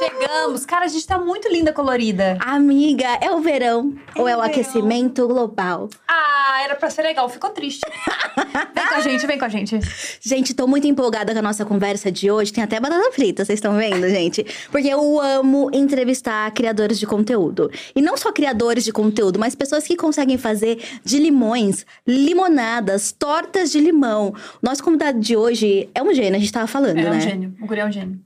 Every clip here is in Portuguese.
Chegamos! Cara, a gente tá muito linda, colorida. Amiga, é o verão ou é o verão. aquecimento global? Ah, era pra ser legal, ficou triste. vem com a gente, vem com a gente. Gente, tô muito empolgada com a nossa conversa de hoje. Tem até batata frita, vocês estão vendo, gente? Porque eu amo entrevistar criadores de conteúdo. E não só criadores de conteúdo, mas pessoas que conseguem fazer de limões, limonadas, tortas de limão. Nosso convidado de hoje é um gênio, a gente tava falando, É né? um gênio, o guri é um gênio.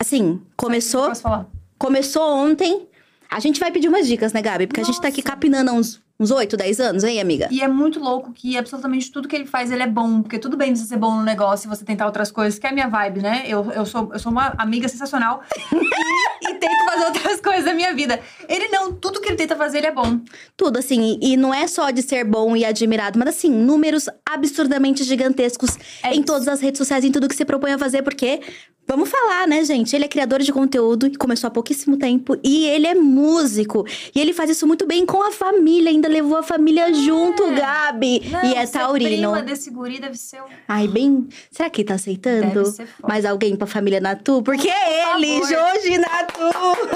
Assim, começou, Posso falar? começou ontem. A gente vai pedir umas dicas, né, Gabi? Porque a gente tá aqui Nossa. capinando há uns, uns 8, 10 anos, hein, amiga? E é muito louco que absolutamente tudo que ele faz, ele é bom. Porque tudo bem você ser bom no negócio e você tentar outras coisas, que é a minha vibe, né? Eu, eu, sou, eu sou uma amiga sensacional e, e tento fazer outras coisas da minha vida. Ele não, tudo que ele tenta fazer, ele é bom. Tudo, assim, e e não é só de ser bom e admirado, mas assim, números absurdamente gigantescos É em isso. todas as redes sociais, em tudo que se propõe a fazer, porque, vamos falar, né, gente? Ele é criador de conteúdo e começou há pouquíssimo tempo, e ele é músico. E ele faz isso muito bem com a família, ainda levou a família junto, Gabi. Não, e é taurino. prima desse guri deve ser um... Ai, bem. Será que ele tá aceitando? Deve ser foda. Mais alguém pra família Natu? Porque é ele. Jorge Natu!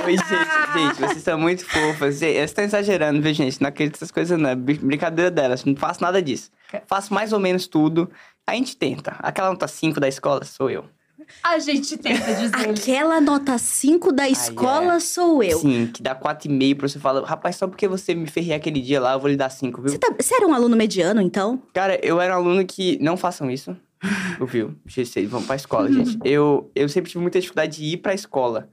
Oi, gente, gente, vocês são muito fofas. Vocês estão exagerando, viu, gente? Não acredito nessas coisas, não. É brin- brincadeira delas. Não faço nada disso. Faço mais ou menos tudo. A gente tenta. Aquela nota 5 da escola sou eu. A gente tenta dizer. Aquela nota 5 da escola é. sou eu. Sim, que dá 4,5 pra você falar, rapaz, só porque você me ferrei aquele dia lá, eu vou lhe dar 5, viu? Você, tá- você era um aluno mediano, então? Cara, eu era um aluno que não façam isso. Viu? Vocês vão pra escola, gente. Eu, eu sempre tive muita dificuldade de ir pra escola.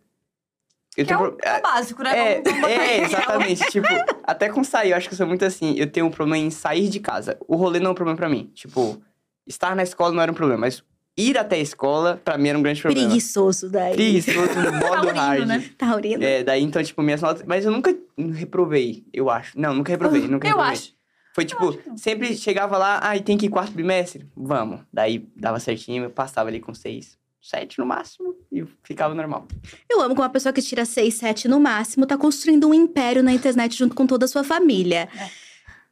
Eu Que é tenho o, pro- é o básico, né? É, Vamos- vamos é, exatamente. tipo, até com sair, eu acho que eu sou muito assim. Eu tenho um problema em sair de casa. O rolê não é um problema pra mim. Tipo, estar na escola não era um problema, mas ir até a escola, pra mim, era um grande problema. Preguiçoso daí. Preguiçoso, no modo Taurino, hard. né? Taurino. É, daí, então, tipo, minhas notas... Mas eu nunca reprovei, eu acho. Não, nunca reprovei, nunca Eu reprovei. acho. Foi tipo, sempre chegava lá, ah, e tem que ir quarto trimestre? Vamos. Daí, dava certinho, eu passava ali com seis, sete no máximo, e ficava normal. Eu amo como uma pessoa que tira 6, 7 no máximo tá construindo um império na internet junto com toda a sua família.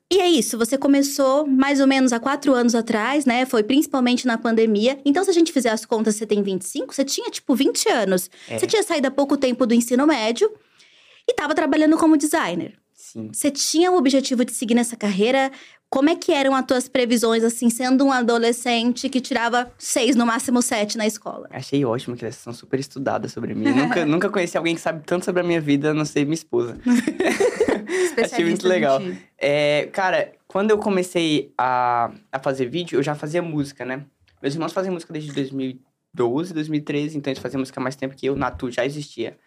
E é isso, você começou mais ou menos há quatro anos atrás, né? Foi principalmente na pandemia. Então, se a gente fizer as contas, você tem 25, você tinha tipo 20 anos. É. Você tinha saído há pouco tempo do ensino médio e tava trabalhando como designer. Sim. Você tinha o objetivo de seguir nessa carreira? Como é que eram as tuas previsões, assim, sendo um adolescente que tirava seis, no máximo sete na escola? Achei ótimo que elas são super estudadas sobre mim. Nunca, nunca conheci alguém que sabe tanto sobre a minha vida, a não ser minha esposa. Achei muito legal. É, cara, quando eu comecei a, a fazer vídeo, eu já fazia música, né? Meus irmãos fazem música desde 2012, 2013, então eles faziam música há mais tempo que eu. Natu já existia.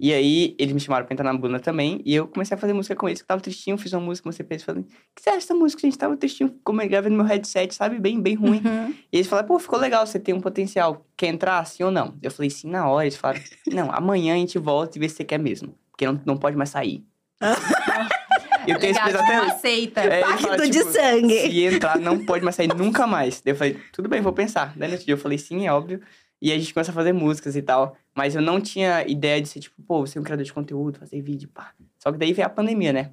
E aí, eles me chamaram pra entrar na banda também. E eu comecei a fazer música com eles, que tava tristinho. Fiz uma música, mostrei pra eles. Falei, o que você acha dessa música? Gente tava tristinho, como eu gravei no meu headset, sabe? Bem, bem ruim. Uhum. E eles falaram, pô, ficou legal, você tem um potencial. Quer entrar, sim ou não? Eu falei, sim, na hora. Eles falaram, não, amanhã a gente volta e vê se você quer mesmo. Porque não, não pode mais sair. Eu tenho esse Legal, até aceita. É, ele Pacto fala, de tipo, sangue. Se entrar, não pode mais sair nunca mais. Daí eu falei, tudo bem, vou pensar. Daí outro dia eu falei, sim, é óbvio. E a gente começa a fazer músicas e tal. Mas eu não tinha ideia de ser, tipo, pô, você é um criador de conteúdo, fazer vídeo, pá. Só que daí veio a pandemia, né?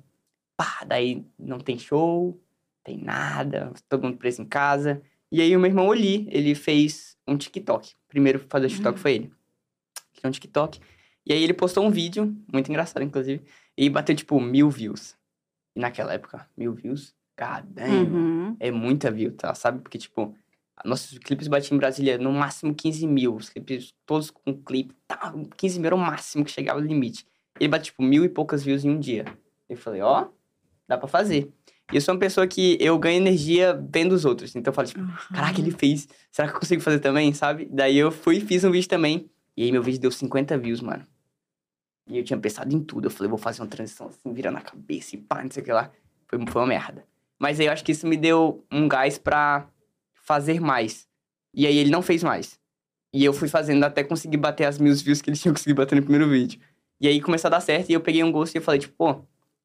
Pá, daí não tem show, tem nada, todo mundo preso em casa. E aí o meu irmão Oli, ele fez um TikTok. Primeiro fazer o TikTok foi ele. Criou um TikTok. E aí ele postou um vídeo, muito engraçado, inclusive. E bateu, tipo, mil views. E naquela época, mil views, damn, Uhum. é muita view, tá? Sabe? Porque, tipo, nossos clipes batiam em Brasília no máximo 15 mil. Os clipes todos com clipe, tá? 15 mil era o máximo que chegava no limite. Ele bate, tipo, mil e poucas views em um dia. Eu falei, ó, dá pra fazer. E eu sou uma pessoa que eu ganho energia vendo os outros. Então eu falo, tipo, caraca, ele fez. Será que eu consigo fazer também, sabe? Daí eu fui e fiz um vídeo também. E aí meu vídeo deu 50 views, mano. E eu tinha pensado em tudo. Eu falei, vou fazer uma transição assim, virando a cabeça e pá, não sei o que lá. Foi, foi uma merda. Mas aí eu acho que isso me deu um gás pra fazer mais. E aí ele não fez mais. E eu fui fazendo até conseguir bater as mil views que ele tinha conseguido bater no primeiro vídeo. E aí começou a dar certo e eu peguei um gosto e eu falei, tipo, pô,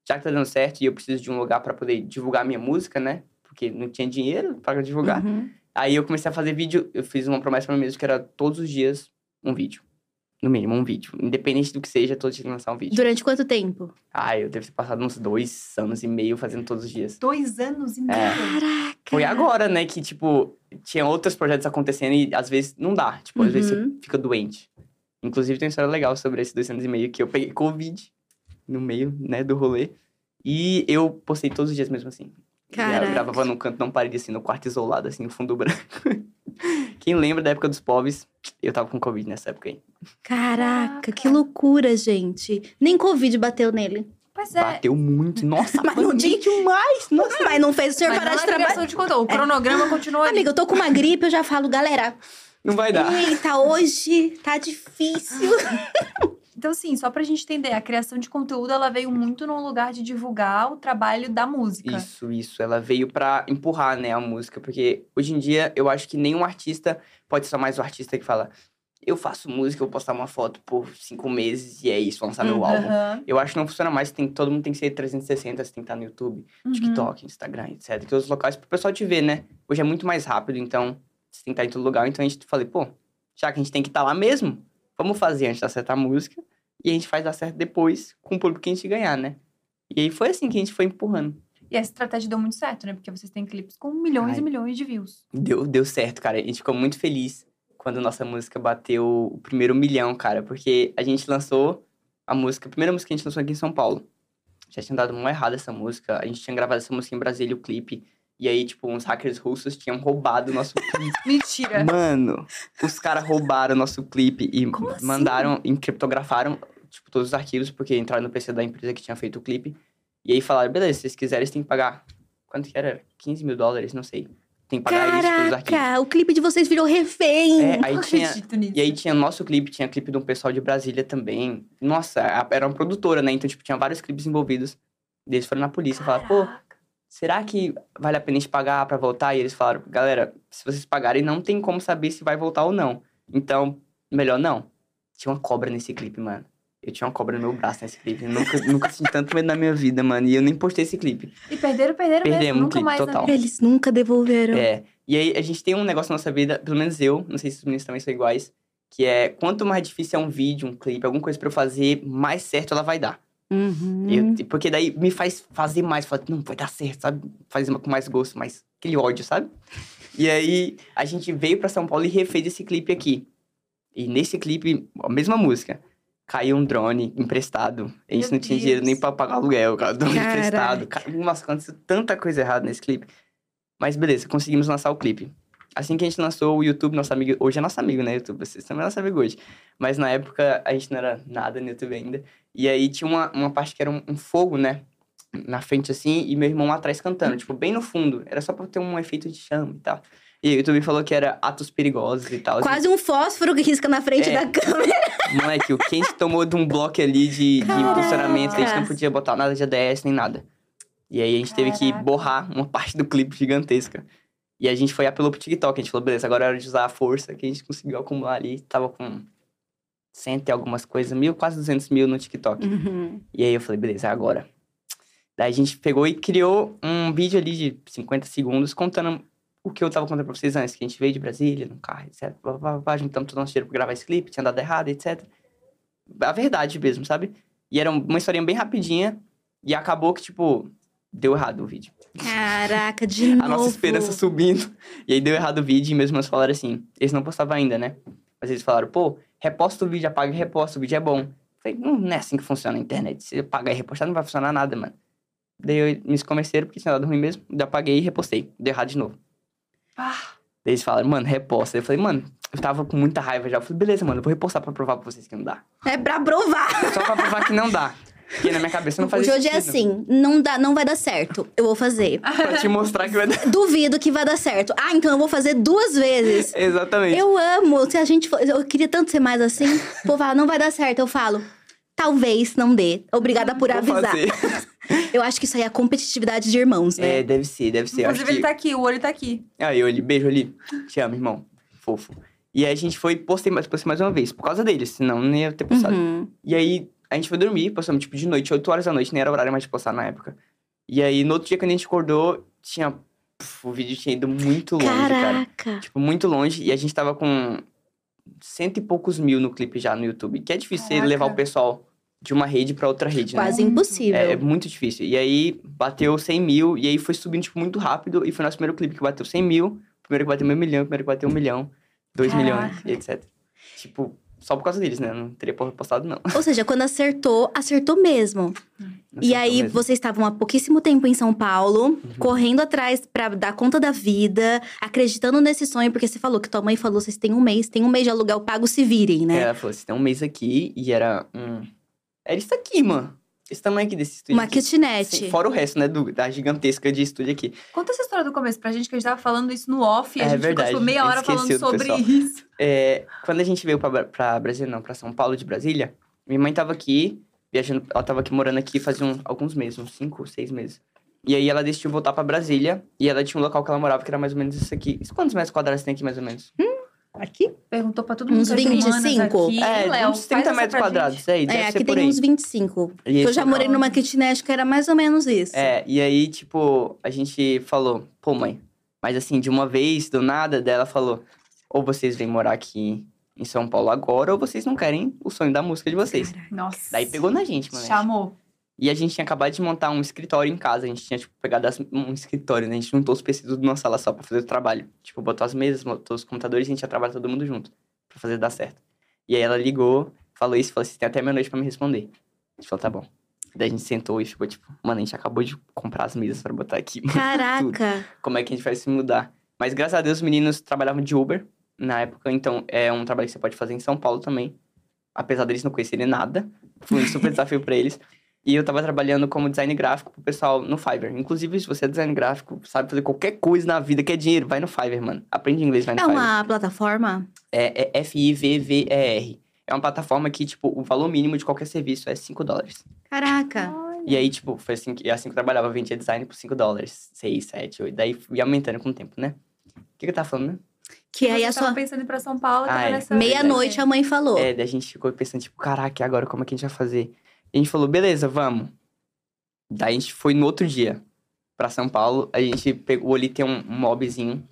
já que tá dando certo e eu preciso de um lugar pra poder divulgar minha música, né? Porque não tinha dinheiro pra divulgar. Uhum. Aí eu comecei a fazer vídeo, eu fiz uma promessa pra mim mesmo que era todos os dias um vídeo. No mínimo, um vídeo. Independente do que seja, todos os dias lançar um vídeo. Durante quanto tempo? Ah, eu devo ter passado uns dois anos e meio fazendo todos os dias. Dois anos e meio. É. Caraca. Foi agora, né, que, tipo, tinha outros projetos acontecendo e às vezes não dá. Tipo, às vezes você Uhum. fica doente. Inclusive, tem uma história legal sobre esses dois anos e meio que eu peguei Covid no meio, né, do rolê. E eu postei todos os dias mesmo assim. Caraca. Eu gravava num canto, não parede, assim, no quarto isolado, assim, no fundo branco. Quem lembra da época dos pobres, eu tava com Covid nessa época aí. Caraca, que loucura, gente. Nem Covid bateu nele. Pois é. Bateu muito. Nossa, Mas não pandemia demais. Nossa. Mas não fez o senhor Mas parar de é trabalhar. de conteúdo. O cronograma continua ali. Amiga, eu tô com uma gripe, eu já falo, galera. Não vai dar. Eita, hoje tá difícil. Então, assim, só pra gente entender, a criação de conteúdo, ela veio muito num lugar de divulgar o trabalho da música. Isso, isso. Ela veio pra empurrar, né, a música. Porque hoje em dia, eu acho que nenhum artista pode ser mais o artista que fala eu faço música, eu vou postar uma foto por cinco meses e é isso, lançar meu álbum. Aham. Eu acho que não funciona mais, tem, todo mundo tem que ser 360, você tem que estar no YouTube, Uhum. TikTok, Instagram, etc. Que outros locais pro pessoal te ver, né? Hoje é muito mais rápido, então você tem que estar em todo lugar. Então a gente falei, pô, já que a gente tem que estar lá mesmo, vamos fazer antes de acertar a música e a gente faz dar certo depois com o público que a gente ganhar, né? E aí foi assim que a gente foi empurrando. E essa estratégia deu muito certo, né? Porque vocês têm clipes com milhões Ai. e milhões de views. Deu, deu certo, cara. A gente ficou muito feliz quando nossa música bateu o primeiro milhão, cara. Porque a gente lançou a música, a primeira música que a gente lançou aqui em São Paulo. Já tinha dado uma errada essa música. A gente tinha gravado essa música em Brasília, o clipe. E aí, tipo, uns hackers russos tinham roubado o nosso clipe. Mentira! Mano, os caras roubaram o nosso clipe e Como assim? mandaram, encriptografaram, tipo, todos os arquivos, porque entraram no PC da empresa que tinha feito o clipe. E aí falaram, beleza, se vocês quiserem, vocês têm que pagar. Quanto que era? 15 mil dólares, não sei. Tem que pagar isso pelos arquivos. Caraca, o clipe de vocês virou refém. É, aí Não tinha, acredito nisso. e aí tinha nosso clipe, tinha clipe de um pessoal de Brasília também. Nossa, era uma produtora, né? Então, tipo, tinha vários clipes envolvidos. E eles foram na polícia e falaram, pô, Caraca. Será que vale a pena a gente pagar pra voltar? E eles falaram, galera, se vocês pagarem, não tem como saber se vai voltar ou não. Então, melhor não. Tinha uma cobra nesse clipe, mano. Eu tinha uma cobra no meu braço nesse clipe. Eu nunca, nunca senti tanto medo na minha vida, mano. E eu nem postei esse clipe. E perderam, perderam Perdemos mesmo. um Nunca clipe mais na total. Eles nunca devolveram. É. E aí, a gente tem um negócio na nossa vida, pelo menos eu, não sei se os meninos também são iguais, que é quanto mais difícil é um vídeo, um clipe, alguma coisa pra eu fazer, mais certo ela vai dar. Uhum. Eu- porque daí me faz fazer mais, falar, não, vai dar certo, sabe? Fazer com mais gosto, mais aquele ódio, sabe? E aí, a gente veio pra São Paulo e refez esse clipe aqui. E nesse clipe, a mesma música. Caiu um drone emprestado. A gente Meu não tinha dinheiro nem Deus. pra pagar aluguel, cara. Drone Caraca. emprestado. Nossa, aconteceu tanta coisa errada nesse clipe. Mas beleza, conseguimos lançar o clipe. Assim que a gente lançou o YouTube, nosso amigo. Hoje é nosso amigo, né, YouTube? Vocês também é nosso amigo hoje. Mas na época a gente não era nada no YouTube ainda. E aí tinha uma, uma parte que era um, um fogo, né? Na frente assim, e meu irmão lá atrás cantando, tipo, bem no fundo. Era só pra ter um efeito de chama e tal. E aí o YouTube falou que era atos perigosos e tal. Quase um fósforo que risca na frente É. da câmera. Moleque, o gente tomou de um bloco ali de, de Caraca. impulsionamento, a gente não podia botar nada de ADS nem nada. E aí a gente teve que Caraca. borrar uma parte do clipe gigantesca. E a gente foi apelou pro TikTok, a gente falou, beleza, agora é hora de usar a força que a gente conseguiu acumular ali. Tava com cento e algumas coisas, mil, quase 200 mil no TikTok. Uhum. E aí eu falei, beleza, é agora. Daí a gente pegou e criou um vídeo ali de 50 segundos contando o que eu tava contando pra vocês antes, que a gente veio de Brasília, no carro, etc. Blá, blá, blá, juntamos todo o nosso dinheiro pra gravar esse clipe, tinha dado errado, etc. A verdade mesmo, sabe? E era uma historinha bem rapidinha e acabou que, tipo, deu errado o vídeo. Caraca, de novo. A nossa esperança subindo. E aí deu errado o vídeo e mesmo eles falaram assim, eles não postavam ainda, né? Mas eles falaram, pô, reposta o vídeo, apaga e reposta, o vídeo é bom. Falei, "Hum, não é assim que funciona a internet. Se apagar e repostar, não vai funcionar nada, mano. Daí eu, me convenceram porque tinha dado ruim mesmo. Daí eu apaguei e repostei. Deu errado de novo. Ah, Daí eles falaram, mano, reposta. Eu falei, mano, eu tava com muita raiva já. Eu falei, beleza, mano, eu vou repostar pra provar pra vocês que não dá. É pra provar. Só pra provar que não dá. Porque na minha cabeça não Jojo é sentido. assim, não, dá, não vai dar certo. Eu vou fazer. Pra te mostrar que vai dar. Duvido que vai dar certo. Ah, então eu vou fazer duas vezes. Exatamente. Eu amo. Se a gente for, eu queria tanto ser mais assim. O povo fala, não vai dar certo. Eu falo, talvez não dê. Obrigada por Vou avisar. fazer. Eu acho que isso aí é a competitividade de irmãos, né? É, deve ser, deve ser. Inclusive, ele que... tá aqui, o olho tá aqui. Aí, Oli, beijo, Oli. Te amo, irmão. Fofo. E aí a gente foi, postei mais, postei mais uma vez, por causa deles, senão não ia ter postado. Uhum. E aí a gente foi dormir, postamos tipo de noite, 8 horas da noite, nem era horário mais de postar na época. E aí no outro dia, quando a gente acordou, tinha. puf, o vídeo tinha ido muito longe, cara. Caraca. Tipo, muito longe. E a gente tava com cento e poucos mil no clipe já no YouTube. Que é difícil você Caraca. levar o pessoal de uma rede pra outra rede, né? Quase impossível. É, é muito difícil. E aí, bateu 100 mil, e aí foi subindo, tipo, muito rápido. E foi nosso primeiro clipe que bateu 100 mil, primeiro que bateu meio milhão, primeiro que bateu um milhão, dois Caraca. milhões, e etc. Tipo, só por causa deles, né? Não teria postado, não. Ou seja, quando acertou, acertou mesmo. Não E aí, mesmo. vocês estavam há pouquíssimo tempo em São Paulo, Uhum. correndo atrás pra dar conta da vida, acreditando nesse sonho, porque você falou que tua mãe falou: vocês têm um mês, tem um mês de aluguel pago, se virem, né? Ela falou, você tem um mês aqui, e era um... Era isso aqui, mano. Esse tamanho aqui desse estúdio Uma aqui. kitnet. Sim, fora o resto, né? Do, da gigantesca de estúdio aqui. Conta essa história do começo pra gente, que a gente tava falando isso no off. E a É gente verdade, ficou tipo, meia a hora falando sobre pessoal. isso. É, quando a gente veio pra, pra Brasília, não, pra São Paulo de Brasília, minha mãe tava aqui, viajando, ela tava aqui morando aqui fazia um- alguns meses, uns cinco, seis meses. E aí ela decidiu voltar pra Brasília, e ela tinha um local que ela morava que era mais ou menos isso aqui. Isso quantos metros quadrados tem aqui, mais ou menos? Aqui? Perguntou pra todo mundo. Uns que é de humanas 25? Aqui. é, Léo, uns faz 30 essa metros quadrados, aí, deve É, ser aqui por tem aí. uns 25. E eu já morei local- numa kitnet que era mais ou menos isso. É, e aí, tipo, a gente falou, pô, mãe, mas assim, de uma vez, do nada, dela falou, ou vocês vêm morar aqui em São Paulo agora, ou vocês não querem o sonho da música de vocês. Nossa. Daí pegou na gente, mano. Chamou. E a gente tinha acabado de montar um escritório em casa. A gente tinha, tipo, pegado um escritório, né? A gente juntou os PCs tudo numa sala só pra fazer o trabalho. Tipo, botou as mesas, botou os computadores e a gente ia trabalhar todo mundo junto. Pra fazer dar certo. E aí ela ligou, falou isso, falou assim, tem até meia-noite pra me responder. A gente falou, tá bom. Daí a gente sentou e ficou, tipo, mano, a gente acabou de comprar as mesas pra botar aqui. Caraca. Como é que a gente vai se mudar? Mas graças a Deus os meninos trabalhavam de Uber na época. Então, é um trabalho que você pode fazer em São Paulo também. Apesar deles não conhecerem nada. Foi um super desafio pra eles. E eu tava trabalhando como design gráfico pro pessoal no Fiverr. Inclusive, se você é design gráfico, sabe fazer qualquer coisa na vida que é dinheiro, vai no Fiverr, mano. Aprende inglês, vai no É Fiverr. uma plataforma? É, é F-I-V-V-E-R. É uma plataforma que, tipo, o valor mínimo de qualquer serviço é 5 dólares. Caraca. E aí, tipo, foi assim que, assim que eu trabalhava, eu vendia design por 5 dólares. 6, 7, 8. Daí fui aumentando com o tempo, né? O que, que eu tava falando, né? Que aí a tava sua. pensando em ir pra São Paulo, Ah, é. Meia-noite a mãe falou. É, daí a gente ficou pensando, tipo, caraca, e agora como é que a gente vai fazer? E a gente falou, beleza, vamos. Daí a gente foi no outro dia pra São Paulo. A gente pegou ali, tem um, um mobzinho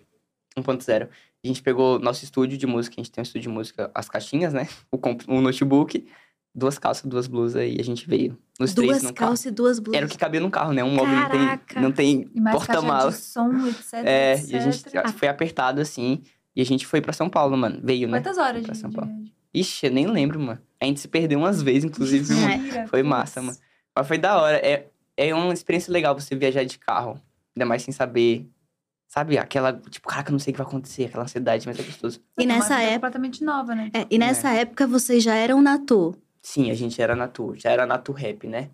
1.0. A gente pegou nosso estúdio de música, a gente tem um estúdio de música, as caixinhas, né? O, o notebook, duas calças, duas blusas e a gente veio. Nos Duas três calças e duas blusas. Era o que cabia no carro, né? Um móvel não tem, não tem porta-mala. som, etc, É, etc. e a gente foi apertado assim. E a gente foi pra São Paulo, mano. Veio, né? Quantas horas pra de, São Paulo. Ixi, eu nem lembro, mano. A gente se perdeu umas vezes, inclusive. É. Foi massa, mano. Mas foi da hora. É, é uma experiência legal você viajar de carro. Ainda mais sem saber. Sabe, aquela. Tipo, caraca, eu não sei o que vai acontecer, aquela ansiedade, mas é gostoso. E É nessa época. completamente nova, né? É, e nessa época vocês já eram Natu. Sim, a gente era Natu. Já era Natu Rap, né?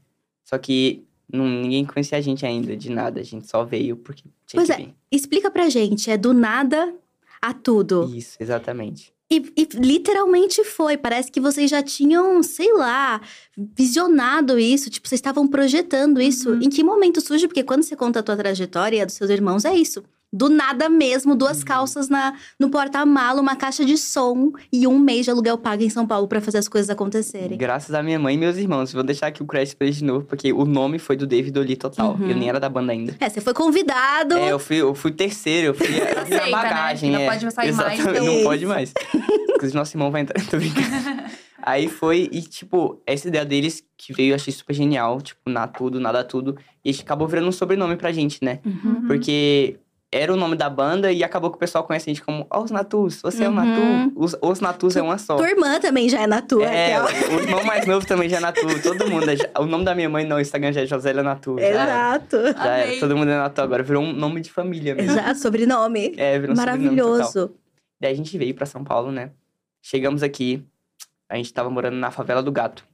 Só que não, ninguém conhecia a gente ainda, de nada. A gente só veio porque tinha Pois que é. vir. Explica pra gente, é do nada a tudo. Isso, exatamente. E, e literalmente foi. Parece que vocês já tinham, sei lá, visionado isso. Tipo, vocês estavam projetando isso. Uhum. Em que momento surge? Porque quando você conta a tua trajetória e a dos seus irmãos, é isso. Do nada mesmo, duas Uhum. calças na, no porta-mala, uma caixa de som e um mês de aluguel pago em São Paulo pra fazer as coisas acontecerem. Graças à minha mãe e meus irmãos. Vou deixar aqui o crédito pra eles de novo, porque o nome foi do David Oli total. Uhum. Eu nem era da banda ainda. É, você foi convidado. É, eu fui, eu fui terceiro, eu fui, eu fui a Aceita, né? bagagem. Que não é. pode sair mais, Exatamente, então- Não pode mais. Inclusive, nosso irmão vai entrar, tô brincando. Aí foi, e tipo, essa ideia deles que veio, eu achei super genial. Tipo, na tudo, nada tudo. E a gente acabou virando um sobrenome pra gente, né? Uhum. Porque era o nome da banda e acabou que o pessoal conhece a gente como Ó, os Natus, você é o Uhum. Natu. Os, os Natus é uma só. Tua irmã também já é na tua. É, aquela. o irmão mais novo também já é Natu. Todo mundo. É, o nome da minha mãe no Instagram já é Josélia Natu. Já. Exato. já era. Amei. Todo mundo é Natu agora. Virou um nome de família mesmo. Exato, sobrenome. É, virou um sobrenome. Maravilhoso. Daí a gente veio pra São Paulo, né? Chegamos aqui, a gente tava morando na favela do Gato.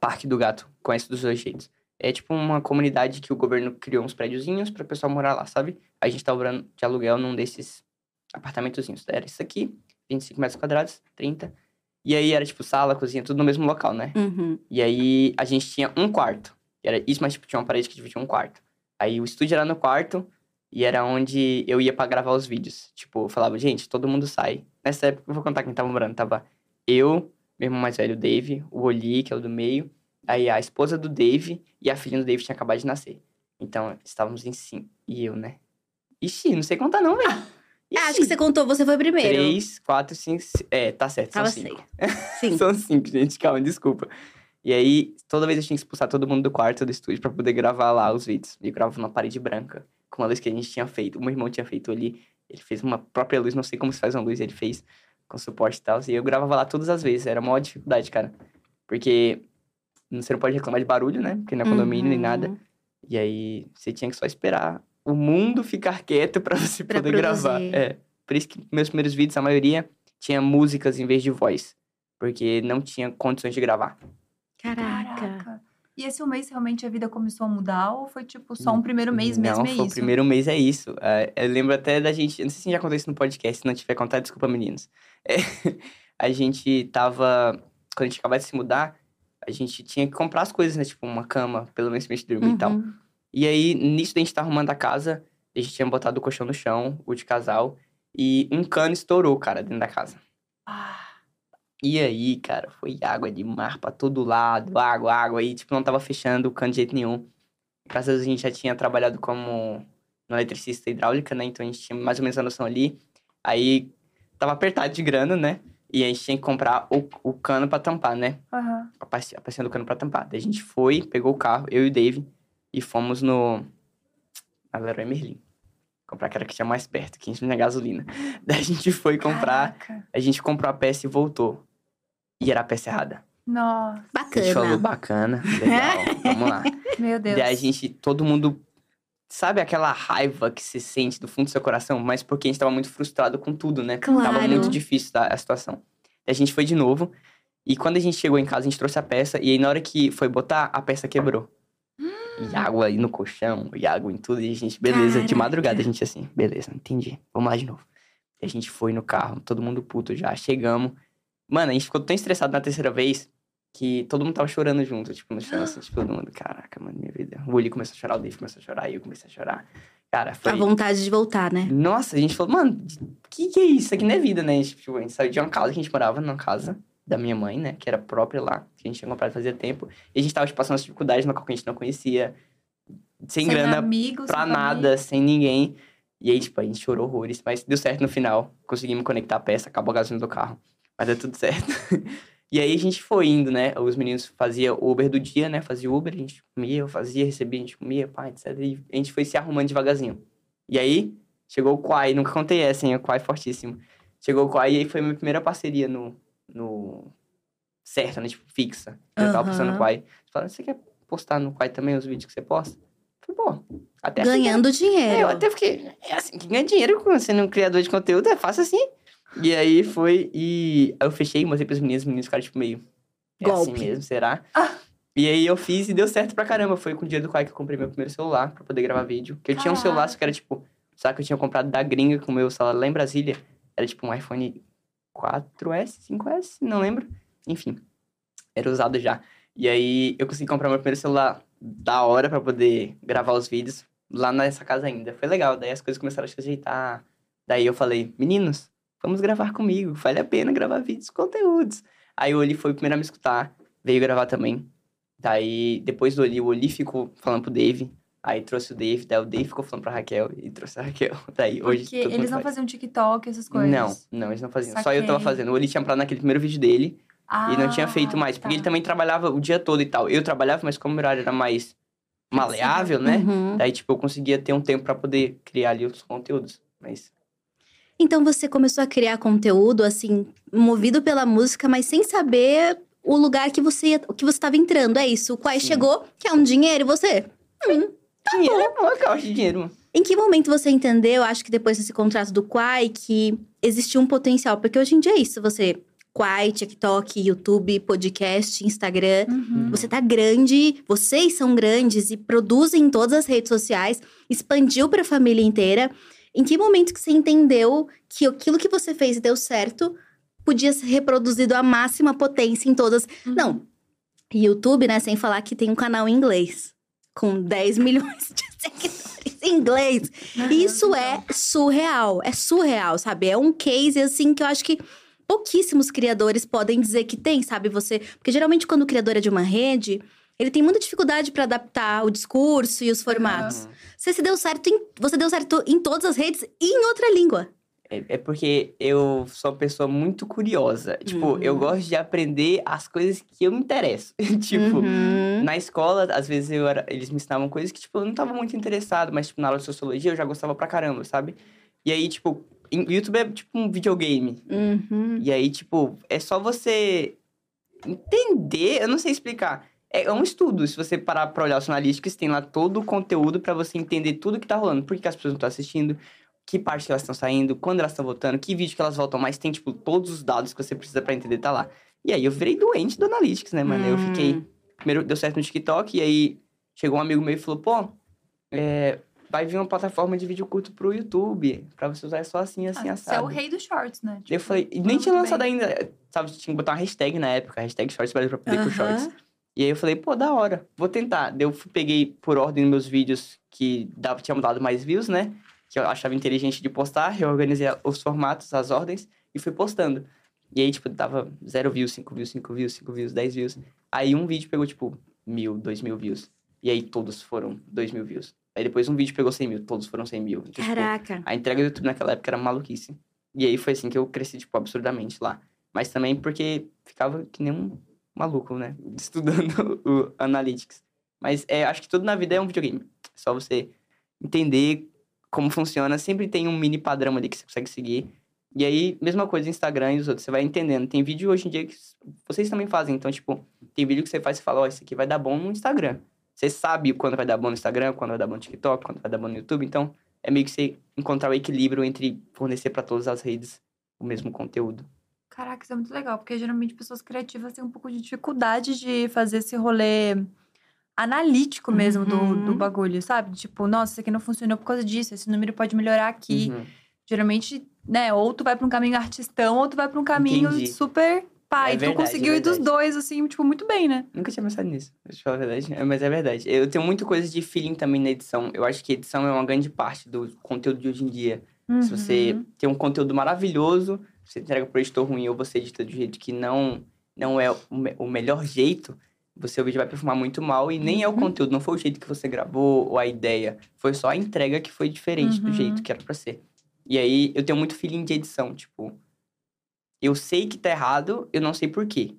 Parque do Gato, conhece dos dois jeitos. É tipo uma comunidade que o governo criou uns prédiozinhos pra pessoal morar lá, sabe? A gente tava morando de aluguel num desses apartamentozinhos. Era isso aqui, 25 metros quadrados, 30. E aí era tipo sala, cozinha, tudo no mesmo local, né? Uhum. E aí a gente tinha um quarto. Era isso, mas tipo, tinha uma parede que dividia um quarto. Aí o estúdio era no quarto e era onde eu ia pra gravar os vídeos. Tipo, eu falava, gente, todo mundo sai. Nessa época, eu vou contar quem tava morando. Tava eu, meu irmão mais velho, o Dave, o Oli, que é o do meio. Aí a esposa do Dave e a filha do Dave tinha acabado de nascer. Então, estávamos em cinco. E eu, né? Ixi, não sei contar não, velho. Ah, acho que você contou, você foi primeiro. Três, quatro, cinco... ci- É, tá certo, são Tava cinco. Sim. São cinco, gente, calma, desculpa. E aí, toda vez eu tinha que expulsar todo mundo do quarto do estúdio pra poder gravar lá os vídeos. E eu gravava numa parede branca, com uma luz que a gente tinha feito. O meu irmão tinha feito ali. Ele fez uma própria luz, não sei como se faz uma luz, ele fez com suporte e tal. E eu gravava lá todas as vezes. Era uma dificuldade, cara. Porque você não pode reclamar de barulho, né? Porque não é condomínio nem nada. Uhum. E aí, você tinha que só esperar o mundo ficar quieto pra você Pra poder gravar. produzir. É. Por isso que meus primeiros vídeos, a maioria, tinha músicas em vez de voz. Porque não tinha condições de gravar. Caraca. Caraca. E esse um mês realmente a vida começou a mudar ou foi tipo só um primeiro mês mesmo não, é foi isso? o primeiro mês é isso. É, eu lembro até da gente... Não sei se já aconteceu isso no podcast. Se não tiver contado, desculpa, meninos. É, a gente tava... Quando a gente acabava de se mudar, a gente tinha que comprar as coisas, né? Tipo, uma cama, pelo menos pra gente dormir e tal. Uhum. E aí, nisso da gente tá arrumando a casa, a gente tinha botado o colchão no chão, o de casal, e um cano estourou, cara, dentro da casa. Ah, E aí, cara, foi água de mar pra todo lado, água, água, e tipo, não tava fechando o cano de jeito nenhum. Graças a Deus a gente já tinha trabalhado como no eletricista hidráulica, né? Então a gente tinha mais ou menos a noção ali. Aí tava apertado de grana, né? E a gente tinha que comprar o, o cano pra tampar, né? aham. a pastinha a pastinha do cano pra tampar. Daí a gente foi, pegou o carro, eu e o Dave, e fomos no. Na Leroy Merlin. Comprar aquela que tinha mais perto, que a gente tinha gasolina. Daí a gente foi comprar, Caraca. a gente comprou a peça e voltou. E era a peça errada. Nossa, A gente falou, Bacana. bacana, legal, vamos lá. meu Deus. Daí a gente, todo mundo. Sabe aquela raiva que se sente do fundo do seu coração? Mas porque a gente tava muito frustrado com tudo, né? Tava Claro. muito difícil a situação. Daí a gente foi de novo. E quando a gente chegou em casa, a gente trouxe a peça. E aí, na hora que foi botar, a peça quebrou. E água aí no colchão, e água em tudo. E a gente, beleza. De Caraca. madrugada, a gente assim, beleza, entendi. Vamos lá de novo. E a gente foi no carro, todo mundo puto já. Chegamos. Mano, a gente ficou tão estressado na terceira vez que todo mundo tava chorando junto, tipo, no chão, assim, tipo, todo mundo, caraca, mano, minha vida. O Willi começou a chorar, o Dave começou a chorar, eu comecei a chorar. Cara, foi. A vontade de voltar, né? Nossa, a gente falou, mano, que que é isso? Isso aqui não é vida, né? A gente, tipo, a gente saiu de uma casa que a gente morava numa casa da minha mãe, né? Que era própria lá, que a gente tinha comprado fazia tempo. E a gente tava, tipo, passando as dificuldades no qual que a gente não conhecia. Sem, grana amigos, pra sem nada, família. sem ninguém. E aí, tipo, a gente chorou horrores, mas deu certo no final. Conseguimos conectar a peça, acabou a gasolina do carro. Mas deu tudo certo. e aí a gente foi indo, né? Os meninos faziam Uber do dia, né? Fazia Uber, a gente comia, eu fazia, recebia, a gente comia, pá, etc. E a gente foi se arrumando devagarzinho. E aí, chegou o Quai, nunca contei essa, hein? O Quai fortíssimo. Chegou o Quai e aí foi minha primeira parceria no. no... Certo, né? Tipo, fixa. Eu tava postando no. Quai. Falaram, você quer postar no Quai também os vídeos que você posta? Eu falei, pô, até Ganhando é, eu dinheiro. até fiquei. É assim que ganha dinheiro sendo um criador de conteúdo, é fácil assim. E aí foi, e eu fechei, mostrei pros meninos, os meninos ficaram tipo meio. É assim Golpe. mesmo, será? Ah. E aí eu fiz e deu certo pra caramba. Foi com o dinheiro do Quai que eu comprei meu primeiro celular pra poder gravar vídeo. Que eu tinha um celular, só que era tipo. Sabe que eu tinha comprado da gringa com o meu celular lá em Brasília? Era tipo um iPhone 4S, 5S, não lembro. Enfim, era usado já. E aí eu consegui comprar meu primeiro celular da hora pra poder gravar os vídeos lá nessa casa ainda. Foi legal, daí as coisas começaram a se ajeitar. Daí eu falei, meninos, vamos gravar comigo, vale a pena gravar vídeos, conteúdos. Aí o Oli foi o primeiro a me escutar, veio gravar também. Daí, depois do Oli, o Oli ficou falando pro Dave, aí trouxe o Dave, daí o Dave ficou falando pra Raquel e trouxe a Raquel. Daí hoje Porque eles não faz. faziam TikTok, essas coisas. Não, não, eles não faziam. Só eu tava Saquei. fazendo. O Oli tinha parado naquele primeiro vídeo dele e não tinha feito Ah, mais. Porque tá. ele também trabalhava o dia todo e tal. Eu trabalhava, mas como o horário era mais maleável, né? Uhum. Daí, tipo, eu conseguia ter um tempo pra poder criar ali outros conteúdos. Mas Então você começou a criar conteúdo, assim, movido pela música, mas sem saber o lugar que você que você estava entrando. É isso. O Quai chegou, quer um dinheiro, e você? dinheiro é bom, eu gosto de dinheiro. Em que momento você entendeu, acho que depois desse contrato do Quai, que existia um potencial? Porque hoje em dia é isso, você... Quai, TikTok, YouTube, podcast, Instagram. Uhum. Você tá grande, vocês são grandes e produzem em todas as redes sociais, expandiu pra família inteira. Em que momento que você entendeu que aquilo que você fez e deu certo podia ser reproduzido à máxima potência em todas? Uhum. Não. YouTube, né, sem falar que tem um canal em inglês com 10 milhões de seguidores em inglês. Isso é surreal, é surreal, sabe? É um case assim que eu acho que pouquíssimos criadores podem dizer que tem, sabe? Você, porque geralmente quando o criador é de uma rede, ele tem muita dificuldade pra adaptar o discurso e os formatos. Você se deu certo em, você deu certo em todas as redes e em outra língua. É, é porque eu sou uma pessoa muito curiosa. Tipo, eu Uhum. gosto de aprender as coisas que eu me interesso. tipo, Uhum. na escola, às vezes eu era- eles me ensinavam coisas que, tipo, eu não tava muito interessado, mas, tipo, na aula de sociologia eu já gostava pra caramba, sabe? E aí, tipo, YouTube é tipo um videogame. Uhum. E aí, tipo, é só você entender, eu não sei explicar. É é um estudo, se você parar pra olhar os analíticos, tem lá todo o conteúdo pra você entender tudo que tá rolando. Por que as pessoas não estão assistindo, que parte que elas estão saindo, quando elas estão voltando, que vídeo que elas voltam mais. Tem, tipo, todos os dados que você precisa pra entender tá lá. E aí eu virei doente do Analytics, né, mano? Eu Hum. fiquei... Primeiro deu certo no TikTok, e aí chegou um amigo meu e falou, pô, é, vai vir uma plataforma de vídeo curto pro YouTube, pra você usar só assim, assim, Ah, Você é o rei dos shorts, né? Eu Tipo, falei, e nem tinha lançado bem. ainda, sabe? Tinha que botar uma hashtag na época, hashtag Shorts pra poder ir pro Shorts. E aí eu falei, pô, da hora, vou tentar. Daí eu peguei por ordem meus vídeos que dava, tinham dado mais views, né? Que eu achava inteligente de postar, reorganizei os formatos, as ordens e fui postando. E aí, tipo, dava zero views, cinco views, cinco views, cinco views, 10 views. Aí um vídeo pegou, tipo, mil, dois mil views. E aí todos foram dois mil views. Aí depois um vídeo pegou 100 mil, todos foram 100 mil. Então, tipo, Caraca. a entrega do YouTube naquela época era maluquice. E aí foi assim que eu cresci, tipo, absurdamente lá. Mas também porque ficava que nem um maluco, né? Estudando o Analytics. Mas é, acho que tudo na vida é um videogame. É só você entender como funciona. Sempre tem um mini padrão ali que você consegue seguir. E aí, mesma coisa Instagram e os outros. Você vai entendendo. Tem vídeo hoje em dia que vocês também fazem. Então, tipo, tem vídeo que você faz e fala, ó, isso aqui vai dar bom no Instagram. Você sabe quando vai dar bom no Instagram, quando vai dar bom no TikTok, quando vai dar bom no YouTube. Então, é meio que você encontrar o equilíbrio entre fornecer para todas as redes o mesmo conteúdo. Caraca, isso é muito legal, porque geralmente pessoas criativas têm um pouco de dificuldade de fazer esse rolê analítico mesmo do, Uhum. do bagulho, sabe? Tipo, nossa, isso aqui não funcionou por causa disso, esse número pode melhorar aqui. Uhum. Geralmente, né, ou tu vai pra um caminho artistão, ou tu vai pra um caminho Entendi. super pá. É e tu verdade, conseguiu é ir dos verdade. dois, assim, tipo, muito bem, né? Nunca tinha pensado nisso, deixa eu falar a verdade. É, mas é verdade. Eu tenho muita coisa de feeling também na edição. Eu acho que edição é uma grande parte do conteúdo de hoje em dia. Se você Uhum. tem um conteúdo maravilhoso, você entrega pro editor ruim ou você edita de jeito que não, não é o, me- o melhor jeito, o seu vídeo vai performar muito mal e nem é o Uhum. conteúdo, não foi o jeito que você gravou ou a ideia. Foi só a entrega que foi diferente do Uhum. jeito que era pra ser. E aí eu tenho muito feeling de edição, tipo, eu sei que tá errado, eu não sei por quê.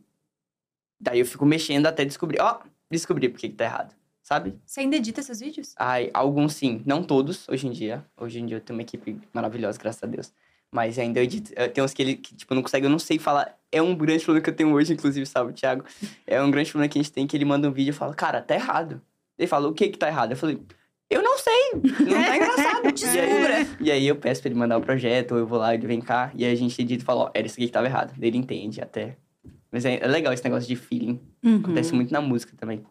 Daí eu fico mexendo até descobrir, ó, descobri por que que tá errado, sabe? Você ainda edita esses vídeos? Ai, alguns sim, não todos, hoje em dia. Hoje em dia eu tenho uma equipe maravilhosa, graças a Deus. Mas ainda eu edito. eh, Tem uns que ele, que, tipo, não consegue, eu não sei falar. É um grande problema que eu tenho hoje, inclusive, sabe, Thiago? É um grande problema que a gente tem, que ele manda um vídeo e fala, cara, tá errado. Ele fala, o que que tá errado? Eu falei, eu não sei, não tá engraçado. e, aí, e aí eu peço pra ele mandar o projeto, ou eu vou lá, ele vem cá, e aí a gente edita e fala, ó, era isso aqui que tava errado. Daí ele entende até. Mas é, é legal esse negócio de feeling. Uhum. Acontece muito na música também.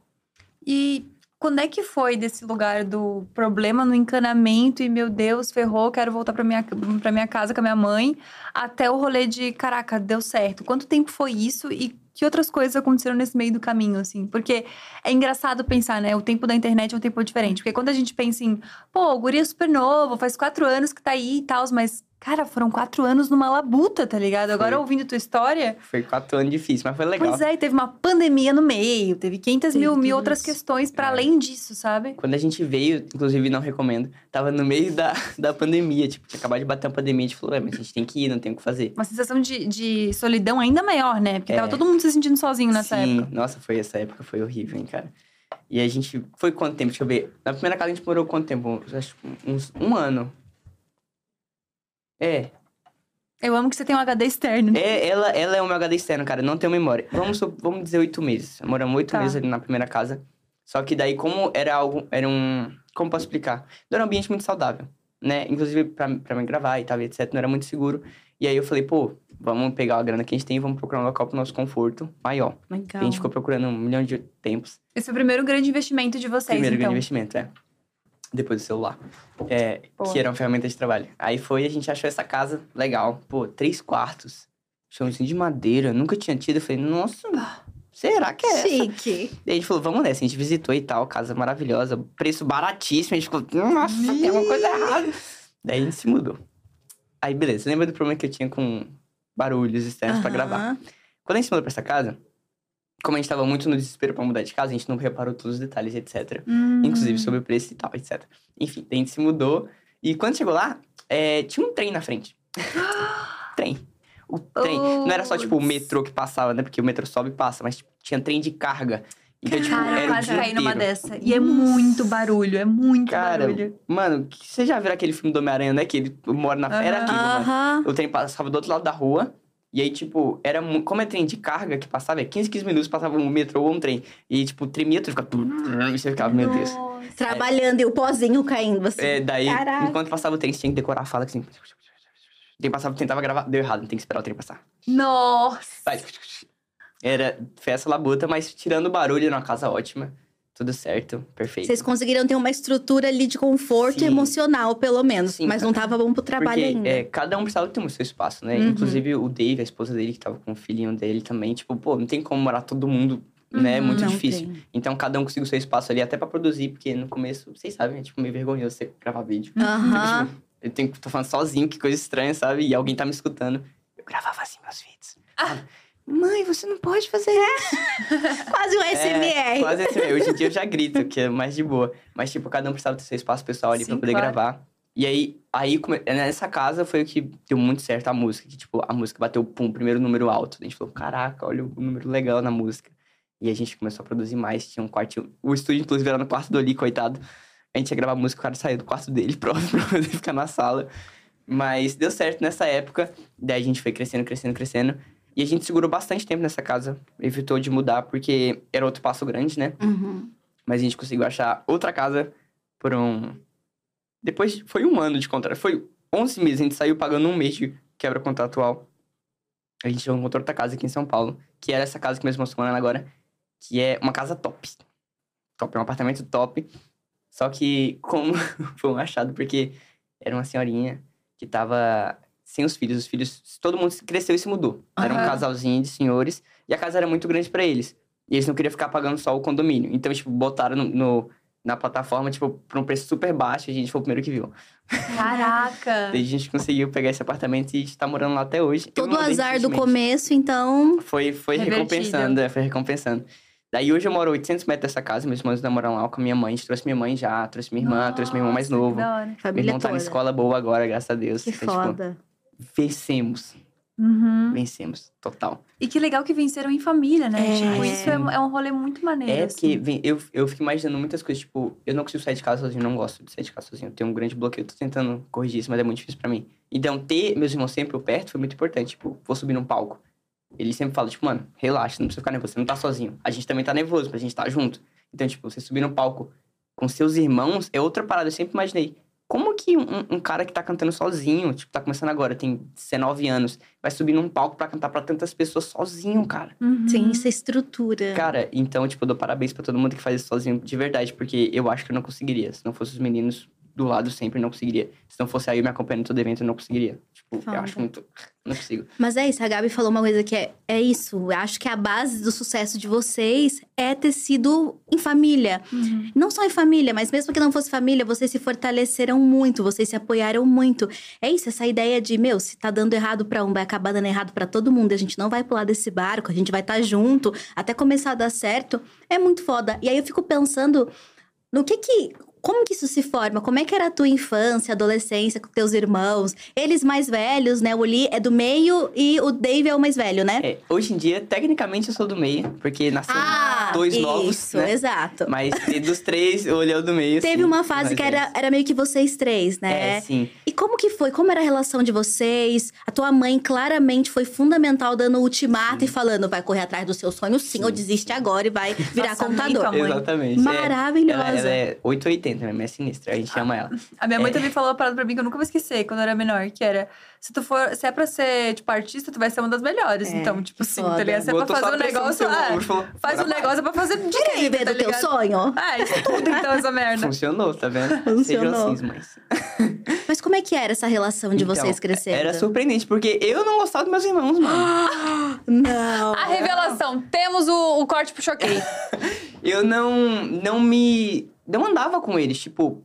E quando é que foi desse lugar do problema no encanamento e, meu Deus, ferrou, quero voltar pra minha, pra minha casa com a minha mãe, até o rolê de, caraca, deu certo. Quanto tempo foi isso e que outras coisas aconteceram nesse meio do caminho, assim? Porque é engraçado pensar, né? O tempo da internet é um tempo diferente. Porque quando a gente pensa em, pô, o guri é super novo, faz quatro anos que tá aí e tal, mas, cara, foram quatro anos numa labuta, tá ligado? Agora, Foi. ouvindo tua história, Foi quatro anos difícil, mas foi legal. Pois é, e teve uma pandemia no meio, teve 500 mil, Teve mil outras questões pra É. além disso, sabe? Quando a gente veio, inclusive não recomendo, tava no meio da, da pandemia, tipo, tinha acabado de bater uma pandemia, a gente falou, é, mas a gente tem que ir, não tem o que fazer. Uma sensação de, de solidão ainda maior, né? Porque É. tava todo mundo se sentindo sozinho nessa Sim, época. nossa, foi essa época, foi horrível, hein, cara. E a gente. Foi quanto tempo? Deixa eu ver. Na primeira casa a gente morou quanto tempo? Acho que uns um ano. É. Eu amo que você tem um HD externo. É, ela, ela é um HD externo, cara. Não tenho memória. Vamos, vamos dizer oito meses. Moramos oito Tá. meses ali na primeira casa. Só que daí, como era algo. Era um. Como posso explicar? Não era um ambiente muito saudável, né? Inclusive pra, pra mim gravar e tal, etc. Não era muito seguro. E aí eu falei, pô, vamos pegar a grana que a gente tem e vamos procurar um local pro nosso conforto maior. Legal. A gente ficou procurando um milhão de tempos. Esse é o primeiro grande investimento de vocês, Primeiro então. grande investimento, é. Depois do celular. É, que era uma ferramenta de trabalho. Aí foi, a gente achou essa casa legal. Pô, três quartos. Chãozinho de madeira. Nunca tinha tido. Eu falei, nossa, será que é essa? Chique. Daí a gente falou, vamos nessa. A gente visitou e tal, casa maravilhosa. Preço baratíssimo. A gente ficou, nossa, tem uma coisa errada. Daí a gente se mudou. Aí, beleza. Lembra do problema que eu tinha com barulhos externos pra gravar? Aham. Quando a gente se mudou pra essa casa, como a gente tava muito no desespero pra mudar de casa, a gente não reparou todos os detalhes, etc. Hum. Inclusive sobre o preço e tal, etc. Enfim, a gente se mudou. E quando chegou lá, é, tinha um trem na frente. trem. O trem. Não era só, tipo, o metrô que passava, né? Porque o metrô sobe e passa, mas tipo, tinha trem de carga. Então, tipo, Cara, eu era o quase caí numa dessa. E é muito barulho, é muito Cara, barulho. mano, você já viu aquele filme do Homem-Aranha, né? Que ele mora na... Era Aham. aquilo, mano. O trem passava do outro lado da rua. E aí, tipo, era como é trem de carga que passava, é 15, 15 minutos passava um metrô ou um trem. E, tipo, tremia, tu ficava. E você ficava, meu Deus. Trabalhando e o pozinho caindo assim. É, daí, Caraca. enquanto passava o trem, você tinha que decorar a fala assim. O trem passava, tentava gravar, deu errado, tem que esperar o trem passar. Nossa. Vai. Era festa labuta, mas tirando o barulho, era uma casa ótima. Tudo certo, perfeito. Vocês conseguiram ter uma estrutura ali de conforto Sim. emocional, pelo menos. Sim, mas não tava bom pro trabalho Porque ainda. é, cada um precisava ter o seu espaço, né? Uhum. Inclusive o Dave, a esposa dele, que tava com o filhinho dele também. Tipo, pô, não tem como morar todo mundo, né? É Uhum. muito difícil. tem. Então cada um conseguiu o seu espaço ali, até pra produzir, porque no começo, vocês sabem, é tipo meio vergonhoso você gravar vídeo. Tipo, eu tenho, tô falando sozinho, que coisa estranha, sabe? E alguém tá me escutando. Eu gravava assim meus vídeos. Falava, Mãe, você não pode fazer isso. Quase um SMR. É, quase assim. Hoje em dia eu já grito, que é mais de boa. Mas, tipo, cada um precisava ter seu espaço pessoal ali pra Sim, poder claro. gravar. E aí, aí come- nessa casa foi o que deu muito certo a música. Que, tipo, a música bateu, pum, primeiro número alto. A gente falou, caraca, olha o número legal na música. E a gente começou a produzir mais. Tinha um quarto... O estúdio, inclusive, era no quarto do Oli, coitado. A gente ia gravar música, o cara saiu do quarto dele próprio pra poder ficar na sala. Mas deu certo nessa época. Daí a gente foi crescendo, crescendo, crescendo. E a gente segurou bastante tempo nessa casa. Evitou de mudar, porque era outro passo grande, né? Uhum. Mas a gente conseguiu achar outra casa por um... Depois, foi um ano de contrato. Foi 11 meses, a gente saiu pagando um mês de quebra contratual. A gente encontrou outra casa aqui em São Paulo, que era essa casa que mesmo estou morando agora, que é uma casa top. Top, é um apartamento top. Só que, como foi um achado, porque era uma senhorinha que tava sem os filhos. Os filhos, todo mundo cresceu e se mudou. Era um casalzinho de senhores, e a casa era muito grande pra eles. E eles não queriam ficar pagando só o condomínio. Então, tipo, botaram no, no- na plataforma, tipo, por um preço super baixo. E a gente foi o primeiro que viu. Caraca. A gente conseguiu pegar esse apartamento e a gente tá morando lá até hoje. Todo o azar do começo, então. Foi, foi Revertido. recompensando, é, foi recompensando. Daí hoje eu moro 800 metros dessa casa, meus irmãos ainda moram lá com a minha mãe. A gente trouxe minha mãe já, trouxe minha irmã, trouxe meu irmão mais Nossa, que novo. da hora. Meu irmão tá toda. na escola boa agora, graças a Deus. Que Então, tipo, foda. Vencemos, Uhum. vencemos, total. E que legal que venceram em família, né? É. Tipo, isso é, é um rolê muito maneiro. É assim. porque eu, eu fico imaginando muitas coisas, tipo, eu não consigo sair de casa sozinho, não gosto de sair de casa sozinho. Eu tenho um grande bloqueio, tô tentando corrigir isso, mas é muito difícil pra mim. Então, ter meus irmãos sempre perto foi muito importante. Tipo, vou subir num palco. Ele sempre fala, tipo, mano, relaxa, não precisa ficar nervoso, você não tá sozinho. A gente também tá nervoso, mas a gente tá junto. Então, tipo, você subir no palco com seus irmãos é outra parada, eu sempre imaginei. Como que um, um cara que tá cantando sozinho, tipo, tá começando agora, tem 19 anos, vai subir num palco pra cantar pra tantas pessoas sozinho, cara? Uhum. Tem essa estrutura. Cara, então, tipo, eu dou parabéns pra todo mundo que faz isso sozinho, de verdade, porque eu acho que eu não conseguiria. Se não fosse os meninos do lado sempre, eu não conseguiria. Se não fosse aí me acompanhando em todo evento, eu não conseguiria. Tipo, Foda. eu acho muito. Não consigo. Mas é isso, a Gabi falou uma coisa que é, é isso. Eu acho que a base do sucesso de vocês é ter sido em família. Uhum. Não só em família, mas mesmo que não fosse família, vocês se fortaleceram muito, vocês se apoiaram muito. É isso, essa ideia de, meu, se tá dando errado pra um, vai acabar dando errado pra todo mundo. A gente não vai pular desse barco, a gente vai estar junto até começar a dar certo. É muito foda. E aí eu fico pensando no que que. Como que isso se forma? Como é que era a tua infância, adolescência com teus irmãos? Eles mais velhos, né? O Lee é do meio e o Dave é o mais velho, né? É, hoje em dia, tecnicamente, eu sou do meio, porque nasceram ah, dois isso, novos, né? exato. Mas dos três, eu olhei o do meio, Teve sim, uma fase que era, era meio que vocês três, né? É, sim. E como que foi? Como era a relação de vocês? A tua mãe claramente foi fundamental dando o ultimato e falando: vai correr atrás do seu sonho sim, ou desiste agora e vai virar Nossa, contador. mãe. Exatamente. é. Maravilhosa. Ela, ela é 880, minha mãe é sinistra, a gente chama ela. A minha mãe É. também falou uma parada pra mim que eu nunca vou esquecer quando eu era menor, que era se tu for, se é pra ser, tipo, artista, tu vai ser uma das melhores. É, então, tipo assim, foda. tá ligado? Se é pra fazer um negócio, ah, faz um "Bora, negócio é pra fazer Quer direito, viver tá do teu sonho? Ah, isso tudo então, essa merda. Funcionou, tá vendo? Funcionou. Sejam assim, mães. Mas como é que era essa relação de Então, vocês crescendo? Era surpreendente, porque eu não gostava dos meus irmãos, mano. Não. A revelação. Temos o, o corte pro choquei. eu não, não me. Não andava com eles, tipo.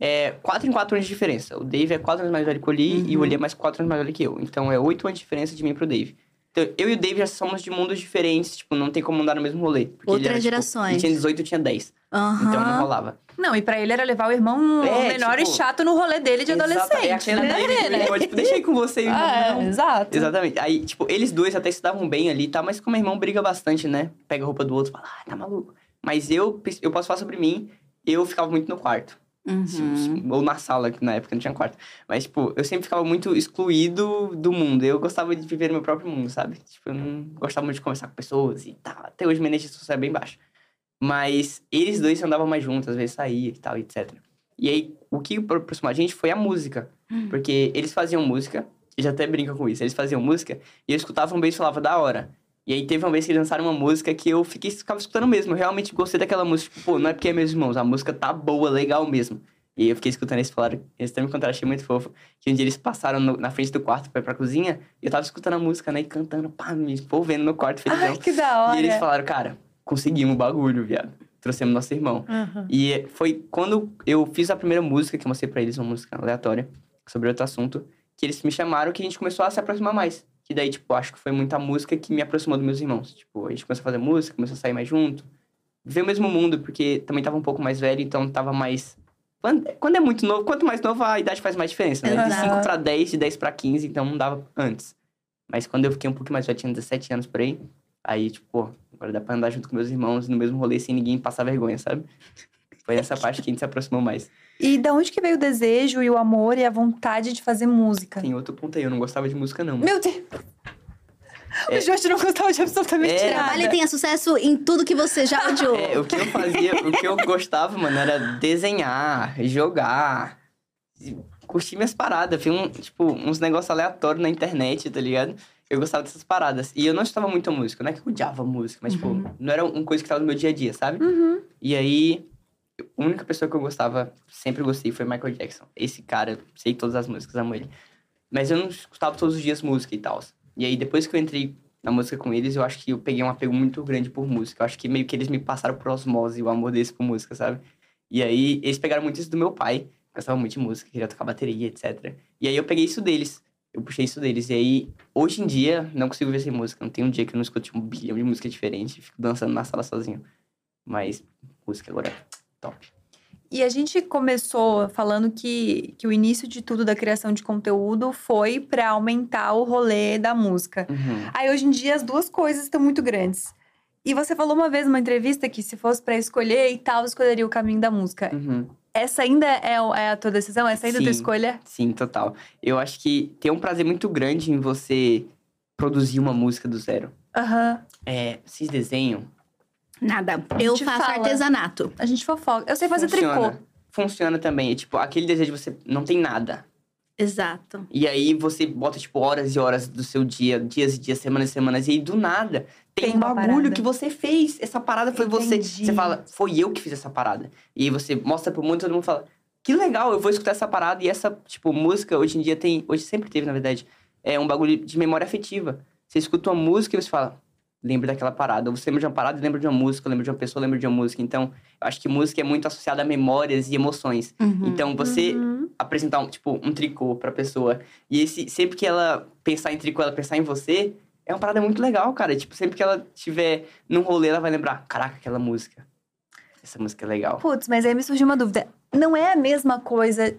É, 4 em 4 anos de diferença. O Dave é 4 anos mais velho que o Lee e o Lee é mais 4 anos mais velho que eu. Então é 8 anos de diferença de mim pro Dave. Então eu e o Dave já somos de mundos diferentes, tipo, não tem como andar no mesmo rolê. Porque Outras era, tipo, gerações. ele tinha 18, eu tinha 10. Aham. Então não rolava. Não, e pra ele era levar o irmão É, menor tipo, e chato no rolê dele de Exata- adolescente. É né? Dave, né? eu, tipo, deixei com você e o irmão, Ah, não. é, exato. Exatamente. Aí, tipo, eles dois até se davam bem ali, tá? Mas como meu irmão briga bastante, né? Pega a roupa do outro e fala, ah, tá maluco. Mas eu, eu posso falar sobre mim, eu ficava muito no quarto. Uhum. Ou na sala, que na época não tinha quarto. Mas, tipo, eu sempre ficava muito excluído do mundo. Eu gostava de viver no meu próprio mundo, sabe? Tipo, eu não gostava muito de conversar com pessoas e tal. Até hoje minha energia social é bem baixa. Mas eles dois andavam mais juntos, às vezes saía e tal, etc. E aí, o que aproximou a gente foi a música. Porque eles faziam música, eles até brincam com isso, eles faziam música, e eu escutava um beijo e falava, da hora. E aí teve uma vez que eles lançaram uma música que eu fiquei, ficava escutando mesmo. Eu realmente gostei daquela música. Tipo, pô, não é porque é meus irmãos, a música tá boa, legal mesmo. E eu fiquei escutando eles falaram, eles também me contaram, achei muito fofo. Que um dia eles passaram no- na frente do quarto pra ir pra cozinha, e eu tava escutando a música, né, e cantando, pá, me envolvendo no quarto, felizão. Ai, que da hora. E eles falaram, cara, conseguimos o bagulho, viado. Trouxemos nosso irmão. Uhum. E foi quando eu fiz a primeira música, que eu mostrei pra eles, uma música aleatória, sobre outro assunto, que eles me chamaram que a gente começou a se aproximar mais. Que daí, tipo, acho que foi muita música que me aproximou dos meus irmãos. Tipo, a gente começou a fazer música, começou a sair mais junto. Ver o mesmo mundo, porque também tava um pouco mais velho, então tava mais... Quando, é muito novo, quanto mais novo, a idade faz mais diferença, né? De Exato. 5 pra 10, de 10 pra 15, então não dava antes. Mas quando eu fiquei um pouco mais velho, tinha 17 anos por aí, aí, tipo, agora dá pra andar junto com meus irmãos no mesmo rolê sem ninguém passar vergonha, sabe? Foi nessa parte que a gente se aproximou mais. E da onde que veio o desejo e o amor e a vontade de fazer música? Tem outro ponto aí, eu não gostava de música, não. Meu Deus! É. O Jorge não gostava de absolutamente É. nada. Trabalha e tenha sucesso em tudo que você já odiou. É, o que eu fazia, o que eu gostava, mano, era desenhar, jogar, curtir minhas paradas. Vi um, tipo, uns negócios aleatórios na internet, tá ligado? Eu gostava dessas paradas. E eu não estudava muita música, não é que eu odiava música, mas, tipo, não era uma coisa que tava no meu dia a dia, sabe? Uhum. E aí, a única pessoa que eu gostava, sempre gostei, foi Michael Jackson. Esse cara, sei todas as músicas, amo ele. Mas eu não escutava todos os dias música e tal. E aí, depois que eu entrei na música com eles, eu acho que eu peguei um apego muito grande por música. Eu acho que meio que eles me passaram por osmose o amor deles por música, sabe? E aí, eles pegaram muito isso do meu pai. Gostava muito de música, queria tocar bateria, etc. E aí, eu peguei isso deles. Eu puxei isso deles. E aí, hoje em dia, não consigo ver sem música. Não tem um dia que eu não escute um bilhão de música diferente. Fico dançando na sala sozinho. Mas, música agora, top. E a gente começou falando que, que o início de tudo da criação de conteúdo foi pra aumentar o rolê da música. Uhum. Aí hoje em dia as duas coisas estão muito grandes. E você falou uma vez numa entrevista que se fosse pra escolher e tal, escolheria o caminho da música. Uhum. Essa ainda é, é a tua decisão? Essa ainda é a tua Sim. escolha? Sim, total. Eu acho que tem um prazer muito grande em você produzir uma música do zero. Aham. É, vocês desenham? Nada. Eu faço fala. artesanato. A gente fofoca. Eu sei fazer Funciona. tricô. Funciona também. É tipo, aquele desejo de você não tem nada. Exato. E aí você bota, tipo, horas e horas do seu dia, dias e dias, semanas e semanas, e aí do nada tem, Tem um bagulho que você fez. Essa parada foi você. Entendi. Você fala, foi eu que fiz essa parada. E aí você mostra pro mundo e todo mundo fala, que legal, eu vou escutar essa parada. E essa, tipo, música hoje em dia tem. Hoje sempre teve, na verdade, é um bagulho de memória afetiva. Você escuta uma música e você fala, lembra daquela parada. Ou você lembra de uma parada e lembra de uma música, lembra de uma pessoa, lembra de uma música. Então, eu acho que música é muito associada a memórias e emoções. Uhum. Então, você Uhum. apresentar, um, tipo, um tricô pra pessoa. E esse, sempre que ela pensar em tricô, ela pensar em você, é uma parada muito legal, cara. Tipo, sempre que ela estiver num rolê, ela vai lembrar, caraca, aquela música. Essa música é legal. Putz, mas aí me surgiu uma dúvida. não é a mesma coisa.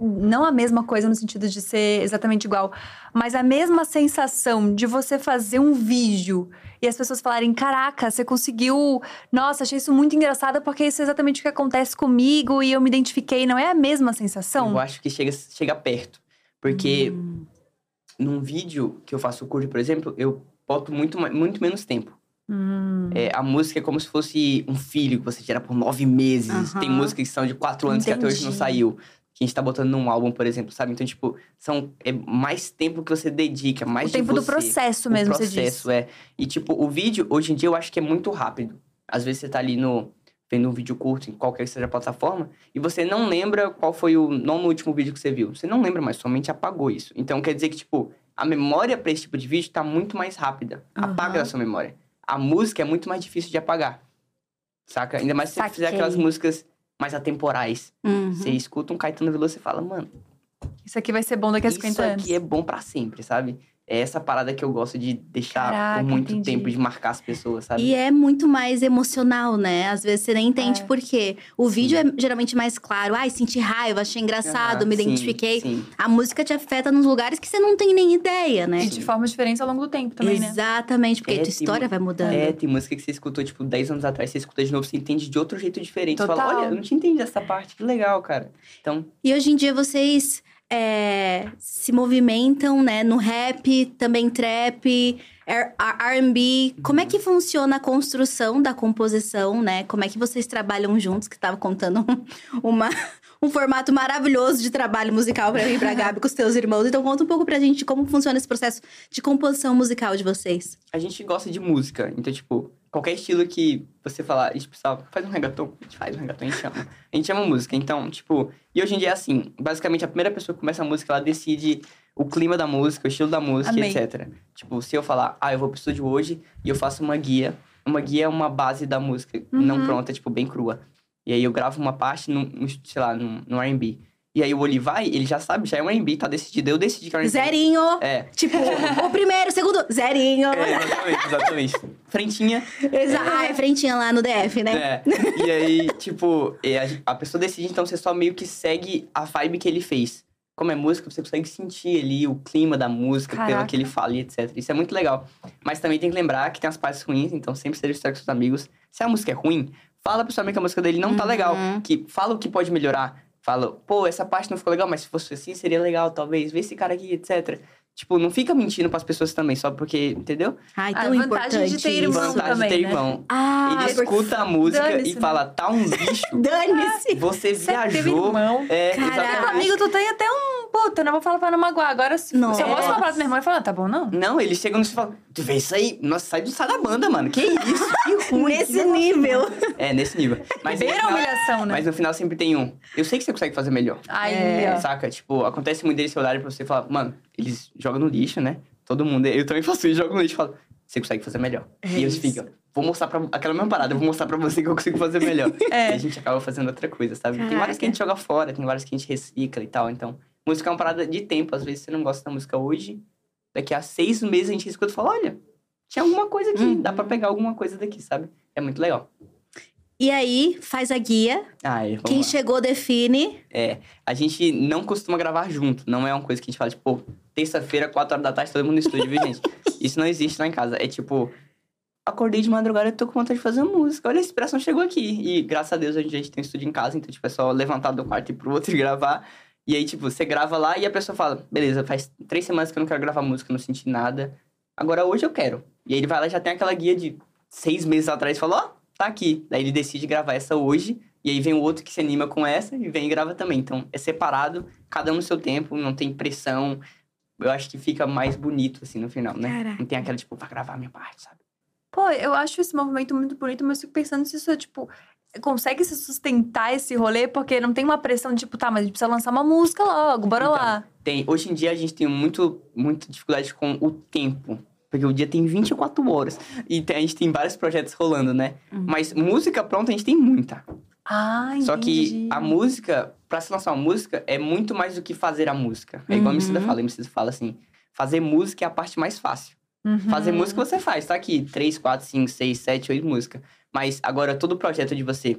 Não a mesma coisa no sentido de ser exatamente igual, mas a mesma sensação de você fazer um vídeo e as pessoas falarem: Caraca, você conseguiu. Nossa, achei isso muito engraçado porque isso é exatamente o que acontece comigo e eu me identifiquei. Não é a mesma sensação? Eu acho que chega, chega perto. Porque num vídeo que eu faço curto, por exemplo, eu boto muito, muito menos tempo. Hum. É, a música é como se fosse um filho que você gera por nove meses. Aham. Tem músicas que são de quatro anos que até hoje não Entendi. saiu. Que a gente tá botando num álbum, por exemplo, sabe? Então, tipo, são, é mais tempo que você dedica, mais O tempo de do você. processo O mesmo, você processo, diz. é. E, tipo, o vídeo, hoje em dia, eu acho que é muito rápido. Às vezes você tá ali no... Vendo um vídeo curto, em qualquer que seja a plataforma, e você não lembra qual foi o nono último vídeo que você viu. Você não lembra mais, somente apagou isso. Então, quer dizer que, tipo, a memória pra esse tipo de vídeo tá muito mais rápida. Apaga Aham. da sua memória. A música é muito mais difícil de apagar. Saca? Ainda mais se você fizer Saquei. aquelas músicas mais atemporais. Uhum. Você escuta um Caetano Veloso e fala, mano, Isso aqui vai ser bom daqui a 50 isso anos. aqui é bom pra sempre, sabe? É essa parada que eu gosto de deixar Caraca, por muito entendi. tempo, de marcar as pessoas, sabe? E é muito mais emocional, né? Às vezes você nem entende É. por quê. O vídeo é geralmente mais claro. Ai, senti raiva, achei engraçado, Aham, me sim, identifiquei. Sim, A música te afeta nos lugares que você não tem nem ideia, né? E de formas diferentes ao longo do tempo também, né? Exatamente, porque É, a tua história vai mudando. É, tem música que você escutou, tipo, 10 anos atrás, você escuta de novo, você entende de outro jeito diferente. Você fala, Total. olha, eu não tinha entendido essa parte, que legal, cara. Então, E hoje em dia vocês é, se movimentam, né? No rap, também trap, R&B. Como é que funciona a construção da composição, né? Como é que vocês trabalham juntos? Que tava contando um, uma, um formato maravilhoso de trabalho musical pra mim e pra Gabi com os teus irmãos. Então conta um pouco pra gente como funciona esse processo de composição musical de vocês. a gente gosta de música. Então, tipo, qualquer estilo que você falar, a gente precisa, faz um reggaeton, a gente faz um reggaeton, a gente chama. A gente chama música. Então, tipo, e hoje em dia é assim, basicamente a primeira pessoa que começa a música, ela decide o clima da música, o estilo da música, Amei. etc. Tipo, se eu falar, ah, eu vou pro estúdio hoje e eu faço uma guia. Uma guia é uma base da música, não Uhum. pronta, tipo, bem crua. E aí eu gravo uma parte, no, sei lá, no, no R&B. E aí o Oli vai, ele já sabe, já é um R&B, tá decidido. Eu decidi que é R&B. Zerinho! É. Tipo, o primeiro, o segundo, zerinho! É, exatamente, exatamente. Frentinha, Exa Ah, é frentinha lá no DF, né? É. E aí, tipo, é, a, pessoa decide, então você só meio que segue a vibe que ele fez. Como é música, você consegue sentir ali o clima da música, pelo Caraca. que ele fala e etc. Isso é muito legal. Mas também tem que lembrar que tem as partes ruins, então sempre seja com seus amigos. Se a música é ruim, fala pro seu amigo que a música dele não tá legal. Que fala o que pode melhorar. Fala, pô, essa parte não ficou legal, mas se fosse assim, seria legal, talvez. Vê esse cara aqui, etc. Tipo, não fica mentindo pras pessoas também, só porque, entendeu? Ai, A tão vantagem importante de ter isso. irmão Vantagem também, de ter né? irmão. Ah, ele escuta a música e né? fala, tá um bicho. Dane-se! Você Você teve viajou. irmão. É, Caraca. Amigo, tu tem até um. Puta, não vou falar pra não magoar. Agora, se, se eu posso falar pro meu irmão, ele fala, tá bom, não? Não, ele chega no e fala, tu vê isso aí? Nossa, sai do sai da banda, mano. Que isso? Que ruim. Nesse nível. ruim." É, nesse nível. Mas, Beira no a final- humilhação, né? mas no final sempre tem um. Eu sei que você consegue fazer melhor. Aí, É. Saca? Tipo, acontece muito deles se olharem pra você e falar, mano, eles jogam no lixo, né? Todo mundo. Eu também faço isso, jogo no lixo e falo, você consegue fazer melhor. É e eles ficam, vou mostrar pra. Aquela mesma parada, eu vou mostrar pra você que eu consigo fazer melhor. É. E a gente acaba fazendo outra coisa, sabe? Tem Caraca. várias que a gente joga fora, tem várias que a gente recicla e tal. Então, música é uma parada de tempo. Às vezes você não gosta da música hoje, daqui a seis meses a gente escuta e fala, olha, tinha alguma coisa aqui, Uhum. dá pra pegar alguma coisa daqui, sabe? É muito legal. E aí, faz a guia. Ah, é, Quem lá. chegou define. É, a gente não costuma gravar junto. Não é uma coisa que a gente fala, tipo, terça-feira, quatro horas da tarde, todo mundo no estúdio, viu, gente? Isso não existe lá em casa. É tipo, acordei de madrugada e tô com vontade de fazer música. Olha, a inspiração chegou aqui. E graças a Deus a gente, tem um estúdio em casa, então, tipo, é só levantar do quarto e pro outro e gravar. E aí, tipo, você grava lá e a pessoa fala, beleza, faz três semanas que eu não quero gravar música, não senti nada. Agora hoje eu quero. E aí ele vai lá já tem aquela guia de seis meses atrás e fala, ó, tá aqui. Daí ele decide gravar essa hoje. E aí vem o outro que se anima com essa e vem e grava também. Então é separado, cada um no seu tempo, não tem pressão. Eu acho que fica mais bonito, assim, no final, né? Caraca. Não tem aquela, tipo, vai gravar a minha parte, sabe? Pô, eu acho esse movimento muito bonito, mas eu fico pensando se isso é, tipo, consegue se sustentar esse rolê, porque não tem uma pressão de, tipo, tá, mas a gente precisa lançar uma música logo, bora Então, lá. Tem, hoje em dia a gente tem muito, muita dificuldade com o tempo. Porque o dia tem 24 horas. E a gente tem vários projetos rolando, né? Mas música pronta a gente tem muita. Ah, entendi. Só que a música, pra se lançar uma música, é muito mais do que fazer a música. É igual a Emicida Uhum. fala. A Emicida fala assim, fazer música é a parte mais fácil. Uhum. Fazer música você faz, tá aqui. 3, 4, 5, 6, 7, 8 músicas. Mas agora todo o projeto de você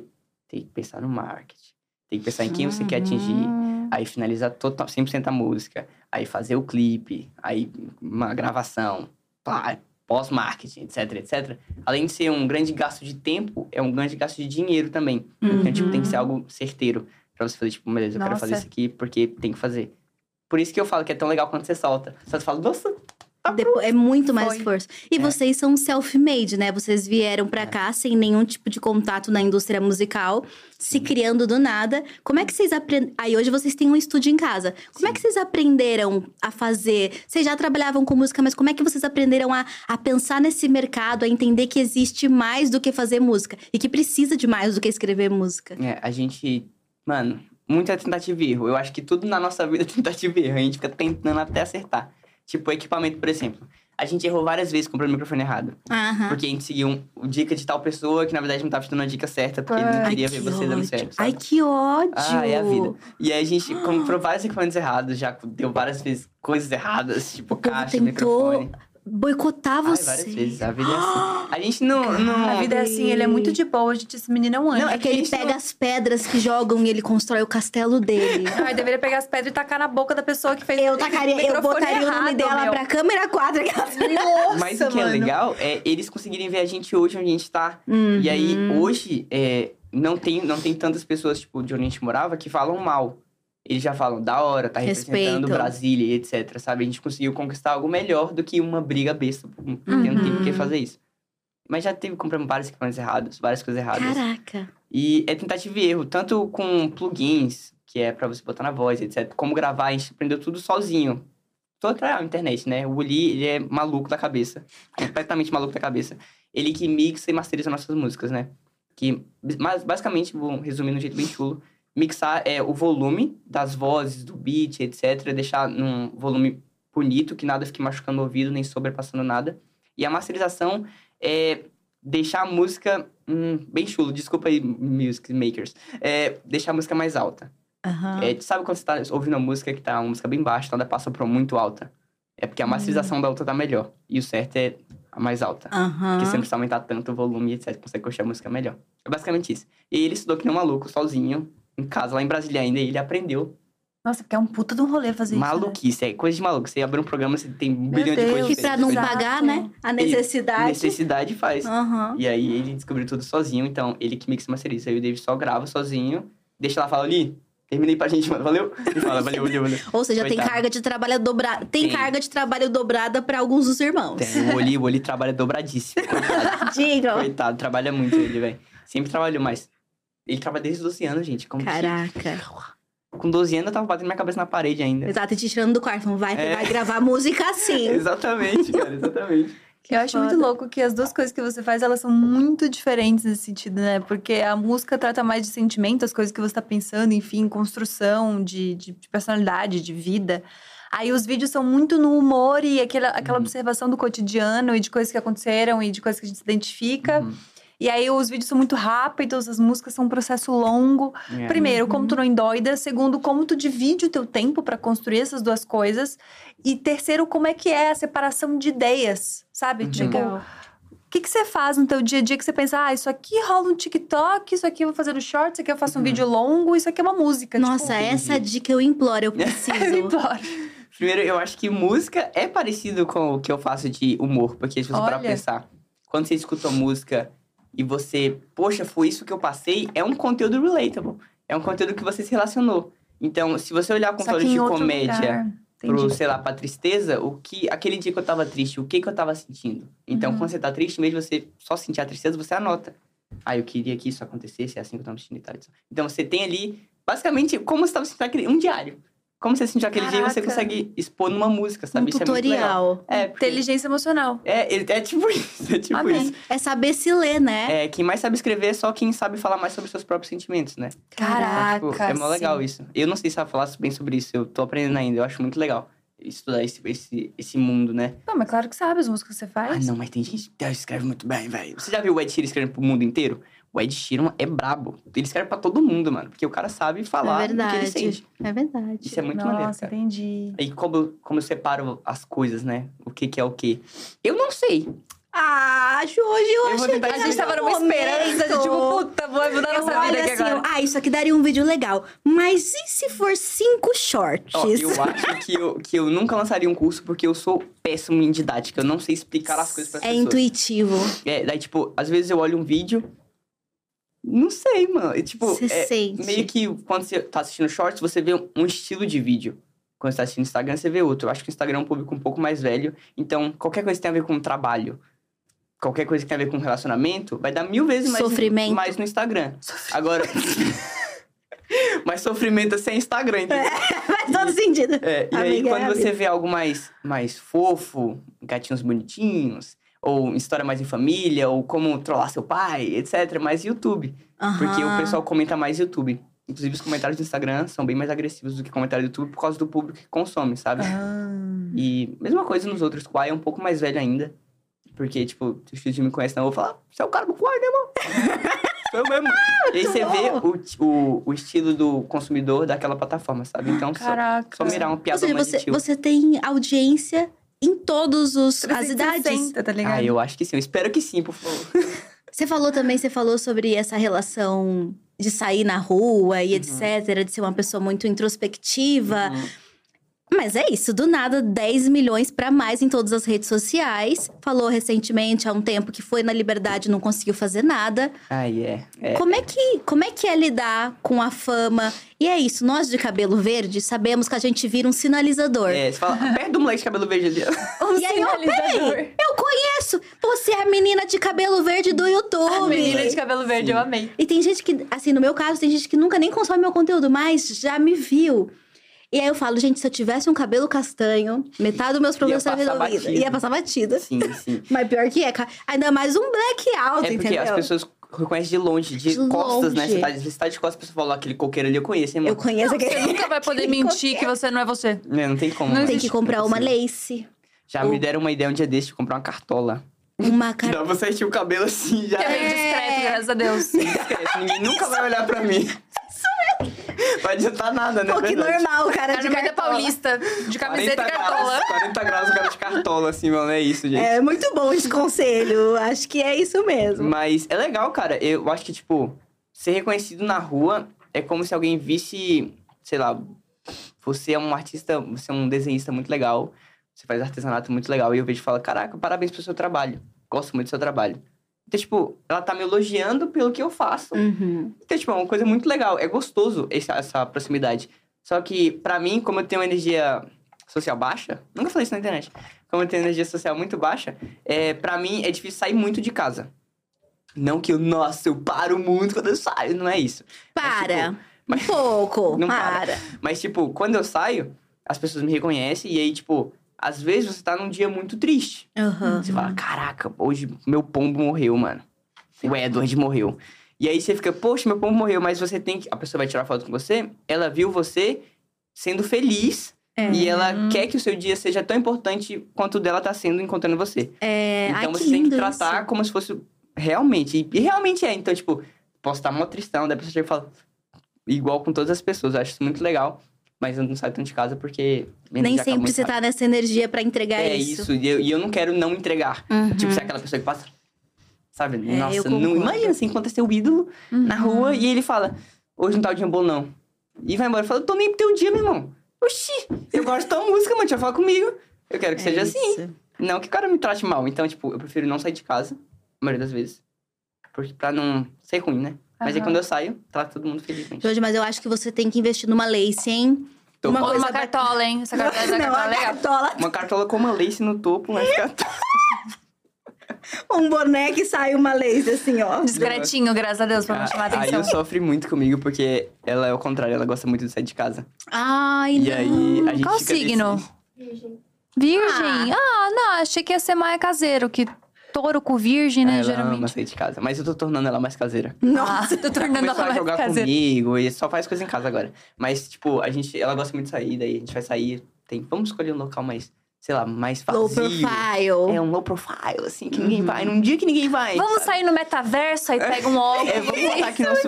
tem que pensar no marketing. Tem que pensar em quem você quer atingir. Hum. Aí finalizar total, 100% a música. Aí fazer o clipe. Aí uma gravação. pá, Pós-marketing, etc, etc. Além de ser um grande gasto de tempo, é um grande gasto de dinheiro também. Então, tipo, tem que ser algo certeiro. Pra você fazer, tipo, beleza, eu quero fazer Nossa. isso aqui porque tem que fazer. Por isso que eu falo que é tão legal quando você solta. Você fala, nossa, Depo- é muito mais Foi. esforço. E É. vocês são self-made, né? Vocês vieram pra cá sem nenhum tipo de contato na indústria musical, se criando do nada. Como é que vocês aprenderam? Aí hoje vocês têm um estúdio em casa. Como é Sim. que vocês aprenderam a fazer? Vocês já trabalhavam com música, mas como é que vocês aprenderam a, a pensar nesse mercado, a entender que existe mais do que fazer música e que precisa de mais do que escrever música? É, a gente. Mano, muita tentativa e erro. Eu acho que tudo na nossa vida é tentativa e erro. A gente fica tentando até acertar. Tipo, equipamento, por exemplo. A gente errou várias vezes comprando o microfone errado. Aham. Porque a gente seguiu um, o dica de tal pessoa que, na verdade, não tava te dando a dica certa, porque ele não Ai, queria que ver você dando ódio. certo. Ai, Sabe? que ódio! Ah, é a vida. E aí a gente comprou vários equipamentos errados, já deu várias vezes coisas erradas, tipo povo caixa, tentou microfone. Boicotar Ai, você. várias vezes. A vida é assim. A gente não. não... A vida é assim, ele é muito de boa, gente. Esse menino é um anjo. Não, É que ele pega as pedras que jogam e ele constrói o castelo dele. Ai, deveria pegar as pedras e tacar na boca da pessoa que fez Eu o tacaria, eu botaria o nome errado, dela meu. pra câmera 4. aquelas- Nossa, Mas o que é mano. legal é eles conseguirem ver a gente hoje onde a gente tá. Uhum. E aí, hoje, é, não, tem, não tem tantas pessoas, tipo, de onde a gente morava, que falam mal. Eles já falam da hora, tá representando Respeitam. Brasília e etc, sabe? A gente conseguiu conquistar algo melhor do que uma briga besta, porque não tem Uhum. por que fazer isso. Mas já teve comprando vários equipamentos errados, várias coisas erradas. Caraca. E é tentativa e erro, tanto com plugins, que é pra você botar na voz, etc. Como gravar, a gente aprendeu tudo sozinho. Toda a internet, né? O Uli, ele é maluco da cabeça. Completamente maluco da cabeça. Ele que mixa e masteriza nossas músicas, né? Que, mas, basicamente, vou resumir de um jeito bem chulo. Mixar é o volume das vozes, do beat, etc. Deixar num volume bonito, que nada fique machucando o ouvido, nem sobrepassando nada. E a masterização é deixar a música... Hum, bem chulo, desculpa aí, music makers. É deixar a música mais alta. Aham. É, sabe quando você tá ouvindo uma música que tá uma música bem baixa, ela passa pra muito alta? É porque a masterização da outra tá melhor. E o certo é a mais alta. Aham. Porque você não precisa aumentar tanto o volume, etc. Consegue curtir a música melhor. É basicamente isso. E ele estudou que nem um maluco, sozinho, em casa, lá em Brasília ainda, e ele aprendeu. Nossa, porque é um puta de um rolê fazer isso. né? Maluquice, é coisa de maluco. Você abre um programa, você tem um bilhão de coisas E pra não pagar, né? A necessidade. Necessidade faz. Aham. E aí ele descobriu tudo sozinho, então ele que mixa e masteriza. Aí o David só grava sozinho, deixa lá e fala, ali, terminei pra gente, mano. Valeu? Ele fala, valeu, valeu, valeu. Ou seja, tem Coitado. carga de trabalho dobrada. Tem, Tem. carga de trabalho dobrada pra alguns dos irmãos. Tem, o Oli, o Oli trabalha dobradíssimo. Coitado, Diga. Coitado, trabalha muito ele, velho. Sempre trabalhou, mas ele trabalha desde os 12 anos, gente. Como que- Caraca. Com 12 anos eu tava batendo minha cabeça na parede ainda. Exato, e te tirando do quarto. Vai, É. vai gravar música assim. Exatamente, cara, exatamente. Eu acho muito foda. louco que as duas coisas que você faz, elas são muito diferentes nesse sentido, né? Porque a música trata mais de sentimento, as coisas que você tá pensando, enfim, construção de, de, de personalidade, de vida. Aí os vídeos são muito no humor e aquela, aquela Uhum. observação do cotidiano e de coisas que aconteceram e de coisas que a gente se identifica. Uhum. E aí os vídeos são muito rápidos, as músicas são um processo longo. É. Primeiro, como tu não endoida. Segundo, como tu divide o teu tempo pra construir essas duas coisas. E terceiro, como é que é a separação de ideias, sabe? Uhum. Tipo, o que, que você faz no teu dia a dia que você pensa, ah, isso aqui rola um TikTok, isso aqui eu vou fazer no short, isso aqui eu faço um Uhum. vídeo longo, isso aqui é uma música. Nossa, entendi. essa dica eu imploro, eu preciso. tipo, embora. Primeiro, eu acho que música é parecido com o que eu faço de humor. Porque se você parar pra Olha. pensar, quando você escuta música e você, poxa, foi isso que eu passei, é um conteúdo relatable. É um conteúdo que você se relacionou. Então, se você olhar em de comédia lugar. pro, Entendi. sei lá, pra tristeza, o que aquele dia que eu tava triste, o que que eu tava sentindo. Então, Uhum. quando você tá triste, mesmo você só sentir a tristeza, você anota. Ah, eu queria que isso acontecesse, é assim que eu me sentindo e tal. e tal. Então, você tem ali, basicamente, como você tava sentindo aquele... Um diário. Como você sentiu aquele dia, você Caraca. consegue expor numa música, sabe? Um Isso é muito legal. tutorial. É, porque... Inteligência emocional. É, é, é tipo isso, é tipo Amém. isso. É saber se ler, né? É, quem mais sabe escrever é só quem sabe falar mais sobre seus próprios sentimentos, né? Caraca, Tipo, é mó legal sim. isso. Eu não sei se ela falar bem sobre isso, eu tô aprendendo ainda, eu acho muito legal estudar esse, esse, esse mundo, né? Não, mas claro que sabe as músicas que você Ah, faz. não, mas tem gente que escreve muito bem, velho. Você já viu o Ed Sheeran escrevendo pro mundo inteiro? O Ed Sheeran é brabo. Ele escreve pra todo mundo, mano. Porque o cara sabe falar é o que ele verdade. sente. É verdade. Isso é muito maneiro, Nossa, cara. entendi. E como, como eu separo as coisas, né? O que que é o que. Eu não sei. Ah, Jorge, eu, Eu vou achei que A gente tava um numa esperança de tipo, puta, vai mudar Eu nossa vida aqui assim, agora. ah, isso aqui daria um vídeo legal. Mas e se for cinco shorts? Ó, eu acho que eu, que eu nunca lançaria um curso porque eu sou péssimo em didática. Eu não sei explicar as coisas pras é pessoas. intuitivo. É, daí, tipo, às vezes eu olho um vídeo. Não sei, mano. E, tipo, Você é, sente. meio que quando você tá assistindo shorts, você vê um estilo de vídeo. Quando você tá assistindo Instagram, você vê outro. Eu acho que o Instagram é um público um pouco mais velho. Então, qualquer coisa que tem a ver com trabalho, qualquer coisa que tem a ver com relacionamento, vai dar mil vezes mais, Sofrimento. mais no Instagram. Agora. Mas sofrimento é sem Instagram, entendeu? Faz todo sentido. É, e aí, Amiga, quando é você vê algo mais, mais fofo, gatinhos bonitinhos, ou história mais em família, ou como trollar seu pai, etc., mais YouTube. Porque o pessoal comenta mais YouTube. Inclusive, os comentários do Instagram são bem mais agressivos do que comentários do YouTube por causa do público que consome, sabe? Ah. E mesma coisa nos outros. O Quai é um pouco mais velho ainda. Porque, tipo, os filhos me conhecem, não eu vou falar, você é o cara do Quai, né, mano? Sou eu mesmo. e aí você vê o, o, o estilo do consumidor daquela plataforma, sabe? Então, só, Caraca. só mirar uma Ou piada seja, mais você, você tem audiência em todos os as idades. 360, tá ligado? Ah, eu acho que sim. Eu espero que sim, por favor. Você falou também, você falou sobre essa relação de sair na rua Uhum. e etc, de ser uma pessoa muito introspectiva. Uhum. Mas é isso, do nada 10 milhões pra mais em todas as redes sociais. Falou recentemente há um tempo que foi na liberdade e não conseguiu fazer nada. Ai, é. é. Como é que como é que é lidar com a fama? E é isso, nós de cabelo verde sabemos que a gente vira um sinalizador. É, você fala, perto do moleque de cabelo verde ali. Um E aí, ó, peraí, eu conheço! Você é a menina de cabelo verde do YouTube. A menina de cabelo verde, Sim. eu amei. E tem gente que, assim, no meu caso, tem gente que nunca nem consome meu conteúdo, mas já me viu. E aí eu falo, gente, se eu tivesse um cabelo castanho, metade dos meus problemas Ia estariam passar resolvidos. Ia passar batida. Sim, sim. Mas pior que é, ainda mais um blackout, É porque entendeu? as pessoas reconhecem de longe, de, De costas, né? longe. Você tá, você tá de costas, a pessoa fala, "Ó, aquele coqueiro ali eu conheço, hein, Eu mano? conheço Você aquele... nunca vai poder mentir qualquer. que você não é você. Não, não tem como. Não né? Tem que comprar é uma lace, Já me deram uma ideia um dia desse de comprar uma cartola. uma dá pra você vestir o cabelo assim, já Que é meio é. discreto, graças a Deus. Esquece, ninguém nunca vai olhar pra mim. Vai adiantar nada, né? Pô, que Verdade. normal, cara de cartola. Paulista, de camiseta e 40 cartola. graus, 40 graus o cara de cartola, assim, mano. É isso, gente. É muito bom esse conselho, acho que é isso mesmo. Mas é legal, cara. Eu acho que, tipo, ser reconhecido na rua é como se alguém visse, sei lá, você é um artista, você é um desenhista muito legal, você faz artesanato muito legal. E eu vejo e falo, caraca, parabéns pelo seu trabalho. Gosto muito do seu trabalho. Então, tipo, ela tá me elogiando pelo que eu faço. Uhum. Então, tipo, é uma coisa muito legal. É gostoso esse- essa proximidade. Só que, pra mim, como eu tenho uma energia social baixa, nunca falei isso na internet. Como eu tenho energia social muito baixa, é, pra mim é difícil sair muito de casa. Não que eu, nossa, eu paro muito quando eu saio, não é isso. Para. Mas, Um pouco. Não para. para. Mas, tipo, quando eu saio, as pessoas me reconhecem e aí, tipo, às vezes você tá num dia muito triste. Aham. Você fala, caraca, hoje meu pombo morreu, mano. O Edward morreu. E aí você fica, poxa, meu pombo morreu, mas você tem que. A pessoa vai tirar foto com você, ela viu você sendo feliz. É. E ela quer que o seu dia seja tão importante quanto o dela tá sendo encontrando você. É, então ai, você tem que tratar isso. como se fosse realmente. E, e realmente é. Então, tipo, posso estar mó tristão, daí a pessoa chega e fala. Igual com todas as pessoas. Eu acho isso muito legal. Mas eu não saio tanto de casa porque. Nem sempre você rápido. tá nessa energia pra entregar É isso. isso. E eu, e eu não quero não entregar. Uhum. Tipo, ser aquela pessoa que passa. Sabe? É, Nossa, não imagina assim, encontra seu ídolo na Uhum. rua e ele fala: Hoje não tá o dia bom, não. E vai embora. Fala, tô nem pro teu dia, meu irmão. Oxi, eu gosto de tua música, mano. Deixa eu falar comigo. Eu quero que É seja assim. isso. Não que o cara me trate mal. Então, tipo, eu prefiro não sair de casa, a maioria das vezes. Porque pra não ser ruim, né? Mas aí quando eu saio, trato todo mundo felizmente. Jorge, mas eu acho que você tem que investir numa lace, hein? Tô uma coisa uma cartola, hein? Essa cartola, essa Não, cartola a é legal. cartola, Uma cartola com uma lace no topo, vai ficar. um boné que sai uma lace, assim, ó. Discretinho, graças a Deus, pra não chamar Aí atenção. eu sofre muito comigo, porque ela é o contrário, ela gosta muito de sair de casa. Ai, E não. aí a gente Qual signo? nesse- Virgem? Ah. não, achei que ia ser mais caseiro, que touro com virgem, né, ela ama geralmente. sair de casa. Mas eu tô tornando ela mais caseira. Nossa. Ah, tô tornando ela a mais jogar caseira. comigo e só faz coisa em casa agora. Mas, tipo, a gente, ela gosta muito de sair, daí a gente vai sair, tem, vamos escolher um local mais sei lá, mais vazio. Low profile. É um low profile, assim, que ninguém vai. Num dia que ninguém vai. Vamos sabe? sair no metaverso, aí pega um óculos. É, vamos botar aqui nosso.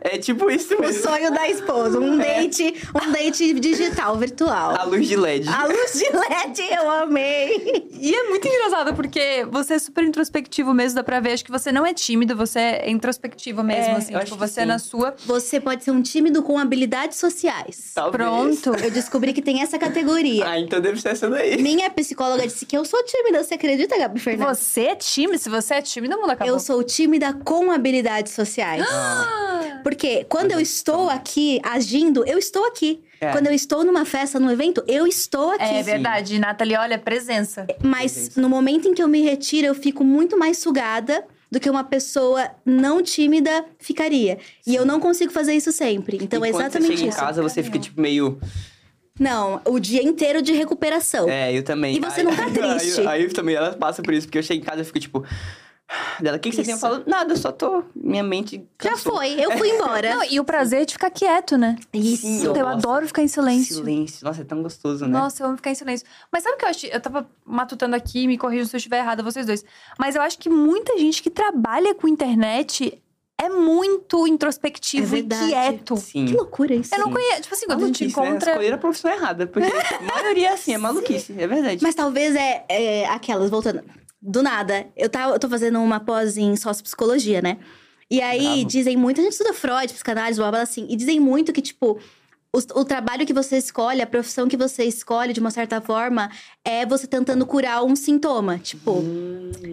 É tipo isso O mesmo. sonho da esposa. Um date, um date digital, virtual. A luz de LED. A luz de LED, eu amei. E é muito engraçado, porque você é super introspectivo mesmo, dá pra ver. Acho que você não é tímido, você é introspectivo mesmo, É, assim. eu acho Tipo, que você é na sua. Você pode ser um tímido com habilidades sociais. Talvez. Pronto. Eu descobri que tem essa categoria. Ah, então deve ser essa daí. Minha psicóloga disse que eu sou tímida. Você acredita, Gabi Fernandes? Você é tímido? Se você é tímido, o mundo acabou. Eu sou tímida com habilidades sociais. Porque quando eu estou aqui agindo, eu estou aqui. É. Quando eu estou numa festa, num evento, eu estou aqui. É verdade, Nathalie, olha, presença. Mas no momento em que eu me retiro, eu fico muito mais sugada do que uma pessoa não tímida ficaria. E eu não consigo fazer isso sempre. Então e é quando exatamente você chega isso. em casa, você fica, tipo, meio... Não, o dia inteiro de recuperação. É, eu também. E você não tá triste. Aí, aí eu também, ela passa por isso. Porque eu chego em casa e fico, tipo... Dela, o que, que você tem? Eu falo, nada, eu só tô... Minha mente Já cansou. foi, eu fui embora. Não, e o prazer de ficar quieto, né? Isso. Sim, eu gosto. adoro ficar em silêncio. Silêncio. Nossa, é tão gostoso, né? Nossa, eu amo ficar em silêncio. Mas sabe o que eu acho? Eu tava matutando aqui, me corrijam se eu estiver errada, vocês dois. Mas eu acho que muita gente que trabalha com internet é muito É introspectivo e verdade. quieto. Sim. Que loucura isso. Eu não conheço. Tipo assim, quando a gente Maluquice, né? encontra. Escolheram a profissão errada. Porque a maioria é assim, é maluquice. É verdade. Mas talvez é, é aquelas, voltando. Do nada, eu, tava, eu tô fazendo uma pós em sociopsicologia, né? E aí Bravo. dizem muito, a gente estuda Freud, psicanálise, blá blá assim, e dizem muito que, tipo, o, o trabalho que você escolhe, a profissão que você escolhe, de uma certa forma, é você tentando curar um sintoma. Tipo,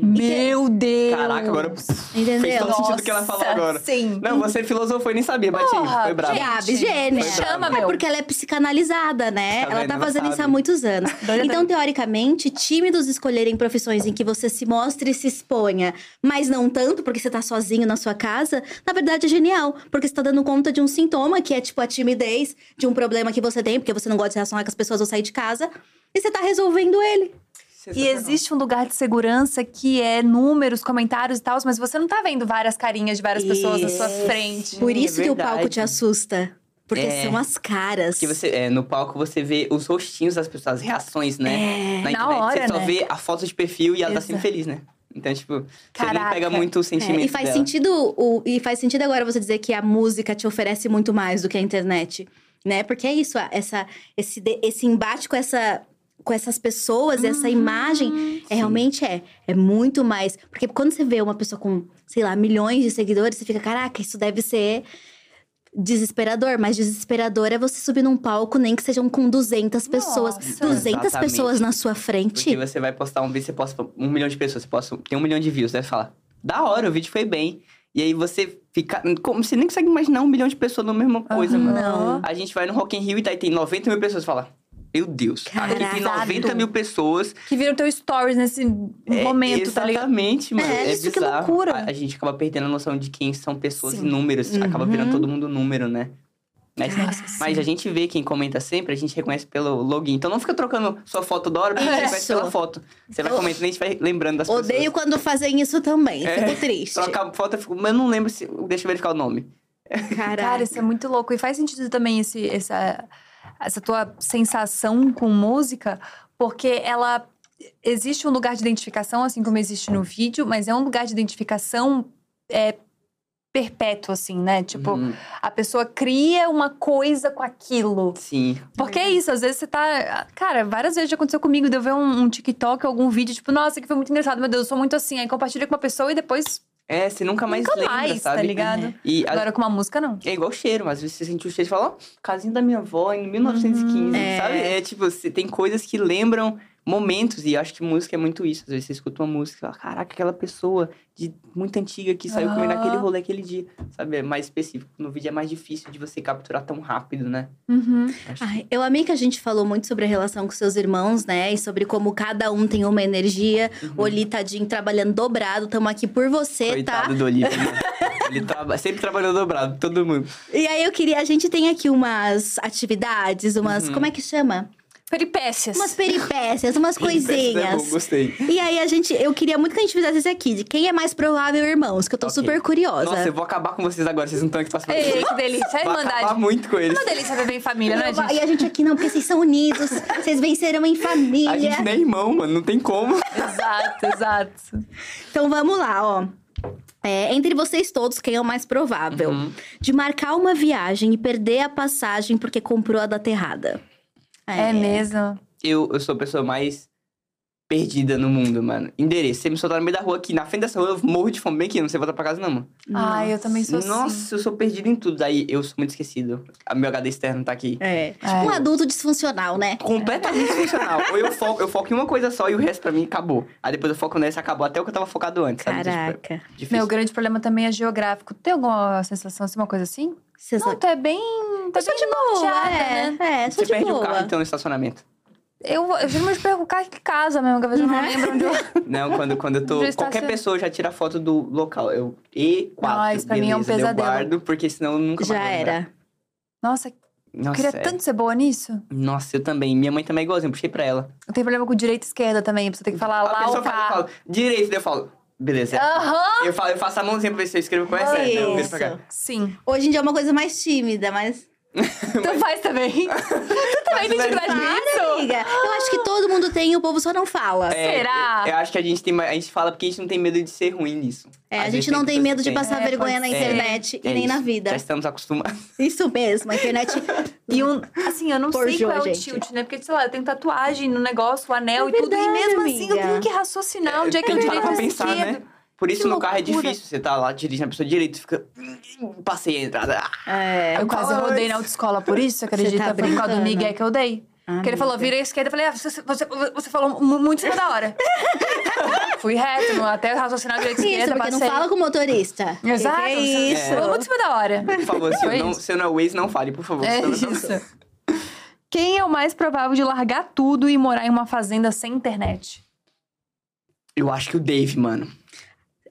Meu Deus! Caraca, agora Entendeu? fez todo sentido o que ela falou Nossa, agora. Sim. Não, você filosofou e nem sabia, Batinho. Foi bravo. gente. Gabi, gênia. Me chama, É porque ela é psicanalizada, né? Tá ela tá fazendo isso há muitos anos. Então, teoricamente, tímidos escolherem profissões em que você se mostre e se exponha, mas não tanto porque você tá sozinho na sua casa, na verdade é genial. Porque você tá dando conta de um sintoma, que é tipo a timidez, de um problema que você tem, porque você não gosta de se relacionar com as pessoas ou sair de casa, e você tá resolvendo ele. E existe um lugar de segurança que é números, comentários e tal, mas você não tá vendo várias carinhas de várias pessoas na sua Isso. frente. Por é isso que o palco te assusta. Porque É. são as caras. Porque você, é, no palco você vê os rostinhos das pessoas, as reações, né? É. Na Na internet hora, você só né? vê a foto de perfil e ela tá Exato. sempre feliz, né? Então, tipo, você Caraca. não pega muito o É, sentimento e faz dela. sentido o, e faz sentido agora você dizer que a música te oferece muito mais do que a internet, né? Porque é isso, essa esse esse embate com essa com essas pessoas, essa imagem, é, realmente é. É muito mais. Porque quando você vê uma pessoa com, sei lá, milhões de seguidores, você fica, caraca, isso deve ser desesperador. Mas desesperador é você subir num palco, nem que sejam com 200 pessoas. Nossa. 200 Exatamente. pessoas na sua frente. Porque você vai postar um vídeo, você posta um milhão de pessoas, você posta, tem um milhão de views, deve falar, da hora, o vídeo foi bem. E aí você fica. Como você nem consegue imaginar um milhão de pessoas na mesma coisa, Aham. mano. Não. A gente vai no Rock in Rio e daí tem 90 mil pessoas. Fala, meu Deus, aqui tem Caraca. 90 mil pessoas. Que viram teu stories nesse É, momento, tá ligado? Exatamente, mano. É, É, isso que bizarro. loucura. A, a gente acaba perdendo a noção de quem são pessoas Sim. e números. Acaba virando Uhum. todo mundo número, né? Mas, Nossa, mas sim. a gente vê quem comenta sempre, a gente reconhece pelo login. Então não fica trocando sua foto da hora, porque você reconhece Isso. pela foto. Você vai Eu- comentando e a gente vai lembrando das Odeio pessoas. quando fazem isso também. É. Fico triste. Trocar a foto, eu fico, mas eu não lembro se. Deixa eu verificar o nome. Caraca. Cara, isso é muito louco. E faz sentido também esse, essa, essa tua sensação com música, porque ela. Existe um lugar de identificação, assim como existe no vídeo, mas é um lugar de identificação é, perpétuo, assim, né? Tipo, Uhum. a pessoa cria uma coisa com aquilo. Sim. Porque é isso, às vezes você tá. Cara, várias vezes já aconteceu comigo de eu ver um, um TikTok, algum vídeo, tipo, nossa, que foi muito engraçado, meu Deus, eu sou muito assim. Aí compartilha com uma pessoa e depois É, você nunca mais nunca lembra, mais, sabe? tá ligado? E Agora com uma música, não. é igual cheiro, às vezes você sente o cheiro e fala, ó, casinha da minha avó em 1915, É. sabe? É tipo, você tem coisas que lembram momentos, e acho que música é muito isso. Às vezes você escuta uma música e fala, caraca, aquela pessoa de muito antiga que saiu comigo Aham. naquele rolê aquele dia, sabe? É mais específico. No vídeo é mais difícil de você capturar tão rápido, né? Uhum. Ai, eu amei que a gente falou muito sobre a relação com seus irmãos, né? E sobre como cada um tem uma energia. O Oli, tadinho, trabalhando dobrado. Tamo aqui por você, Coitado tá? do Olívio, né? Ele traba- sempre trabalhou dobrado, todo mundo. E aí eu queria... A gente tem aqui umas atividades, umas... Uhum. Como é que chama? Peripécias. Umas peripécias, umas É bom, coisinhas. gostei. E aí a gente, eu queria muito que a gente fizesse esse aqui, de quem é mais provável, irmãos, que eu tô Ok. super curiosa. Nossa, eu vou acabar com vocês agora, vocês não estão aqui pra saber. Ei, que delícia. É Vou acabar irmandade. muito com É eles. uma delícia viver em família, né, E gente? a gente aqui não, porque vocês são unidos, vocês vencerão em família. A gente nem é irmão, mano, não tem como. Exato, exato. Então vamos lá, ó. É, entre vocês todos, quem é o mais provável? Uhum. De marcar uma viagem e perder a passagem porque comprou a data errada. É, mesmo. Eu, eu sou a pessoa mais perdida no mundo, mano. Endereço. Você me soltar no meio da rua aqui, na frente dessa rua, eu morro de fome bem aqui. Não sei voltar pra casa, não, mano. Ai, eu também sou Nossa, assim. eu sou perdido em tudo. Aí eu sou muito esquecido. A meu HD externo tá aqui. É. Tipo É. um adulto disfuncional, né? Completamente disfuncional. Ou eu foco, eu foco em uma coisa só e o resto pra mim acabou. Aí depois eu foco nessa, acabou até o que eu tava focado antes. sabe? Tipo, Caraca. Difícil. Meu grande problema também é geográfico. Tem alguma sensação assim, uma coisa assim? Você Não, tu é bem. Tá sou bem de boa, norteada, é. né? É, Você de perde boa. o carro então no estacionamento. Eu, eu geralmente perco o carro em casa mesmo, que às vezes eu não Uhum. lembro onde eu. Não, quando, quando eu tô. Qualquer pessoa já tira foto do local. Eu. E4. Ah, isso pra mim é um beleza, pesadelo. Eu guardo, porque senão eu nunca Já era. Nossa, eu Nossa, queria é. tanto ser boa nisso. Nossa, eu também. Minha mãe também é igualzinha, eu puxei pra ela. Eu tenho problema com direita e esquerda também, você ter que falar a lá pessoa o fala, eu falo, direito, daí eu falo, beleza. Aham! Eu, falo, eu faço a mãozinha pra ver se eu escrevo com essa. Não, eu viro pra cá. Sim. Hoje em dia é uma coisa mais tímida, mas. Tu faz também. tu também tem dificuldade é- nisso? Amiga, eu acho que todo mundo tem e o povo só não fala. É, Será? Eu, eu acho que a gente tem mais- a gente fala porque a gente não tem medo de ser ruim nisso. É, Às a vezes gente não tem medo de passar É, vergonha na internet É e nem isso. na vida. Já estamos acostumados. Isso mesmo, a internet. E um, assim, eu não sei qual é a o gente. tilt, né? Porque, sei lá, eu tenho tatuagem no negócio, o anel É e tudo. E verdade, mesmo assim, eu amiga. tenho que raciocinar onde é que é parar direito pra pensar, esquerdo. né? Por isso Que no carro é difícil. Você tá lá dirigindo a pessoa direito, fica. Passei a entrada. Ah, É. Eu quase rodei na autoescola por isso, você acredita? tá Foi por causa do brincando. migué que eu dei. Porque ele falou, vira à esquerda. Eu falei, ah, você, você, você falou mu- muito em cima da hora. Fui reto, até raciocinar direito Isso, esquerda, porque não passei. fala com o motorista. Exato. Que que é você- isso? Falou muito em cima da hora. Por favor, se não, isso. se eu não é Waze, não fale, por favor. É não- isso. Quem é o mais provável de largar tudo e morar em uma fazenda sem internet? Eu acho que o Dave, mano.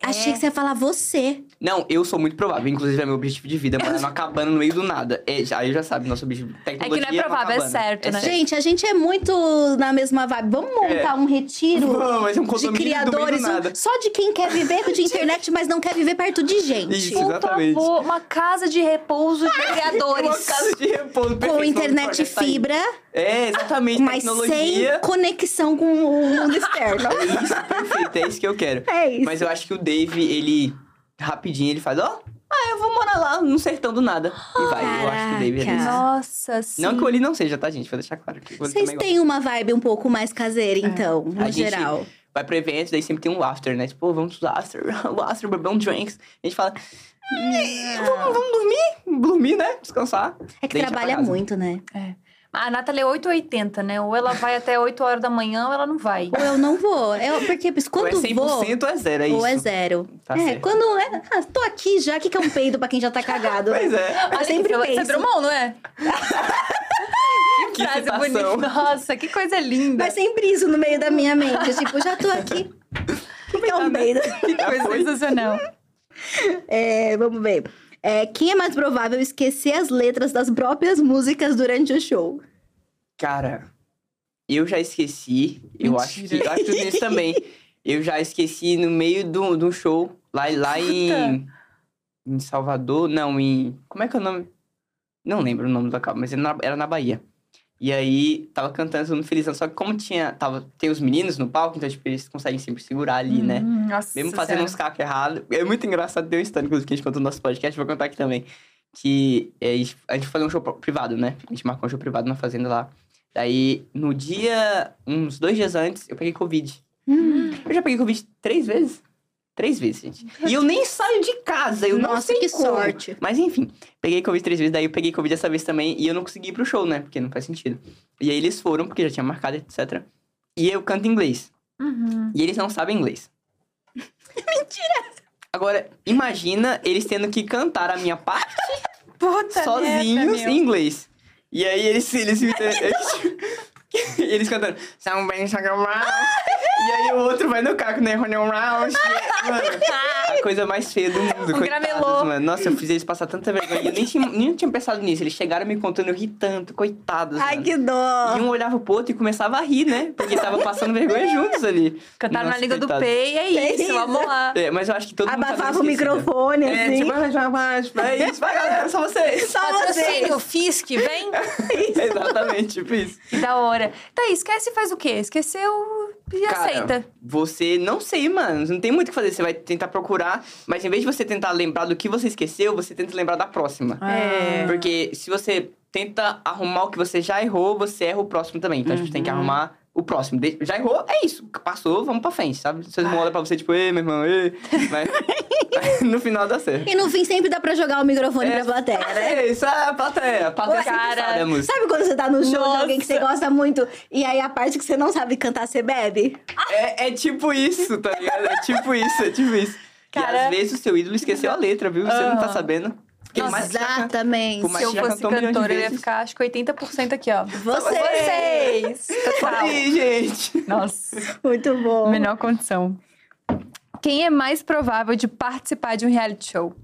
Achei que você ia falar você. Não, eu sou muito provável. Inclusive, é meu objetivo de vida, mano. Não acabando no meio do nada. É, já, aí já sabe, nosso objetivo. É que Tecnologia não é provável, é certo, né? Gente, a gente é muito na mesma vibe. Vamos montar um retiro Vamos, mas é um de condomínio do meio do criadores. um- nada. só de quem quer viver de internet, mas não quer viver perto de gente. Isso. Por Exatamente. favor, uma casa de repouso de Uma criadores. casa de repouso Com perfeito, internet tá aí. fibra, É, exatamente. mas sem Tecnologia. conexão com o mundo externo. É isso, perfeito. É isso que eu quero. É isso. Mas eu acho que o Dave, ele... Rapidinho, ele faz, ó... ah, eu vou morar lá no sertão do nada. E vai. Eu acho que o Dave é Caraca. isso. Nossa, sim. Não que o Oli não seja, tá, gente? Vou deixar claro que Vocês têm uma vibe um pouco mais caseira, então, no A gente- geral. Vai pra eventos, daí sempre tem um after, né? Tipo, vamos pro after, o after, beber um drinks. A gente fala, "Eh, vamos, vamos dormir, dormir, né? Descansar. É que Daí gente trabalha muito, né? A Nathalie é 880, né? Ou ela vai até 8 horas da manhã ou ela não vai. Ou eu não vou. Eu, porque Ou quando é 100% vou. ou é zero, é isso. Ou é zero. Tá é, certo. quando é. Ah, tô aqui já, o que, que é um peido pra quem já tá cagado? Pois é. Eu sempre Você é penso. Drummond, não é? Que Frase bonita. Nossa, que coisa linda. Mas sempre isso no meio da minha mente. Tipo, já tô aqui. Que, que é um peido? Que coisa sensacional. É, vamos ver. É, quem é mais provável esquecer as letras das próprias músicas durante o show? Cara, eu já esqueci. Eu acho que. Eu acho que meninos também. Eu já esqueci no meio do, do show. Lá, lá em. Em Salvador. Não, em. Como é que é o nome? Não lembro o nome do local, mas era na, era na Bahia. E aí, tava cantando todo mundo felizão. Só que como tinha. Tava, tem os meninos no palco, então, tipo, eles conseguem sempre segurar ali, né? Hum, Nossa, Mesmo fazendo sério. uns cacos errados. É muito engraçado, uma história, inclusive, que a gente contou no nosso podcast, vou contar aqui também. Que é, a gente foi fazer um show privado, né? A gente marcou um show privado na fazenda lá. Daí, no dia, uns dois dias antes, eu peguei Covid. Eu já peguei Covid três vezes. Três vezes, gente. E eu nem saio de casa, eu não Nossa, sei que como. sorte. Mas enfim, peguei Covid três vezes, daí eu peguei Covid dessa vez também e eu não consegui ir pro show, né? Porque não faz sentido. E aí eles foram, porque já tinha marcado, etc. E eu canto inglês. Uhum. E eles não sabem inglês. Mentira! Agora, imagina eles tendo que cantar a minha parte Puta sozinhos merda, em inglês. E aí eles, eles, eles, eles cantando. São bem E aí o outro vai no carro, né? Running around. E, mano, a coisa mais feia do mundo. Um coitados, mano. Nossa, eu fiz eles passar tanta vergonha. E eu nem tinha, nem tinha pensado nisso. Eles chegaram me contando, eu ri tanto, coitados. Ai, mano. que dó. E um olhava pro outro e começava a rir, né? Porque tava passando vergonha juntos ali. Cantaram na Nossa, língua do coitados. P e é É isso, isso. vamos lá. É, mas eu acho que todo mundo tá Abafava o microfone, É, assim. tipo, mais, mais, é isso, vai galera, só vocês. Só você. Patrocínio, Fisk, vem. Exatamente, tipo isso. Que da hora. Tá, esquece e faz o quê? Esqueceu e Cara, aceita. Você não sei, mano. Não tem muito o que fazer. Você vai tentar procurar, mas em vez de você tentar lembrar do que você esqueceu, você tenta lembrar da próxima. É. Porque se você tenta arrumar o que você já errou, você erra o próximo também. Então a gente tem que arrumar o próximo. Já errou, é isso. Passou, vamos pra frente, sabe? Vocês não olham pra você, tipo, ei, meu irmão, ei. Mas no final dá certo. E no fim sempre dá pra jogar o microfone pra plateia, né? É isso, é a plateia. A plateia Cara, sabe a música. Sabe quando você tá no show de alguém que você Nossa. gosta muito e aí a parte que você não sabe cantar, você bebe? É, é tipo isso, tá ligado? É tipo isso, é tipo isso. Cara- E às vezes o seu ídolo esqueceu a letra, viu? Você não tá sabendo. Nossa, mais- Exatamente. Por mais Se eu fosse cantora, eu ia ficar, acho que 80% aqui, ó. Você. Vocês! Total. Gente. Nossa, Muito bom. menor condição. Quem é mais provável de participar de um reality show?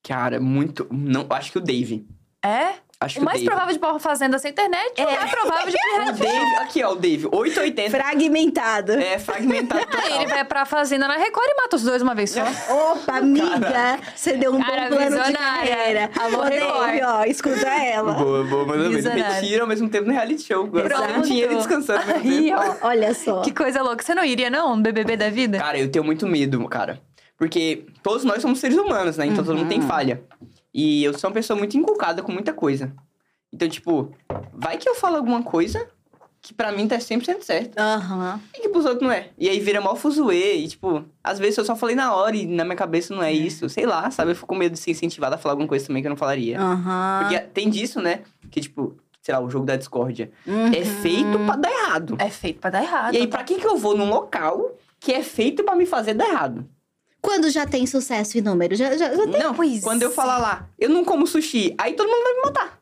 Cara, muito. Não, acho que o Dave. É? Acho O mais o provável de pôr fazenda sem internet é. o mais provável de show. Dave, aqui, ó, o Dave. 880. Fragmentado. É fragmentado Aí ele vai pra fazenda na Record e mata os dois uma vez só. Opa, amiga, você deu um Cara, bom plano de carreira. Alô, Dave, Record. ó, escuta ela. Boa, boa, mas também. Visionário. Retira ao mesmo tempo no reality show. Ganhando dinheiro e descansando. Aí, ó. Olha só. Que coisa louca. Você não iria, não? No BBB da vida? Cara, eu tenho muito medo, cara. Porque todos nós somos seres humanos, né? Então todo mundo Uhum. tem falha. E eu sou uma pessoa muito inculcada com muita coisa. Então, tipo, vai que eu falo alguma coisa que pra mim tá 100% certo. Aham. E que pros outros não é. E aí vira mal fuzuê. E, tipo, às vezes eu só falei na hora e na minha cabeça não é isso. Sei lá, sabe? Eu fico com medo de ser incentivado a falar alguma coisa também que eu não falaria. Aham. Porque tem disso, né? Que, tipo, sei lá, o jogo da discórdia. Uhum. É feito pra dar errado. É feito pra dar errado. E aí, pra que que eu vou num local que é feito pra me fazer dar errado? Quando já tem sucesso e número? Já, já, já tem. Não, Pois quando eu falar lá, eu não como sushi, aí todo mundo vai me matar.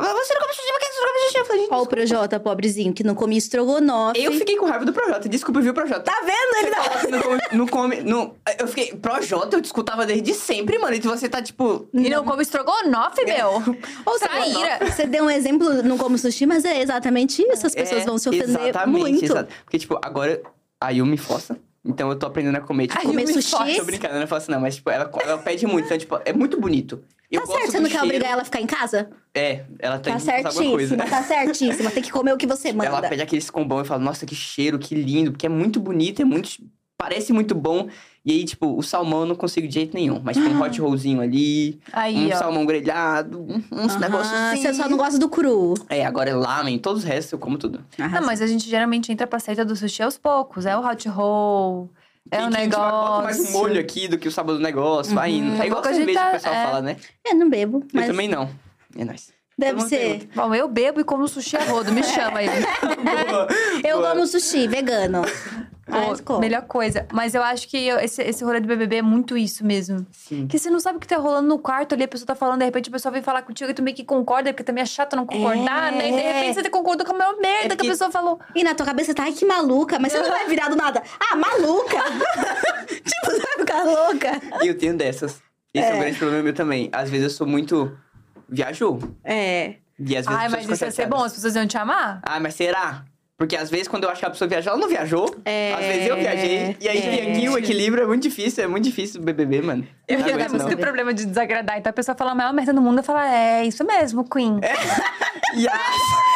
Você não come sushi, por que você não come sushi? Eu falei, gente, Ó o Projota, pobrezinho, que não comia estrogonofe. eu fiquei com raiva do Projota. Desculpa, viu, Projota? Tá vendo? Ele tá... Não come, não come. Não, eu fiquei. Projota, eu te escutava desde sempre, mano. E você tá tipo. E não come estrogonofe, meu. Ou Traíra. Você deu um exemplo, não como sushi, mas é exatamente isso. As pessoas é, vão se ofender exatamente, muito. exato. Porque, tipo, agora a Yumi força. Então eu tô aprendendo a comer, tipo, Comer sushi? força. Tô brincando, eu não faço não, mas, tipo, ela, ela pede muito. Então, tipo, é muito bonito. Eu Tá certo, você não quer obrigar ela a ficar em casa? É, ela tem Tá que fazer alguma coisa. certíssima, tá certíssima. Tem que comer o que você manda. Ela pede aqueles combão e fala, nossa, que cheiro, que lindo, porque é muito bonito, é muito. Parece muito bom. E aí, tipo, o salmão eu não consigo de jeito nenhum. Mas, tipo, um hot rollzinho ali, Aí, um ó. salmão grelhado, um- uns Aham, negócios assim. Você só não gosta do cru. É, agora é lamen, todos os restos eu como tudo. Não, mas a gente geralmente entra pra seita do sushi aos poucos. É o hot roll, é o Tem que, tipo, Bota mais um negócio. molho aqui do que o sabor do negócio, vai indo. A É igual pouco a gente cerveja que tá- o pessoal é. fala, né? É, não bebo. Eu Mas também não. É nóis. deve Todo mundo ser. pergunta. Bom, eu bebo e como sushi a rodo. Me chama aí. Boa, Eu boa. como sushi, vegano. Pô, melhor coisa. Mas eu acho que eu- esse, esse rolê do BBB é muito isso mesmo. Sim. Que você não sabe o que tá rolando no quarto ali, a pessoa tá falando, de repente a pessoa vem falar contigo e tu meio que concorda, porque também é chato não concordar, É. né? E de repente você concordou com a maior merda que porque- a pessoa falou. E na tua cabeça tá, ai que maluca, mas você não vai virar do nada. Ah, maluca! tipo, você vai ficar louca. E eu tenho dessas. Esse é. um grande problema meu também. Às vezes eu sou muito. Viajou. É. E às vezes Ai, mas isso ia ser bom, as pessoas iam te amar? Ah, mas será? Porque às vezes quando eu acho que a pessoa viajou, ela não viajou. É, Às vezes eu viajei. E aí é. aqui o equilíbrio é muito difícil, é muito difícil o BBB, mano. Eu Não ia ter aguento, muito problema de desagradar. Então a pessoa fala a maior merda do mundo, eu falo, é isso mesmo, Queen. Yes!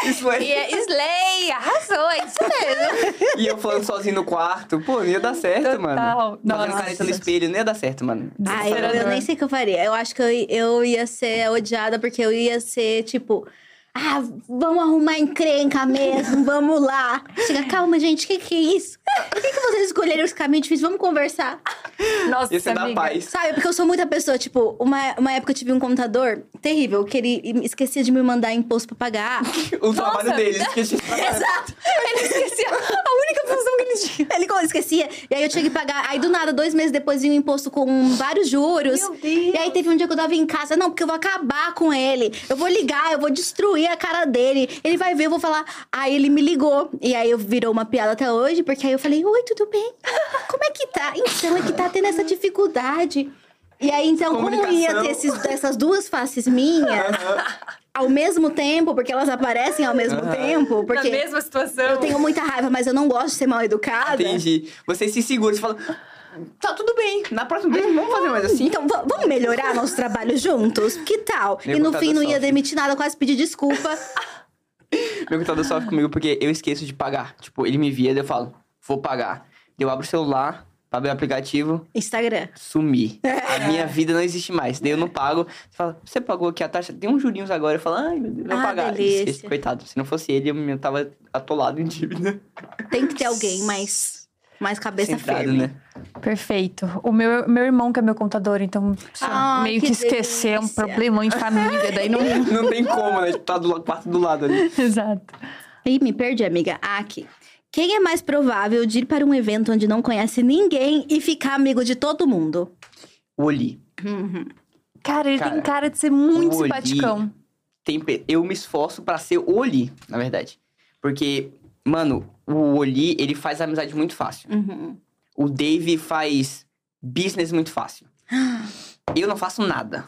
Isso é. E é Slay, arrasou, é isso mesmo. E eu falando sozinho no quarto, pô, não ia dar certo, Total. mano. Fazendo Nossa. careta no espelho, não ia dar certo, mano. Ai, eu, eu nem sei o que eu faria. Eu acho que eu, eu ia ser odiada porque eu ia ser tipo. Ah, vamos arrumar encrenca mesmo, vamos lá. Chega, calma, gente, o que, que é isso? Por que, que vocês escolheram esse caminho difícil? Vamos conversar. Nossa, ser da amiga. paz. Sabe, porque eu sou muita pessoa, tipo, uma, uma época eu tive um contador terrível, que ele esquecia de me mandar imposto pra pagar. O trabalho que a gente Exato. Ele esquecia a única função que ele tinha. Ele esquecia. E aí eu tinha que pagar. Aí do nada, dois meses depois, vinha um imposto com vários juros. Meu Deus. E aí teve um dia que eu tava em casa. Não, porque eu vou acabar com ele. Eu vou ligar, eu vou destruir a cara dele. Ele vai ver, eu vou falar. Aí ele me ligou. E aí eu virou uma piada até hoje, porque aí eu falei: Oi, tudo bem? Como é que tá? Então, é que tá tendo essa dificuldade. E aí, então, como ia ter esses, essas duas faces minhas ao mesmo tempo, porque elas aparecem ao mesmo tempo, Na porque mesma situação. eu tenho muita raiva, mas eu não gosto de ser mal educada. Entendi. Você se segura, você fala. Tá tudo bem. Na próxima vez vamos fazer mais assim. Então, va- vamos melhorar nosso trabalho juntos? Que tal? Meu e no fim não ia demitir nada, quase pedir desculpa. Meu contador sofre comigo porque eu esqueço de pagar. Tipo, ele me via, daí eu falo, vou pagar. Eu abro o celular, abro o aplicativo, Instagram. sumi. A minha vida não existe mais. Daí eu não pago. Você fala, você pagou aqui a taxa? Tem uns jurinhos agora. Eu falo, ai, meu Deus, vou Ah, pagar. delícia. Esqueci, coitado. Se não fosse ele, eu me- tava atolado em dívida. Tem que ter alguém mais, mais cabeça Centrado, firme. né? Perfeito. O meu, meu irmão que é meu contador, então Ah, meio que que, esquecer é um problema em família, daí não. Não tem como, né? Tipo, tá do quarto do lado ali. Exato. Ih, me perdi, amiga. Ah, Aqui. Quem é mais provável de ir para um evento onde não conhece ninguém e ficar amigo de todo mundo? O Oli. Cara, ele Cara, tem cara de ser muito simpaticão. tem eu me esforço pra ser o Oli, na verdade. Porque, mano, o Oli, ele faz amizade muito fácil. Uhum. O Dave faz business muito fácil. Eu não faço nada.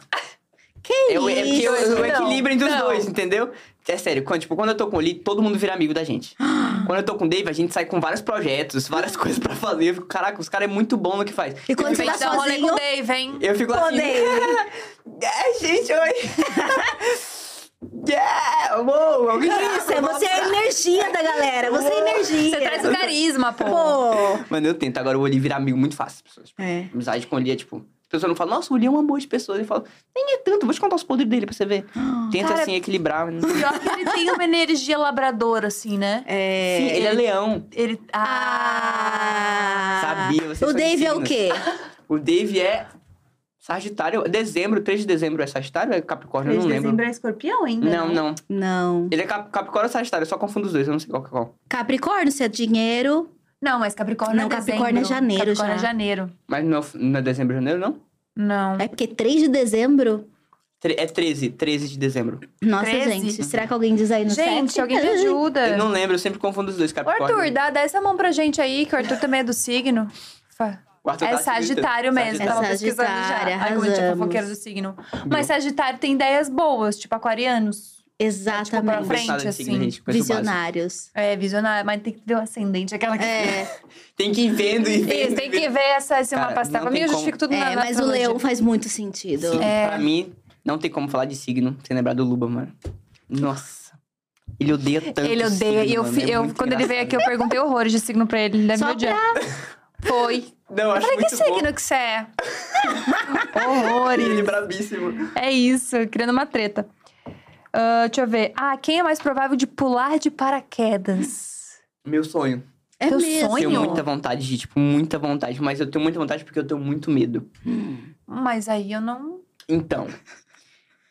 Que É o, é porque eu, isso? eu Não, equilíbrio entre os não. dois, entendeu? É sério, quando, tipo, quando eu tô com o Oli, todo mundo vira amigo da gente. quando eu tô com o Dave, a gente sai com vários projetos, várias coisas pra fazer. Eu fico, caraca, os caras é muito bom no que faz. E quando eu você tá Dá um rolê com sozinho... o Dave, hein? eu fico Ô, assim. Dave. é, gente, oi. yeah, uou, alguém Isso, é você é a energia da galera. Você é energia. Você traz o carisma, pô. Pô. Mano, eu tento. Agora o Oli vira amigo muito fácil. pessoas. Tipo, É. Amizade com o Oli é tipo. As pessoas não falam, nossa, o Oli é um amor de pessoa. Ele fala, nem é tanto, vou te contar os podres dele pra você ver. Tenta Cara, assim equilibrar. Pior que ele tem uma energia labradora, assim, né? É... Sim, ele é leão. Ele. Ah! Sabia, você O Dave é o quê? O Dave é Sagitário. Dezembro, 3 de dezembro é Sagitário ou é Capricórnio? Eu não lembro. é escorpião ainda. Não, não. Não. Ele é Cap- Capricórnio ou Sagitário, eu só confundo os dois, eu não sei qual que é qual. Capricórnio, se é dinheiro. Não, mas Capricórnio Não, é dezembro. Capricórnio é janeiro Capricórnio já. é janeiro. Mas não é, não é dezembro, janeiro, não? Não. É porque 3 de dezembro. Tre- É 13, 13 de dezembro. Nossa, 13? gente. Será que alguém diz aí no Gente, chat? alguém me ajuda. Eu não lembro, eu sempre confundo os dois, Capricórnio. Arthur, dá, dá essa mão pra gente aí, que o Arthur também é do signo. Arthur É tá Sagitário mesmo, Sagitário. tava pesquisando já. Sagitária, Ai, como a gente é arrasamos. fofoqueira do signo. Mas Sagitário tem ideias boas, tipo aquarianos. Exatamente. Tipo, pra Não frente, signo, assim. gente, conheço o básico. Visionários. É, visionário, mas tem que ver o ascendente, aquela que... É, Tem que ir vendo e vendo. Isso, tem que ver essa, esse Cara, mapa astral. Pra mim, eu justifico tudo na é na mas o leão faz muito sentido. Sim, É. pra mim, não tem como falar de signo sem lembrar do Luba, mano. Nossa. Ele odeia tanto Ele odeia. signo, e eu, mano, fi- é eu- quando ele veio aqui, engraçado. eu perguntei horrores de signo pra ele. Ele deve Só me odiar. Foi. Não, eu Eu acho falei, que bom. signo que você é? Ele é horrores. brabíssimo. É isso, criando uma treta. Ah, deixa eu ver. Ah, quem é mais provável de pular de paraquedas? Meu sonho. É Teu mesmo. sonho? Tenho muita vontade de, tipo, muita vontade. Mas eu tenho muita vontade porque eu tenho muito medo. Mas aí eu não. Então,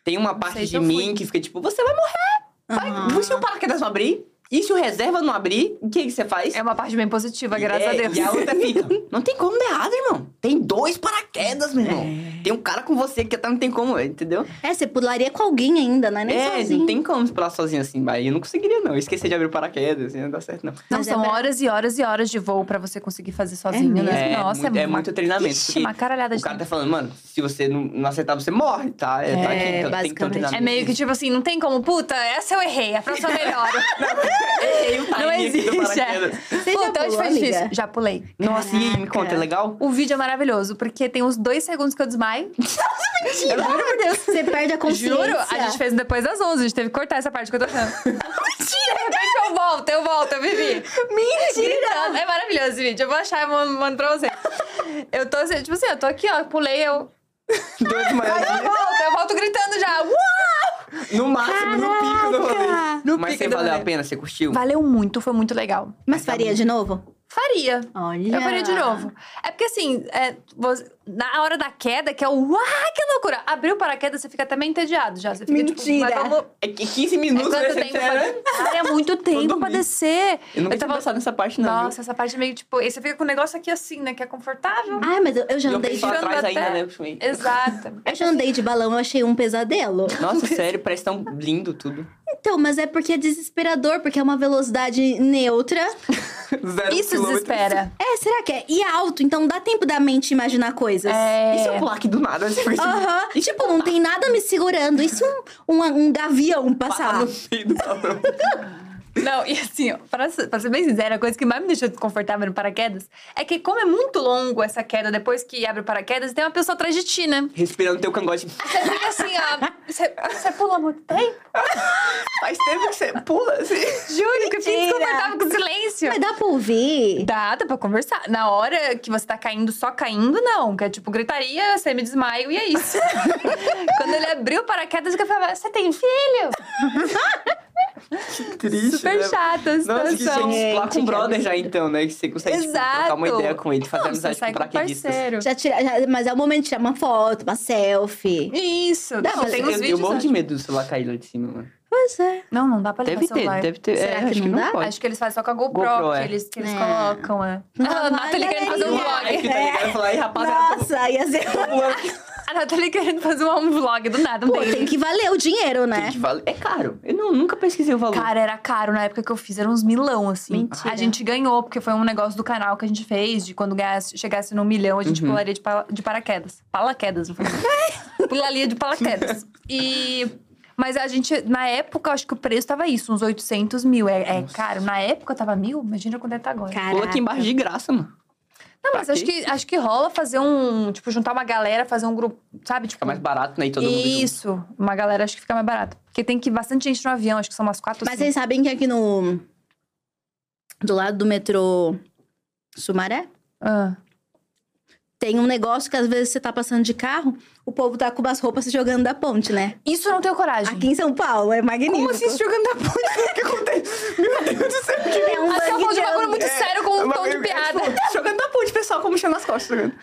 tem uma parte sei se de eu mim fui. que fica tipo, você vai morrer. Vai, se o paraquedas não abrir? E se o reserva não abrir? O que, que você faz? É uma parte bem positiva, graças É, a Deus. E a outra fica, não tem como dar errado, irmão. Tem dois paraquedas, meu irmão. É. Tem um cara com você que até não tem como, entendeu? É, você pularia com alguém ainda, não é nem é, sozinho. não tem como pular sozinho assim. Mas eu não conseguiria, não. Eu esqueci de abrir o paraquedas, assim, não dá certo, não. Não, Mas é são pra- horas e horas e horas de voo pra você conseguir fazer sozinho, mesmo? né? É, Nossa, muito, é uma- muito treinamento. Ixi, uma caralhada o de cara tá tempo. falando, mano, se você não, não acertar, você morre, tá? É, tá aqui, É, então tem que ter um basicamente. É meio que tipo assim, não tem como, puta, essa eu errei, a próxima eu melhoro. Errei o não existe. é. já hoje pulou, foi difícil. amiga? Já pulei. Nossa, e aí, me conta, é legal? O vídeo é maravilhoso, porque tem uns dois segundos que eu desmaio. Mentira! Juro por Deus. Você perde a consciência. Juro, a gente fez depois das 11, a gente teve que cortar essa parte que eu tô achando. Mentira! De repente eu volto, eu volto, eu vivi. Mentira! É maravilhoso esse vídeo, eu vou achar e mando, pra você. Eu tô, assim, tipo assim, eu tô aqui, ó, pulei, eu... Dois Eu maiores. volto, eu volto gritando já. Uau! No máximo, no pico do rolê. No Mas pico você do valeu rolê. a pena? Você curtiu? Valeu muito, foi muito legal. Mas faria de novo? Faria. Olha. Eu faria de novo. É porque assim, é, você- na hora da queda, que é o uau, que loucura! Abriu o paraquedas, você fica até meio entediado já. Você fica Mentira. tipo, vamos. É que 15 É minutos quanto né, tempo você- pra... Cara, é muito tempo pra descer. Eu nunca Eu tava- pensado nessa parte, não. Nossa, essa parte é meio tipo. E você fica com o negócio aqui assim, né? Que é confortável. Ai, mas eu, eu já viu? Eu andei de... atrás até- ainda, né? Exato. Eu já andei de balão, eu achei um pesadelo. Nossa, sério, parece tão lindo tudo. Então, mas é porque é desesperador, porque é uma velocidade neutra. Zero Isso quilômetros. desespera. É, será que é? E é alto, então dá tempo da mente imaginar coisas. É. E se eu pular aqui do nada? Assim, Aham. E tipo, não tem nada me segurando. E se um, um, um gavião passar passar? no meio do. Não, e assim, ó, pra, ser- pra ser bem sincera, a coisa que mais me deixou desconfortável no paraquedas é que, como é muito longo essa queda depois que abre o paraquedas, tem uma pessoa atrás de ti, né? Respirando teu cangote. Você fica assim, ó. Você, você pula muito tempo? Faz tempo que você pula, assim. Juro que eu fiquei Mentira. desconfortável com o silêncio. Mas dá pra ouvir? Dá, dá pra conversar. Na hora que você tá caindo, só caindo, não. Que é tipo gritaria, você me desmaio e é isso. Quando ele abriu o paraquedas, eu falava, você tem filho? Triste, Super né? chata a Nossa, que situação. você pular com Gente, um que brother já, então, né? Que você consegue tipo, trocar uma ideia com ele, fazer Não, amizade com o paraquedistas. Já tira, já- mas é o momento de tirar uma foto, uma selfie. Isso. Dá Não, pra- tem eu, uns eu vídeos. morro de medo do celular cair lá de cima, mano. Pois é. Não, não dá pra levar Deve ter, celular. deve ter. Será é, que acho não que dá? não pode. Acho que eles fazem só com a GoPro, GoPro, que é. eles, que eles É. colocam, é. Não, a Nathalie querendo fazer um vlog. Tá ligado? Falar, aí, rapaziada, Nossa, ia ser. Nathalie querendo fazer um vlog do nada, Pô, dele. tem que valer o dinheiro, né? tem que valer. É caro. Eu não, nunca pesquisei o valor. Cara, era caro na época que eu fiz, era uns milão, assim. Mentira. A gente ganhou, porque foi um negócio do canal que a gente fez, de quando ganhasse, chegasse no milhão, a gente Uhum. pularia de, pa- de paraquedas. Paraquedas, eu falei. Pularia de paraquedas. E. Mas a gente, na época, acho que o preço tava isso, uns 800 mil. É, é caro. Na época tava mil, imagina quanto é que tá agora. Caraca. Pula aqui embaixo de graça, mano. Não, mas acho que, acho que rola fazer um. Tipo, juntar uma galera, fazer um grupo, sabe? Tipo, Fica mais barato, né? E todo mundo junto. Isso. Uma galera acho que fica mais barato. Porque tem que bastante gente no avião, acho que são umas quatro, Mas cinco. vocês sabem que aqui no. Do lado do metrô Sumaré? Ah. Tem um negócio que às vezes você tá passando de carro, o povo tá com umas roupas se jogando da ponte, né? Isso eu não tenho coragem. Aqui em São Paulo, é magnífico. Como assim se jogando na ponte? O que acontece? Meu Deus do céu, que É um de um bagulho jump. muito sério com um tom de É, piada. tipo, jogando na ponte, pessoal, como chama nas costas. jogando.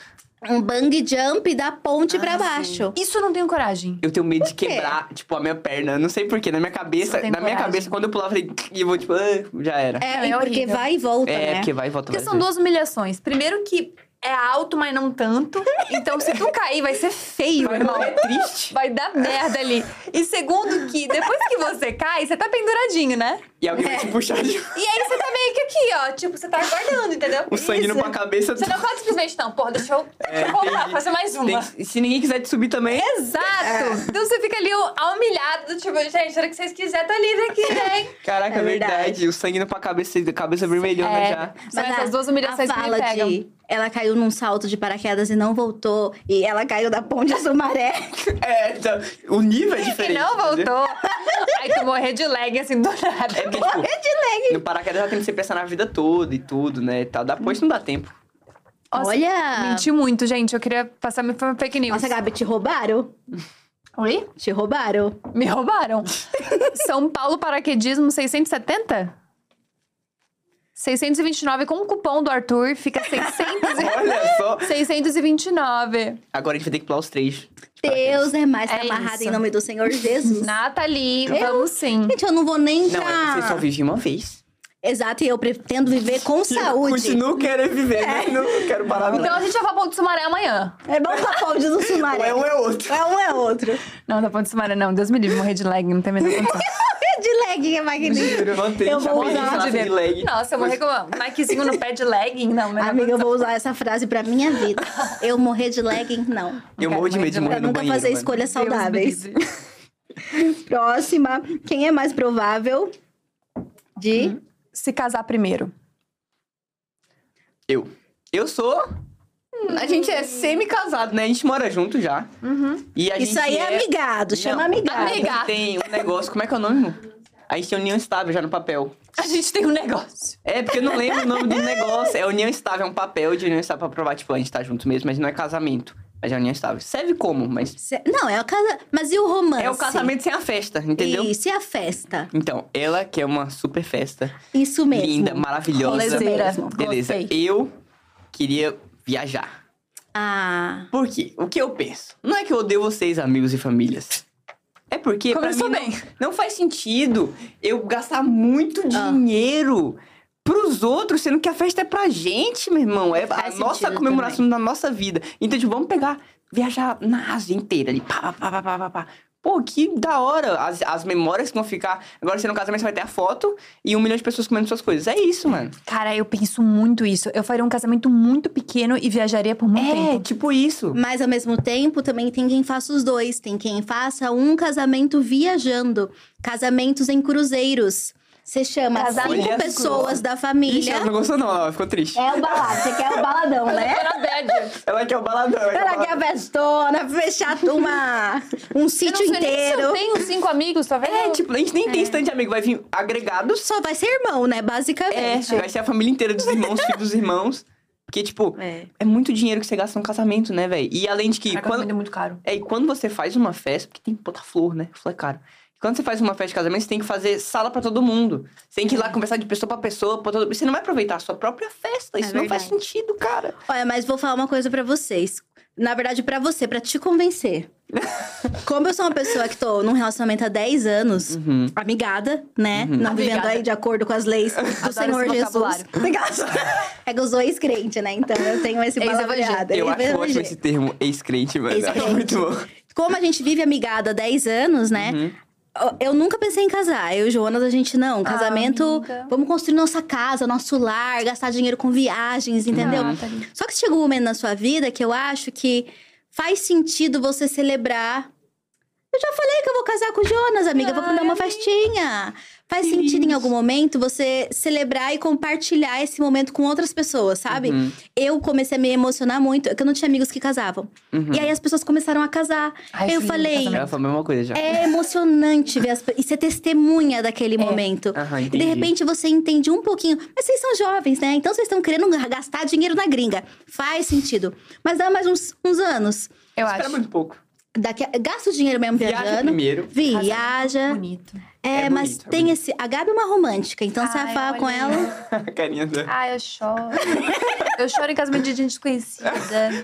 Um bang jump da ponte pra Ah, baixo. Isso eu não tenho coragem. Eu tenho medo de quebrar, tipo, a minha perna. Não sei porquê. Na minha cabeça, na minha coragem. cabeça, quando eu pulava, eu falei, e eu vou, tipo, ah, já era. É, É, é porque horrível. vai e volta, É, né? porque vai e volta Porque são vezes. duas humilhações. Primeiro que é alto, mas não tanto. Então, se tu cair, vai ser feio, Vai irmão. triste. Vai dar merda ali. E segundo que, depois que você cai, você tá penduradinho, né? E alguém vai te puxar de E aí você tá meio que aqui, ó. Tipo, você tá aguardando, entendeu? o sangue indo pra cabeça. Você não pode simplesmente, não, porra, deixa eu, deixa eu voltar, fazer mais uma. Tem se ninguém quiser te subir também, Exato! Então você fica ali ó, humilhado, tipo, gente, hora que vocês quiserem, tá livre aqui, né? caraca, É é verdade. verdade. O sangue indo pra cabeça, cabeça vermelhona É. já. São Mas essas duas humilhações a que me fala pegam. de ela caiu num salto de paraquedas e não voltou. E ela caiu da ponte Sumaré. É, então, o nível é E diferente. não entendeu? voltou. Aí tu morrer de leg, assim, do nada. É porque, tipo, Morrer de leg. no paraquedas já tem que ser pensar na vida toda e tudo, né? e Tal. Depois não dá tempo. Nossa, Olha. Menti muito, gente. Eu queria passar minha fake news. Nossa, Gabi, te roubaram? Oi? Te roubaram? Me roubaram. São Paulo Paraquedismo 670? 629 com o cupom do Arthur, fica 600 e- Olha só. 629. Agora a gente vai ter que pular os três. Deus é mais, É amarrado isso. em nome do Senhor Jesus. Nathalie, Eu? vamos sim. Gente, eu não vou nem Não, pra... é, você só vive uma vez. Exato, e eu pretendo viver com saúde. Continuo querendo viver, né? Não quero parar, não. Então a gente vai pra Ponte Sumaré amanhã. É bom pra ponte do Ou Sumaré. é um é outro. É um é outro. Não, da Ponte Sumaré não. Deus me livre, morrer de leg, não tem menor condição. de legging é magnífico. Mantém, Eu vou usar de leg. Nossa, eu morrer com um Nikezinho no pé de legging, não. Amiga, eu condição. vou usar essa frase pra minha vida. Eu morrer de legging, não. Eu morro de medo de morrer Pra no nunca banheiro, fazer mano. escolhas saudáveis. Próxima. Quem é mais provável de... Se casar primeiro. Eu. Eu sou... A gente é semi-casado, né? A gente mora junto já. E a Isso gente aí é amigado, chama Não, amigado. A gente tem um negócio... Como é que é o nome, irmão? A gente tem união estável já no papel. A gente tem um negócio. É, porque eu não lembro o nome do negócio. É união estável, é um papel de união estável pra provar, tipo, a gente tá junto mesmo, mas não é casamento. É união estável. Serve como, mas... Cê- Não, é o casa... Mas e o romance? É o casamento sem a festa, entendeu? Isso, e a festa? Então, ela que é uma super festa, Isso mesmo. linda, maravilhosa. Rolezeira. mesmo. Beleza. Gostei. Eu queria viajar. Ah... Por quê? O que eu penso? Não é que eu odeio vocês, amigos e famílias. É porque pra Começou mim bem. Não, não faz sentido eu gastar muito Ah. dinheiro pros outros, sendo que a festa é pra gente, meu irmão. É a Faz nossa sentido comemoração da nossa vida. Então, tipo, vamos pegar, viajar na Ásia inteira ali. Pá, pá, pá, pá, pá, pá, pá. Pô, que da hora. As, as memórias que vão ficar. Agora você no casamento você vai ter a foto e um milhão de pessoas comendo suas coisas. É isso, mano. Cara, eu penso muito isso. Eu faria um casamento muito pequeno e viajaria por muito É, tempo. tipo isso. Mas ao mesmo tempo, também tem quem faça os dois. Tem quem faça um casamento viajando. Casamentos em cruzeiros. Você chama cinco pessoas da Ixi, família. ela não gostou não, ela ficou triste. É o balado, você quer o baladão, né? Ela quer o baladão. ela Ela quer a festona, fechar uma, um sítio inteiro. Eu tenho cinco amigos, tá vendo? É, tipo, a gente nem tem stand de amigo, vai vir agregados. Só vai ser irmão, né? É, Basicamente. vai ser a família inteira dos irmãos, filhos dos irmãos. Porque, tipo, É. é muito dinheiro que você gasta num casamento, né, velho? E além de que. Cara, quando, casamento é muito caro. é, e quando você faz uma festa, porque tem que botar flor, né? Flor é caro. Quando você faz uma festa de casamento, você tem que fazer sala pra todo mundo. Você tem que ir lá conversar de pessoa pra pessoa. Pra todo... Você não vai aproveitar a sua própria festa. Isso não faz sentido, cara. Olha, mas vou falar uma coisa pra vocês. Na verdade, pra você, pra te convencer. Como eu sou uma pessoa que tô num relacionamento há 10 anos, Uhum. amigada, né? Não vivendo aí de acordo com as leis do Adoro Senhor Jesus. É que eu sou ex-crente, né? Então eu tenho esse palavreado. Eu acho ótimo esse termo ex-crente. Eu acho Ex-crente. muito bom. Como a gente vive amigada há 10 anos, né? Uhum. Eu- nunca pensei em casar. Eu e Jonas, a gente não. Casamento, amiga. vamos construir nossa casa, nosso lar, gastar dinheiro com viagens, entendeu? Ah, tá. Só que chega um momento na sua vida que eu acho que faz sentido você celebrar. Eu já falei que eu vou casar com o Jonas, amiga. vou Ai, dar uma festinha. Faz sentido em algum momento você celebrar e compartilhar esse momento com outras pessoas, sabe? Uhum. Eu comecei a me emocionar muito, porque eu não tinha amigos que casavam. Uhum. E aí as pessoas começaram a casar. Ai, eu filho, falei, casamento. Ela falou a mesma coisa já. é emocionante ver as e ser testemunha daquele momento. Aham, E de repente você entende um pouquinho. Mas vocês são jovens, né? Então vocês estão querendo gastar dinheiro na gringa. Faz sentido. Mas dá mais uns, uns anos. Eu Espera acho. muito pouco. Daqui a- gasta o dinheiro mesmo Viaja viajando. primeiro. Viaja. Bonito. É, É mas bonito, é tem bonito. esse. A Gabi é uma romântica, então você vai Ai, falar com olha. ela. A carinha da... Ai, eu choro. eu choro em casamento de gente desconhecida.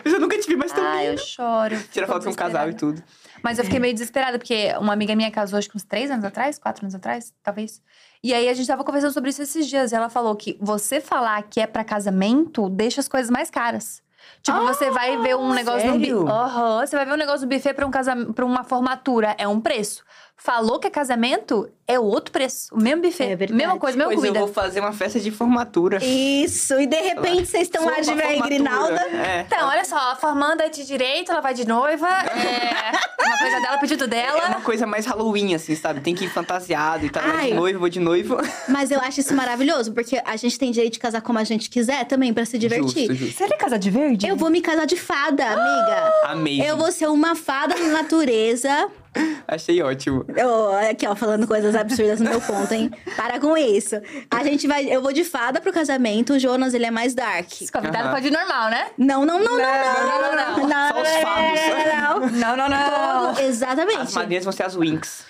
Eu já nunca te vi mais tão Ai, eu linda. choro. Tira foto com um casal e tudo. Mas eu fiquei meio desesperada, porque uma amiga minha casou acho que uns três anos atrás, quatro anos atrás, talvez. E aí a gente tava conversando sobre isso esses dias. E ela falou que você falar que é pra casamento deixa as coisas mais caras. Tipo, você vai ver um negócio no sério? buffet. Aham, você vai ver um negócio no buffet pra, um casam... pra uma formatura. É um preço. Falou que é casamento, é outro preço. O mesmo buffet. É verdade. Mesma coisa, mesma Pois eu comida. vou fazer uma festa de formatura. Isso, e de repente vocês estão lá de formatura. Grinalda. É. Então, olha só, a formanda é de direito, ela vai de noiva. É uma coisa dela, pedido dela. É uma coisa mais Halloween, assim, sabe? Tem que ir fantasiado e tal. Vai Ai. de noivo, vou de noivo. Mas eu acho isso maravilhoso, porque a gente tem direito de casar como a gente quiser também, pra se divertir. Justo, justo. Você quer casar de verde? Eu vou me casar de fada, amiga. Amei. Eu vou ser uma fada na natureza. Achei ótimo. Eu, aqui, ó, falando coisas absurdas no meu ponto, hein? Para com isso. A gente vai. Eu vou de fada pro casamento. O Jonas, ele é mais dark. Esse convidado Aham. pode ir normal, né? Não, não, não, não, não. não, não, não. Só os fados. Não, não, Não, não, não. As Exatamente. madrinhas vão ser as Winx.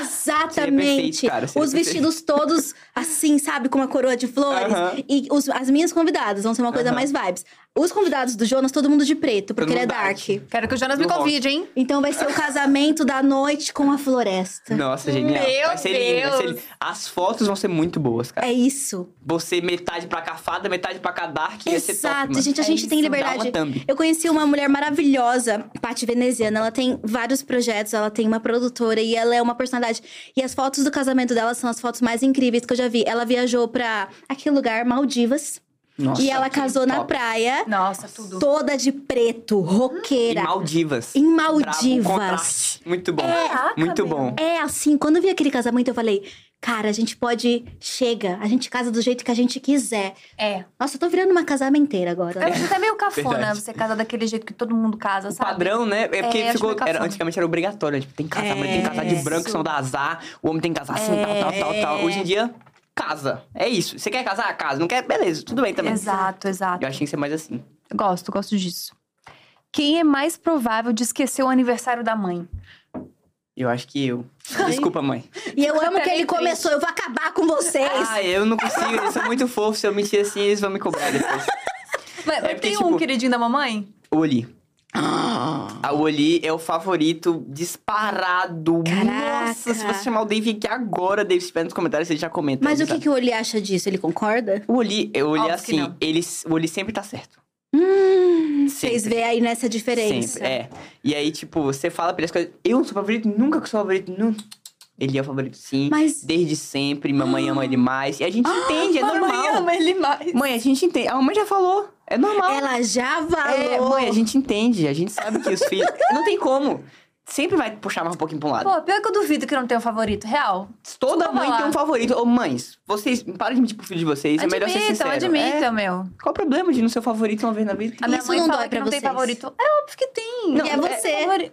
Exatamente. perfeito, cara, seria os perfeito. vestidos todos assim, sabe, com uma coroa de flores. Aham. E os- as minhas convidadas vão ser uma coisa Aham. mais vibes. Os convidados do Jonas, todo mundo de preto, porque ele é dark. Quero que o Jonas me convide, hein? Então vai ser o casamento da noite com a floresta. Nossa, genial. Meu vai ser lindo, vai ser lindo. As fotos vão ser muito boas, cara. É isso. Você metade pra cá fada, metade pra cá dark, ia ser top, Exato, mano. gente, a É gente isso, tem dá liberdade. uma thumb. Eu conheci uma mulher maravilhosa, Paty Veneziana. Ela tem vários projetos, ela tem uma produtora e ela é uma personalidade. E as fotos do casamento dela são as fotos mais incríveis que eu já vi. Ela viajou pra aquele lugar, Maldivas. Nossa, e ela casou na top. praia, Nossa, tudo. toda de preto, Em roqueira. Maldivas. Em Bravo, Maldivas. contraste. Muito bom. Caraca, muito bom. É assim, quando eu vi aquele casamento, eu falei, cara, a gente pode. Chega, a gente casa do jeito que a gente quiser. É. Nossa, eu tô virando uma casamenteira agora. Eu acho até meio cafona Verdade. você casar daquele jeito que todo mundo casa, O sabe? padrão, né? É porque É, ficou. Era, antigamente era obrigatório. Tipo, tem que casar, a mulher tem que casar de É, branco, senão dá azar. O homem tem que casar assim, tal, tal, tal, tal. Hoje em dia, casa. É isso. Você quer casar? Casa. Não quer? Beleza, tudo bem também. Exato, exato. Eu achei que ser mais assim. Gosto, gosto disso. Quem é mais provável de esquecer o aniversário da mãe? Eu acho que eu. Desculpa, mãe. E eu amo que ele começou, eu vou acabar com vocês. Ah, eu não consigo. Eles são muito fofos. Se eu mentir assim, eles vão me cobrar depois. Mas, porque, tem tipo- um queridinho da mamãe? Oli. A Oli é o favorito disparado. Caraca. Nossa, se você chamar o Dave aqui agora, Dave, se tiver nos comentários, ele já comenta. Mas o que, que o Oli acha disso? Ele concorda? O Oli, o Oli Óbvio que assim, ele, o Oli sempre tá certo. Hum. Vocês veem aí nessa diferença. Sempre, é. E aí, tipo, você fala pra ele as coisas. Eu não sou favorito, nunca que sou favorito, não. Ele é o favorito, sim. Mas- Desde sempre, mamãe ama ele mais. E a gente entende, é normal. Mamãe ama ele mais. Mãe, a gente entende. A mamãe já falou. É normal. Ela já É, falou. mãe, a gente entende. A gente sabe que os filhos. não tem como. Sempre vai puxar mais um pouquinho pra um lado. Pô, pior que eu duvido que não tenha um favorito real. Toda desculpa mãe lá. tem um favorito. Ô, mães, vocês. Parem de mentir pro filho de vocês. é melhor ser Admitam, sincero. admitam, É, meu. qual o problema de não ser o favorito uma vez na vida? A minha Isso mãe não fala dói que pra não tem vocês. favorito. É óbvio que tem. Não, é você. Favori...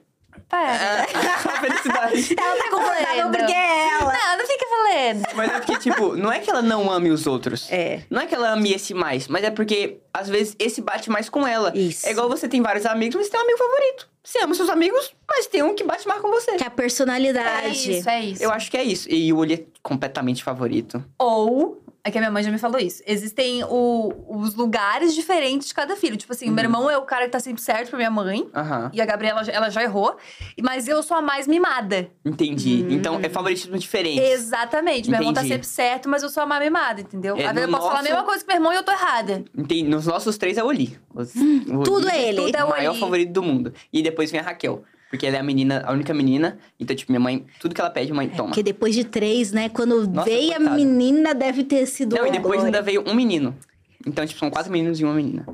Pera. a felicidade. Ela tá confortável Valendo. porque é ela. Não, não fica valendo. Mas é porque, tipo, não é que ela não ame os outros. É. Não é que ela ame esse mais, mas é porque, às vezes, esse bate mais com ela. Isso. É igual você tem vários amigos, mas você tem um amigo favorito. Você ama seus amigos, mas tem um que bate mais com você. Que é a É personalidade. isso, é isso. Eu acho que é isso. E o olho é completamente favorito. Ou, é que a minha mãe já me falou isso. Existem o- os lugares diferentes de cada filho. Tipo assim, Uhum. meu irmão é o cara que tá sempre certo pra minha mãe. Aham. E a Gabriela, ela já errou. Mas eu sou a mais mimada. Entendi. Hum. Então, é favoritismo diferente. Exatamente. Meu irmão tá sempre certo, mas eu sou a mais mimada, entendeu? É, Às vezes eu posso falar a nosso- mesma coisa que meu irmão e eu tô errada. Entendi. Nos nossos três é o Oli. Os- o Oli tudo é ele. Tudo é o o maior Oli. favorito do mundo. E depois vem a Raquel. Porque ela é a menina, a única menina. Então, tipo, minha mãe, tudo que ela pede, mãe, toma. Porque depois de três, né? Quando Nossa, veio a coitada. menina, deve ter sido. Não, e depois glória. ainda veio um menino. Então, tipo, são quatro meninos e uma menina.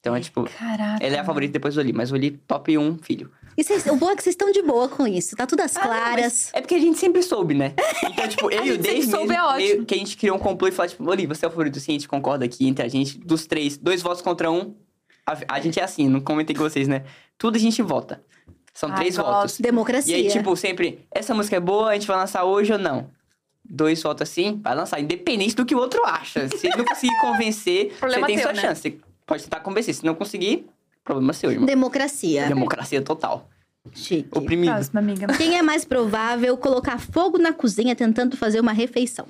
Então, é tipo, Caraca. ela é a favorita depois do Oli, mas o Oli top 1 filho. E vocês- o bom é que vocês estão de boa com isso. Tá tudo às Ah, não, claras. mas é porque a gente sempre soube, né? Então, tipo, eu e o Dave soube, mesmo, é ótimo. que a gente criou um complô e falou, tipo, Oli, você é o favorito, sim, a gente concorda aqui entre a gente. Dos três, dois votos contra um. A, a gente é assim, não comentei com vocês, né? Tudo a gente vota. São Ai, três gosto. votos. Democracia. E aí, tipo, sempre, essa música é boa, a gente vai lançar hoje ou não? Dois votos assim, vai lançar, independente do que o outro acha. Se ele não conseguir convencer, Problema você tem teu, sua né? chance. Você pode tentar convencer. Se não conseguir, problema seu, irmão. Democracia. Democracia total. Chique. Oprimido. Próxima, amiga. Quem é mais provável colocar fogo na cozinha tentando fazer uma refeição?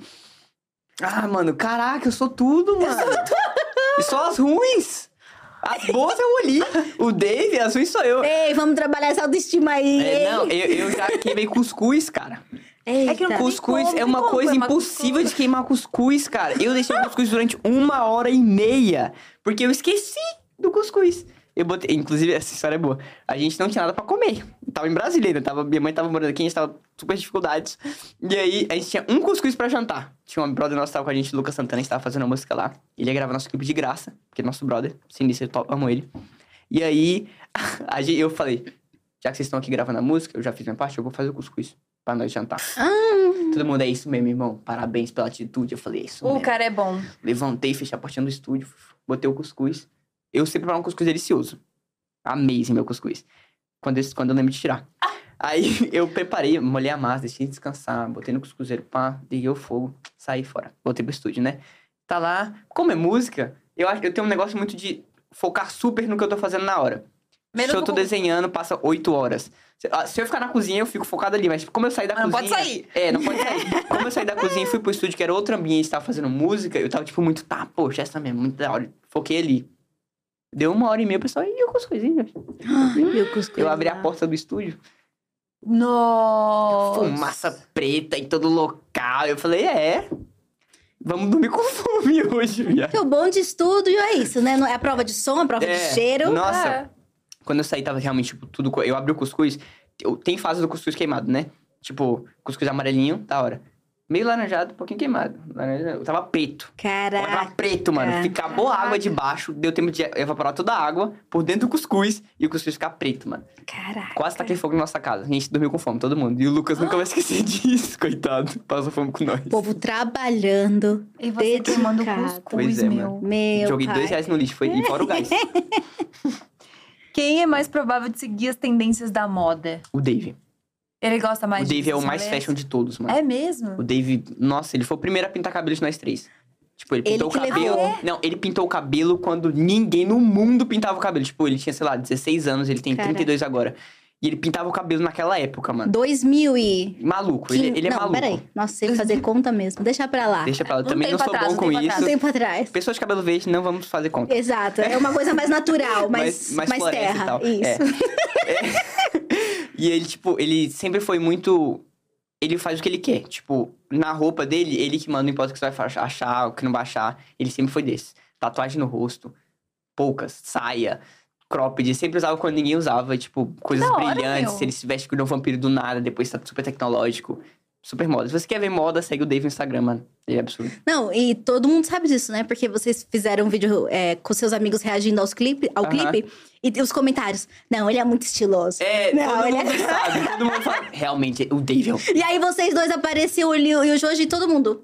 Ah, mano, caraca, eu sou tudo, mano. e só as ruins. As boas é o Oli. O Dave, as ruins sou eu. Ei, vamos trabalhar essa autoestima aí. É, não, eu, eu já queimei cuscuz, cara. Eita. É que não Cuscuz como, é uma como coisa queimar impossível cuscuz. de queimar cuscuz, cara. Eu deixei o cuscuz durante uma hora e meia. Porque eu esqueci do cuscuz. Eu botei, inclusive, essa história é boa. A gente não tinha nada pra comer. Tava em Brasília ainda. Tava, minha mãe tava morando aqui, a gente tava super dificuldades. E aí, a gente tinha um cuscuz pra jantar. Tinha um brother nosso que tava com a gente, Lucas Santana, a gente tava fazendo uma música lá. Ele ia gravar nosso clipe de graça, porque é nosso brother. Sinistro, eu amo ele. E aí, a gente, eu falei, já que vocês estão aqui gravando a música, eu já fiz minha parte, eu vou fazer o cuscuz pra nós jantar. Todo mundo, é isso mesmo, irmão. Parabéns pela atitude. Eu falei, é isso O mesmo. cara é bom. Levantei, fechei a portinha do estúdio, botei o cuscuz. Eu sempre preparo um cuscuz delicioso. Amazing meu cuscuz. Quando eu, quando eu lembro de tirar. Aí eu preparei, molhei a massa, deixei descansar, botei no cuscuzeiro, pá, liguei o fogo, saí fora. Voltei pro estúdio, né? Tá lá. Como é música, eu, acho, eu tenho um negócio muito de focar super no que eu tô fazendo na hora. Menos se eu tô no- desenhando, passa oito horas. Se, ah, se eu ficar na cozinha, eu fico focado ali. Mas como eu saí da não cozinha... pode sair. É, não pode sair. como eu saí da cozinha e fui pro estúdio, que era outro ambiente, tava fazendo música, eu tava, tipo, muito... Tá, poxa, essa mesmo, muito da hora. Foquei ali. Deu uma hora e meia, o pessoal... E eu com as coisinhas? Ai, o cuscuz Eu abri a porta do estúdio, Nossa. fumaça preta em todo local. Eu falei, é... Vamos dormir com fome hoje, viado. Porque o bom de estúdio é isso, né? Não É a prova de som, a prova É, de cheiro. Nossa, É. quando eu saí, tava realmente, tipo, tudo... Eu abri o cuscuz, tem fase do cuscuz queimado, né? Tipo, cuscuz amarelinho, da hora. Meio laranjado, um pouquinho queimado. Laranja, eu tava preto. Tava Caraca. preto, mano. Ficar boa água de baixo, deu tempo de evaporar toda a água por dentro do cuscuz e o cuscuz ficar preto, mano. Caraca. Quase taquei fogo na nossa casa. A gente dormiu com fome, todo mundo. E o Lucas nunca vai esquecer disso, coitado. Passou fome com nós. O povo trabalhando. E você queimando o Dedicado. cuscuz, Pois é, meu. Meu Joguei pai. dois reais no lixo, foi e fora o gás. Quem é mais provável de seguir as tendências da moda? O Dave. Ele gosta mais O Dave é o mais fashion de todos, mano. É mesmo? O Dave, nossa, ele foi o primeiro a pintar cabelo de nós três. Tipo, ele Ele pintou que o cabelo. levou. Não, ele pintou o cabelo quando ninguém no mundo pintava o cabelo. Tipo, ele tinha, sei lá, 16 anos, ele tem Caraca. 32 agora. E ele pintava o cabelo naquela época, mano. 2000 e... Maluco, ele, ele é não, maluco. peraí. Nossa, sei fazer conta mesmo. Deixa pra lá. Deixa pra lá. Eu Um também não sou atrás, bom um com tempo isso. atrás. Tempo atrás. Pessoas de cabelo verde, não vamos fazer conta. Exato. É uma coisa mais natural, mais, mais, mais, e terra. tal. Isso. É. É. E ele, tipo, ele sempre foi muito. Ele faz o que ele quer. Tipo, na roupa dele, ele que manda, não importa o que você vai achar, o que não vai achar. Ele sempre foi desse. Tatuagem no rosto, poucas, saia, cropped. Sempre usava quando ninguém usava, tipo, coisas Da hora, brilhantes. meu. Ele se veste com um vampiro do nada, depois tá super tecnológico. Super moda. Se você quer ver moda, segue o Dave no Instagram, mano. Ele é absurdo. Não, e todo mundo sabe disso, né? Porque vocês fizeram um vídeo é, com seus amigos reagindo aos clipe, ao Aham. clipe. E os comentários. Não, ele é muito estiloso. É, Não, todo ele é- mundo sabe. Todo mundo fala. Realmente, o Dave é o E aí vocês dois apareciam o Liu e o Joji e todo mundo.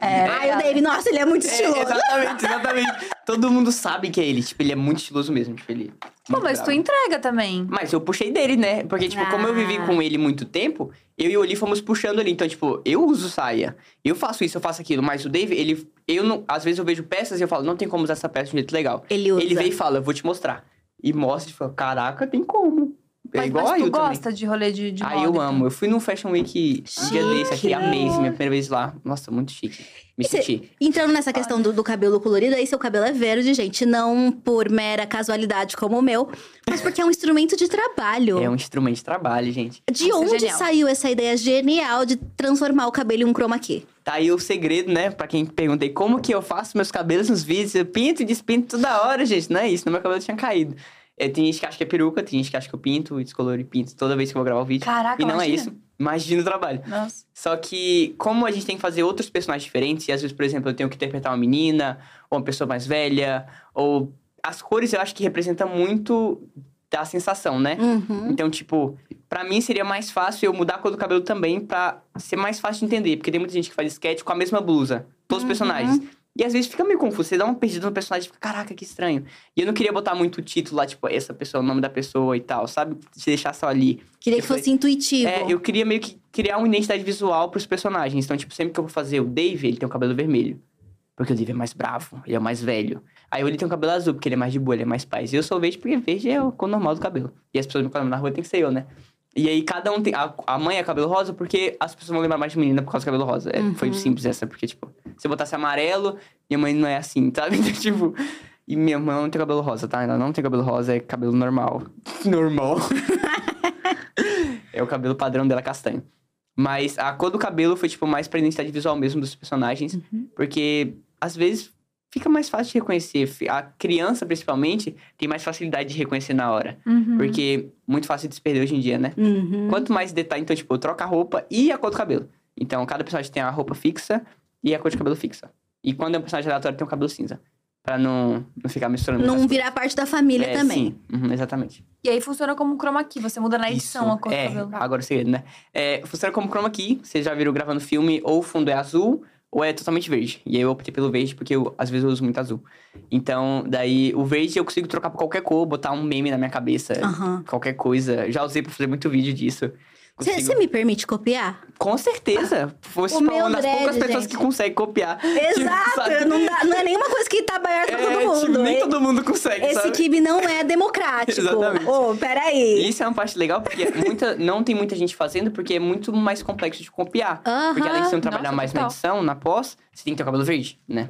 É, Ai, o Dave, nossa, ele é muito É, estiloso. exatamente, exatamente. Todo mundo sabe que é ele. Tipo, ele é muito estiloso mesmo. Tipo, ele. é Pô, mas tu bravo. entrega também. Mas eu puxei dele, né? Porque, tipo, como eu vivi Ah. com ele muito tempo, eu e o Oli fomos puxando ele. Então, tipo, eu uso saia. Eu faço isso, eu faço aquilo. Mas o Dave, ele. Eu não. Às vezes eu vejo peças e eu falo, não tem como usar essa peça de um jeito legal. Ele usa. Ele vem e fala, eu vou te mostrar. E mostra e fala, caraca, tem como. É igual mas a tu eu também. gosta de rolê de, de Ah, moda, eu então? amo. Eu fui no Fashion Week um dia desse aqui, amei, minha primeira vez lá. Nossa, muito chique. Me cê- senti. Entrando nessa questão do, do cabelo colorido, aí seu cabelo é verde, gente. Não por mera casualidade como o meu, mas porque é um instrumento de trabalho. É um instrumento de trabalho, gente. De onde genial. saiu essa ideia genial de transformar o cabelo em um chroma key? Tá aí o segredo, né? Pra quem perguntei como que eu faço meus cabelos nos vídeos. Eu pinto e despinto toda hora, gente. Não é isso, no meu cabelo tinha caído. É, tem gente que acha que é peruca, tem gente que acha que eu pinto descoloro e pinto toda vez que eu vou gravar o vídeo. Caraca, e não é imagina. isso. Imagina o trabalho. Nossa. Só que, como a gente tem que fazer outros personagens diferentes, e às vezes, por exemplo, eu tenho que interpretar uma menina, ou uma pessoa mais velha, ou. As cores eu acho que representam muito da sensação, né? Uhum. Então, tipo, pra mim seria mais fácil eu mudar a cor do cabelo também pra ser mais fácil de entender. Porque tem muita gente que faz sketch com a mesma blusa. Todos os personagens. E às vezes fica meio confuso. Você dá uma perdida no personagem e fica, caraca, que estranho. E eu não queria botar muito título lá, tipo, essa pessoa, o nome da pessoa e tal, sabe? Se deixar só ali. Queria Eu que falei- fosse intuitivo. É, eu queria meio que criar uma identidade visual pros personagens. Então, tipo, sempre que eu vou fazer o Dave, ele tem o cabelo vermelho. Porque o Dave é mais bravo, ele é mais velho. Aí ele tem o cabelo azul, porque ele é mais de boa, ele é mais paz. E eu sou verde porque verde é o cor normal do cabelo. E as pessoas me falam na rua tem que ser eu, né? E aí cada um tem. A, a mãe é cabelo rosa porque as pessoas vão lembrar mais de menina por causa do cabelo rosa. É, Foi simples essa, porque, tipo, se eu botasse amarelo, minha mãe não é assim, sabe? Então, tipo. E minha mãe não tem cabelo rosa, tá? Ela não tem cabelo rosa, é cabelo normal. Normal. é o cabelo padrão dela castanho. Mas a cor do cabelo foi, tipo, mais pra identidade visual mesmo dos personagens. Porque, às vezes, fica mais fácil de reconhecer. A criança, principalmente, tem mais facilidade de reconhecer na hora. Uhum. Porque muito fácil de se perder hoje em dia, né? Uhum. Quanto mais detalhe, então, tipo, troca a roupa e a cor do cabelo. Então, cada personagem tem a roupa fixa e a cor de cabelo fixa. E quando é um personagem aleatório, tem o cabelo cinza. Pra não, não ficar misturando. Não virar parte da família coisas. É, também. Sim, Uhum, exatamente. E aí funciona como um chroma key. Você muda na edição Isso. a cor é, do cabelo. agora o segredo, né? É, funciona como chroma key. Vocês já viram gravando filme, ou o fundo é azul, ou é totalmente verde. E aí eu optei pelo verde, porque eu, às vezes eu uso muito azul. Então, daí, o verde eu consigo trocar por qualquer cor, botar um meme na minha cabeça, Aham. qualquer coisa. Já usei pra fazer muito vídeo disso. Você Consigo- me permite copiar? Com certeza. Meu uma das dread, poucas pessoas gente. que consegue copiar. Exato! Tipo, não, dá- não é nenhuma coisa que tá aberta pra É, todo mundo. tipo, nem todo mundo consegue, Esse sabe? kibe não é democrático. Exatamente. Ô, peraí. Isso é uma parte legal, porque muita, não tem muita gente fazendo, porque é muito mais complexo de copiar. Aham. Porque além de você não trabalhar Nossa, mais na edição, na pós, você tem que ter o cabelo verde, né?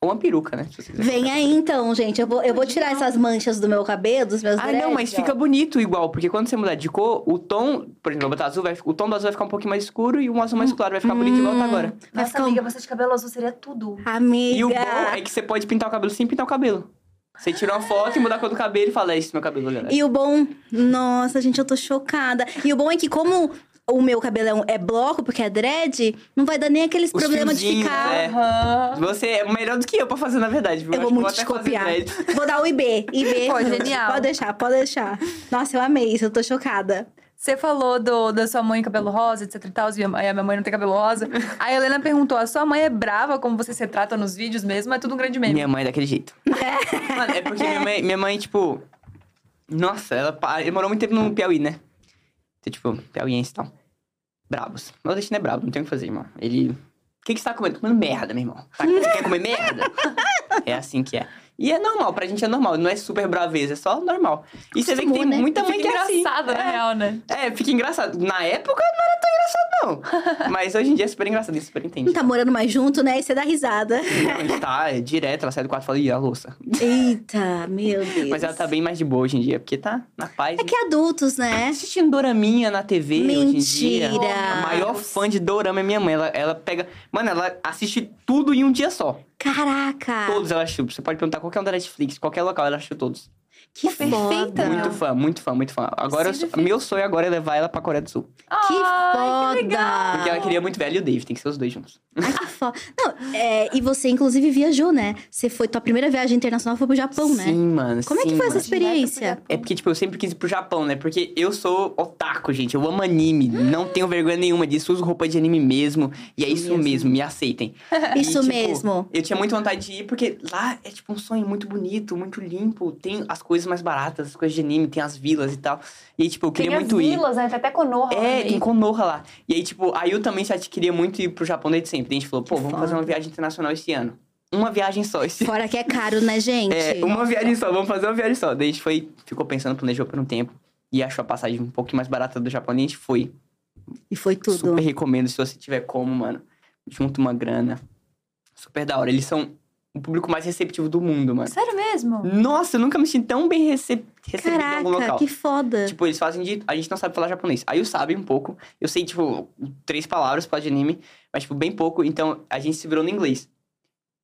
Ou uma peruca, né? Vem aí então, gente. Eu vou, eu vou tirar essas manchas do meu cabelo, dos meus Ah, dreads, não, mas ó. fica bonito igual, porque quando você mudar de cor, o tom, por exemplo, eu botar azul, vai, o tom do azul vai ficar um pouquinho mais escuro e o azul mais claro vai ficar bonito igual tá agora. Vai Nossa, ficar um- amiga, você de cabelo azul seria tudo. Amiga. E o bom é que você pode pintar o cabelo sem pintar o cabelo. Você tira uma foto e muda a cor do cabelo e fala, é esse meu cabelo, galera. E o bom. Nossa, gente, eu tô chocada. E o bom é que, como o meu cabelo é, bloco, porque é dread, não vai dar nem aqueles Os problemas de ficar. é. Aham. Você é melhor do que eu pra fazer, na verdade. viu? Eu acho vou muito te copiar. Vou dar o IB. IB. Pô, genial. Pode deixar, pode deixar. Nossa, eu amei isso, eu tô chocada. Você falou do, da sua mãe cabelo rosa, etc e tal, e a minha mãe não tem cabelo rosa. A Helena perguntou, a sua mãe é brava como você se trata nos vídeos mesmo? É tudo um grande meme. Minha mãe é daquele jeito. Mano, é porque minha mãe, minha mãe, tipo. Nossa, ela, ela morou muito tempo no Piauí, né? Então, tipo, piauiense e tal. O destino é bravo, não tem o que fazer, irmão. Ele. O que, que você tá comendo? Comendo merda, meu irmão. Tá- Você quer comer merda? é assim que é. E é normal, pra gente é normal, não é super braveza, é só normal. E você vê que tem né? muita Fica mãe que é assim. engraçado, na É. real, né? É, fica engraçado. Na época não era tão engraçado, não. Mas hoje em dia é super engraçado, e super entende. Não tá morando mais junto, né? E você dá risada. Gente tá é, direto, ela sai do quarto e fala, ih, a louça. Eita, meu Deus. Mas ela tá bem mais de boa hoje em dia, porque tá na paz. É que adultos, né? assistindo Doraminha na TV hoje em dia. Mentira. A maior fã de Dorama é minha mãe. Ela, ela pega. Mano, ela assiste tudo em um dia só. Caraca. Todos ela assistiu. Você pode perguntar qualquer um da Netflix, qualquer local, ela assistiu todos. Que Perfeita. Muito fã, muito fã, muito fã. Agora, eu meu sonho agora é levar ela pra Coreia do Sul. Que foda. que legal. Porque ela queria muito velho e o Dave, tem que ser os dois juntos. Ai, que foda. Não, é, e você, inclusive, viajou, né? Você foi, tua primeira viagem internacional foi pro Japão, né? Sim, mano. Como é que sim, foi essa mano. experiência? É porque, tipo, eu sempre quis ir pro Japão, né? Porque eu sou otaku, gente. Eu amo anime. Não tenho vergonha nenhuma disso. Uso roupa de anime mesmo. E é isso mesmo, me aceitem. E, Isso tipo, mesmo. Eu tinha muita vontade de ir, porque lá é, tipo, um sonho muito bonito, muito limpo. Tem as coisas mais baratas, as coisas de anime, tem as vilas e tal. E aí, tipo, eu queria Tem muito as ir. vilas, né? Tem até Konoha. lá É, no tem. Konoha lá. E aí, tipo, aí eu também já queria muito ir pro Japão desde sempre. Daí a gente falou, pô, Que vamos fazer uma foda. viagem internacional esse ano. Uma viagem só esse ano. Fora que é caro, né, gente? É, uma viagem só, vamos fazer uma viagem só. Daí a gente foi, ficou pensando, planejou por um tempo. E achou a passagem um pouquinho mais barata do Japão. E a gente foi. E foi tudo. Super recomendo se você tiver como, mano. Junta uma grana. Super da hora. Eles são o público mais receptivo do mundo, mano. Sério mesmo? Nossa, eu nunca me senti tão bem rece... recebido em algum Caraca, local. que foda. Tipo, eles fazem de. A gente não sabe falar japonês. Aí eu sabe um pouco. Eu sei, tipo, três palavras para de anime, mas, tipo, bem pouco. Então a gente se virou no inglês.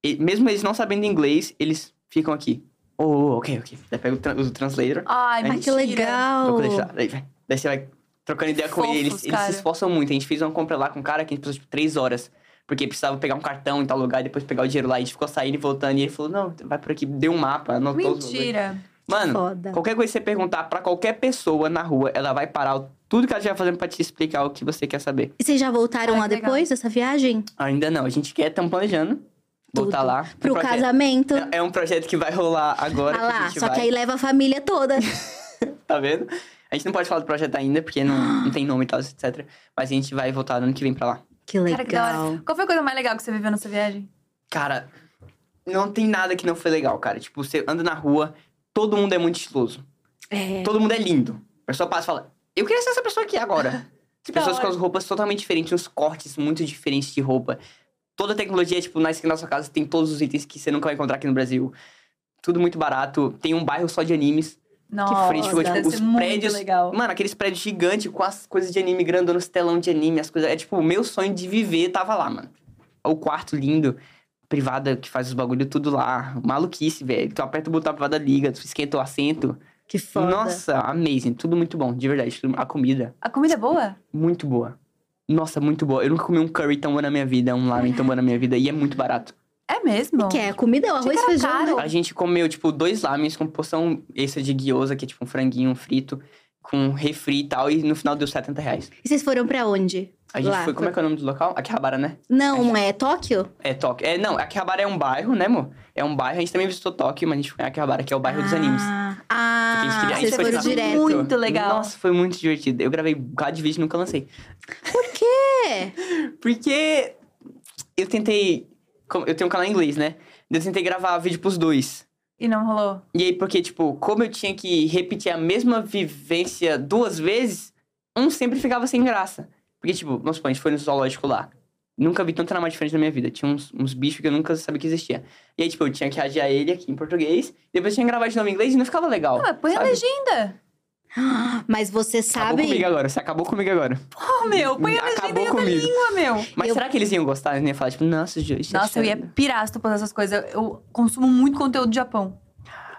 E, mesmo eles não sabendo inglês, eles ficam aqui. Oh, oh, ok, ok. Daí pega o, tra- o translator. Ai, mentira. que legal. Daí. Daí você vai trocando ideia com Fofos, eles. Eles cara. se esforçam muito. A gente fez uma compra lá com um cara que a gente precisou, tipo, três horas. Porque precisava pegar um cartão em tal lugar e depois pegar o dinheiro lá. E a gente ficou saindo e voltando. E ele falou, não, vai por aqui. Deu um mapa, anotou. Mentira. Mano, Foda. qualquer coisa que você perguntar pra qualquer pessoa na rua, ela vai parar tudo que ela estiver fazendo pra te explicar o que você quer saber. E vocês já voltaram Ai, lá que legal. depois dessa viagem? Ainda não, a gente quer, estamos planejando voltar lá. Pro Um projeto- casamento. É, é um projeto que vai rolar agora. Ah que a lá, gente só vai, que aí leva a família toda. Tá vendo? A gente não pode falar do projeto ainda, porque não, não tem nome e tal, etc. Mas a gente vai voltar no ano que vem pra lá. Que Cara, que da legal. hora. Qual foi a coisa mais legal que você viveu nessa viagem? Cara, não tem nada que não foi legal, cara. Tipo, você anda na rua, todo mundo é muito estiloso. É. Todo mundo é lindo. A pessoa passa e fala, eu queria ser essa pessoa aqui agora. Da Pessoas com as roupas totalmente diferentes, uns cortes muito diferentes de roupa. Toda a tecnologia, tipo, na esquina da sua casa tem todos os itens que você nunca vai encontrar aqui no Brasil. Tudo muito barato. Tem um bairro só de animes. Nossa, frente ficou, tipo, deve os prédios- legal. Mano, aqueles prédios gigantes com as coisas de anime grandonas, telão de anime, as coisas. É tipo, o meu sonho de viver tava lá, mano. O quarto lindo, privada que faz os bagulho tudo lá. Maluquice, velho. Tu aperta o botão, a privada liga, tu esquenta o assento. Que foda. Nossa, amazing. Tudo muito bom, de verdade. Tudo- A comida, A comida é boa? muito boa. Nossa, muito boa. Eu nunca comi um curry tão bom na minha vida, um ramen tão bom na minha vida. E é muito barato. É mesmo? Que é? Comida é o arroz e feijão. né? A gente comeu, tipo, dois lamens com porção extra de gyoza, que é tipo um franguinho frito, com refri e tal. E no final deu 70 reais. E vocês foram pra onde? A gente Lá. foi, como é que é o nome do local? Akihabara, né? Não, é Tóquio? É Tóquio. É, não, Akihabara é um bairro, né, amor? É um bairro. A gente também visitou Tóquio, mas a gente foi em Akihabara, que é o bairro dos animes. Ah, Porque a gente ah queria- a vocês gente foi direto. Muito legal. Nossa, foi muito divertido. Eu gravei um bocado de vídeo e nunca lancei. Por quê? Porque eu tentei... Eu tenho um canal em inglês, né? Eu tentei gravar vídeo pros dois. E não rolou? E aí, porque, tipo, como eu tinha que repetir a mesma vivência duas vezes, um sempre ficava sem graça. Porque, tipo, vamos supor, a gente foi no zoológico lá. Nunca vi tanto animal diferente na minha vida. Tinha uns, uns bichos que eu nunca sabia que existia. E aí, tipo, eu tinha que reagir a ele aqui em português. Depois eu tinha que gravar de novo em inglês e não ficava legal. Ah, põe a legenda. Mas você Acabou sabe. comigo agora. Você acabou comigo agora. Oh, meu, põe a legenda Acabou comigo. língua, meu. Mas Eu- será que eles iam gostar? Eles iam falar, tipo, nossa, isso é Nossa, eu ia chato." pirar se tu essas coisas. Eu, consumo muito conteúdo do Japão.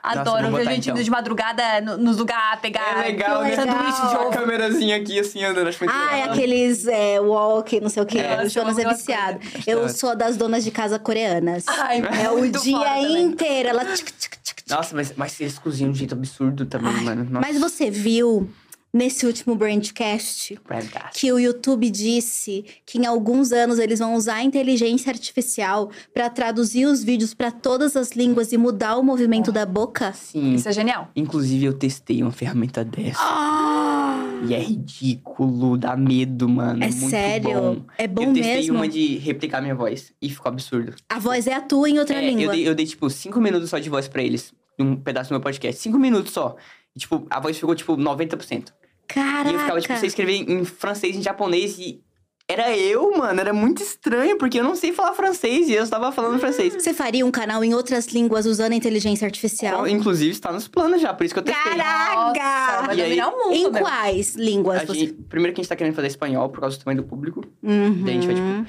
Adoro ver gente então. indo de madrugada no- nos lugares, pegar É legal, né? sanduíche de ovo. câmerazinha aqui, assim, andando. Acho muito Ah, é legal. aqueles é, walk, não sei o quê. É, o Jonas é viciado. Eu sou das donas de casa coreanas. Ai, É o muito dia foda inteiro. Ela. tchic, tchic. Nossa, mas, mas eles cozinham de um jeito absurdo também, Ai, mano. Nossa, Mas você viu nesse último Brandcast Brandcast. que o YouTube disse que em alguns anos eles vão usar a inteligência artificial para traduzir os vídeos para todas as línguas e mudar o movimento da boca? Sim. Isso é genial. Inclusive, eu testei uma ferramenta dessa. Ah, E é ridículo, dá medo, mano. é muito sério? Bom. É bom eu testei mesmo? uma de replicar minha voz e ficou absurdo. A voz é a tua em outra É, eu, língua. dei, eu dei, tipo, cinco minutos só de voz pra eles. Um pedaço do meu podcast. Cinco minutos só. E, tipo, a voz ficou, tipo, 90%. Caraca! E eu ficava, tipo, você escrever em francês, em japonês e... Era eu, mano. Era muito estranho, porque eu não sei falar francês e eu estava falando francês. Você faria um canal em outras línguas usando a inteligência artificial? Inclusive, está nos planos já, por isso que eu testei. Nossa, Caraca! vai E aí- dominar o mundo, Em quais línguas A você... gente- primeiro que a gente tá querendo fazer espanhol, por causa do tamanho do público. Uhum. Daí a gente vai, tipo,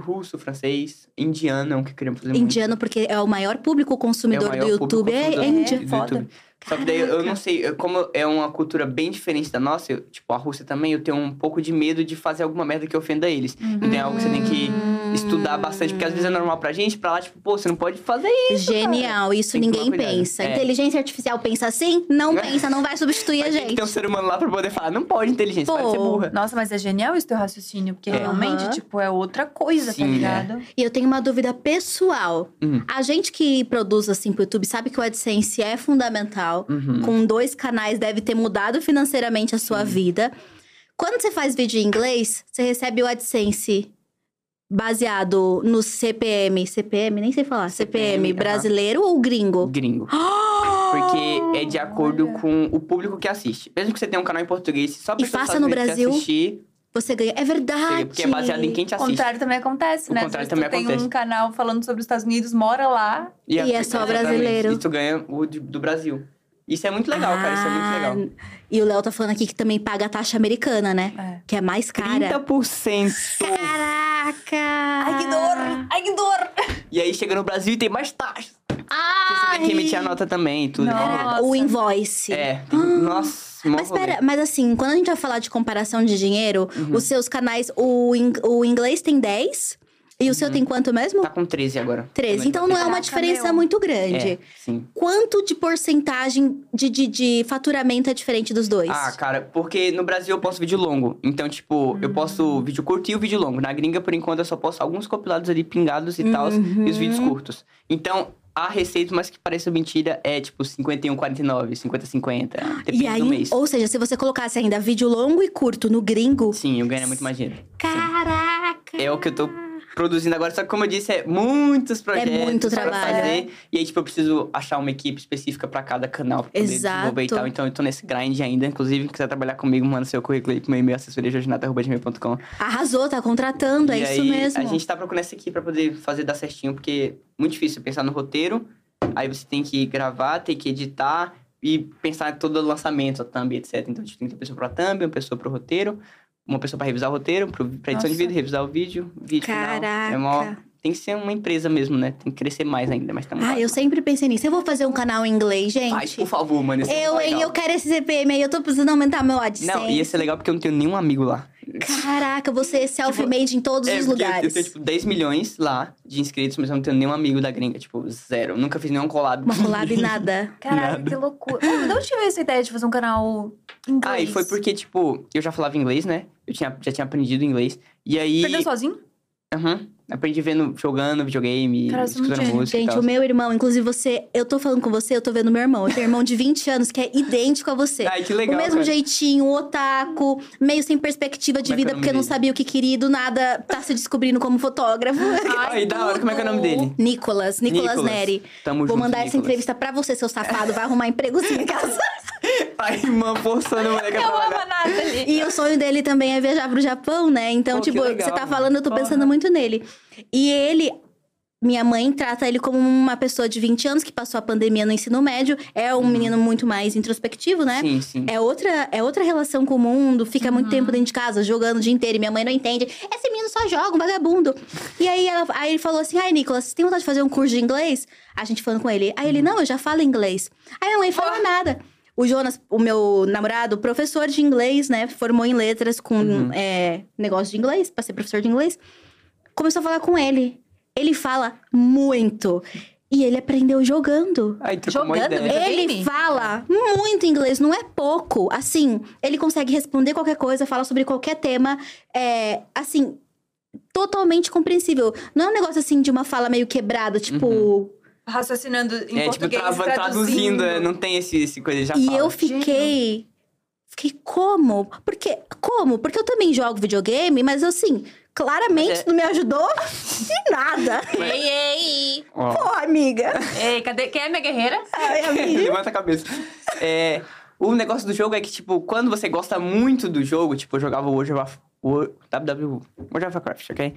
russo, francês, indiano é um que queremos fazer muito. Indiano, porque é o maior público consumidor É o maior do YouTube, público é, é do foda. YouTube. Só que daí eu não sei, eu- como é uma cultura bem diferente da nossa, eu- tipo, a Rússia também, eu tenho um pouco de medo de fazer alguma merda que ofenda eles. Então é algo que você tem que estudar bastante, porque às vezes é normal pra gente, pra lá, tipo, pô, você não pode fazer isso. Genial, isso Tem que ninguém pensa. É. Inteligência artificial pensa assim? Não pensa, não vai substituir a tem que gente. ter um ser humano lá pra poder falar, não pode inteligência, pode ser Pô, burra. Nossa, mas é genial esse teu raciocínio, porque É. realmente, Aham. tipo, é outra coisa, tá Sim, ligado? E eu tenho uma dúvida pessoal. Uhum. A gente que produz assim pro YouTube sabe que o AdSense é fundamental. Uhum. Com dois canais deve ter mudado financeiramente a sua vida. Quando você faz vídeo em inglês, você recebe o AdSense baseado no CPM. CPM? Nem sei falar. CPM, CPM, brasileiro ou gringo? Gringo. Porque é de acordo com o público que assiste. Mesmo que você tenha um canal em português, só pra E faça no Brasil. assistir, Você ganha. É verdade. porque é baseado em quem te O assiste. contrário também acontece, O né? contrário Às vezes também tu tem acontece. um canal falando sobre os Estados Unidos, mora lá. E é só exatamente. brasileiro. E tu ganha o do Brasil. Isso é muito legal, cara. Isso é muito legal. Ah, E o Léo tá falando aqui que também paga a taxa americana, né? É. Que é mais cara. 30%. Caraca! Ai, que dor! Ai, que dor! E aí chega no Brasil e tem mais taxas. Porque você tem que emitir a nota também e tudo. Nossa. O invoice. É. tem- Nossa, mó Mas pera, mas assim, quando a gente vai falar de comparação de dinheiro, Uhum. os seus canais, o, in- o inglês tem 10 e o seu tem quanto mesmo? Tá com 13 agora. 13. Também. Então não é uma diferença meu. muito grande. É, sim. Quanto de porcentagem de, de, de faturamento é diferente dos dois? Ah, cara, porque no Brasil eu posto vídeo longo. Então, tipo, eu posto vídeo curto e o vídeo longo. Na gringa, por enquanto, eu só posto alguns compilados ali pingados e tal, e os vídeos curtos. Então, a receita, mas que pareça mentira, é tipo 51, 49, 50, 50. Depende e aí, do mês. ou seja, se você colocasse ainda vídeo longo e curto no gringo, Sim, eu ganho muito mais dinheiro. caraca! É o que eu tô produzindo agora, só que como eu disse, é muitos projetos muito pra trabalho. fazer. E aí, tipo, eu preciso achar uma equipe específica pra cada canal pra poder Exato. desenvolver e tal. Então, eu tô nesse grind ainda. Inclusive, quiser trabalhar comigo, manda seu currículo aí pro meu e-mail, assessoriajorginata.com. Arrasou, tá contratando, é e isso aí, mesmo. a gente tá procurando essa aqui pra poder fazer dar certinho, porque é muito difícil pensar no roteiro. Aí você tem que gravar, tem que editar e pensar em todo o lançamento, a thumb, etc. Então a gente tem que ter uma pessoa pra thumb, uma pessoa pro roteiro, uma pessoa pra revisar o roteiro, pro, pra edição de Nossa. vídeo, revisar o vídeo, vídeo final. Caraca. É mó- Tem que ser uma empresa mesmo, né? Tem que crescer mais ainda, mas estamos Ah, eu sempre pensei nisso. Eu vou fazer um canal em inglês, gente. Por favor, mano. é Eu, muito hein, eu quero esse CPM aí, eu tô precisando aumentar meu AdSense. Não, ia ser legal porque eu não tenho nenhum amigo lá. Caraca, você é self-made em todos É, os lugares. Eu tenho, tipo, 10 milhões lá de inscritos, mas eu não tenho nenhum amigo da gringa. Tipo, zero. Nunca fiz nenhum collab. Uma collab nada. Caralho, Nada. que loucura. De onde veio essa ideia de fazer um canal em inglês? Ah, e foi porque, tipo, eu já falava inglês, né? Eu tinha, já tinha aprendido inglês. E aí. Perdeu sozinho? Aham. Aprendi vendo, jogando videogame, Cara, escutando música e Gente, tal. o meu irmão, inclusive você, eu tô falando com você, eu tô vendo meu irmão. Eu tenho um irmão de 20 anos que é idêntico a você. Ai, que legal, o mesmo cara. jeitinho, otaku, meio sem perspectiva de Como é que é vida, nome porque não sabia o que queria e do nada tá se descobrindo como fotógrafo. Ai, da hora. Como é que é o nome dele? Nicolas, Nicolas, Nicolas. Neri. Tamo Vou junto, mandar essa Nicolas. entrevista pra você, seu safado. Vai arrumar empregozinho em casa. A irmã forçando o moleque a Eu amo trabalhar. a Nathalie. E o sonho dele também é viajar pro Japão, né? Então, Pô, tipo, legal, você tá falando, eu tô pensando muito nele. E ele. Minha mãe trata ele como uma pessoa de 20 anos que passou a pandemia no ensino médio. É um menino muito mais introspectivo, né? Sim, sim. É outra, é outra relação com o mundo, fica muito tempo dentro de casa, jogando o dia inteiro. E minha mãe não entende. Esse menino só joga, um vagabundo. E aí, ela- aí ele falou assim: Ai, Nicolas, você tem vontade de fazer um curso de inglês? A gente falando com ele. Aí ele, não, eu já falo inglês. Aí minha mãe falou nada. O Jonas, o meu namorado, professor de inglês, né? Formou em letras com é, negócio de inglês, pra ser professor de inglês. Começou a falar com ele. Ele fala muito. E ele aprendeu jogando. Ai, trocou uma Jogando? Ele fala muito inglês, não é pouco. Assim, ele consegue responder qualquer coisa, fala sobre qualquer tema. É, assim, totalmente compreensível. Não é um negócio assim de uma fala meio quebrada, tipo. Raciocinando em É, tipo, português, trava- traduzindo, é, não tem esse, esse coisa, já e fala. eu fiquei. Fiquei como? Porque. Como? Porque eu também jogo videogame, mas assim, claramente é- não me ajudou em nada. Ei, ei! Ó. Pô, amiga. Ei, cadê? Quem é minha guerreira? Ai, amiga. Levanta a cabeça. É, o negócio do jogo é que, tipo, quando você gosta muito do jogo, tipo, eu jogava o World of, World, WW, World of Warcraft, ok?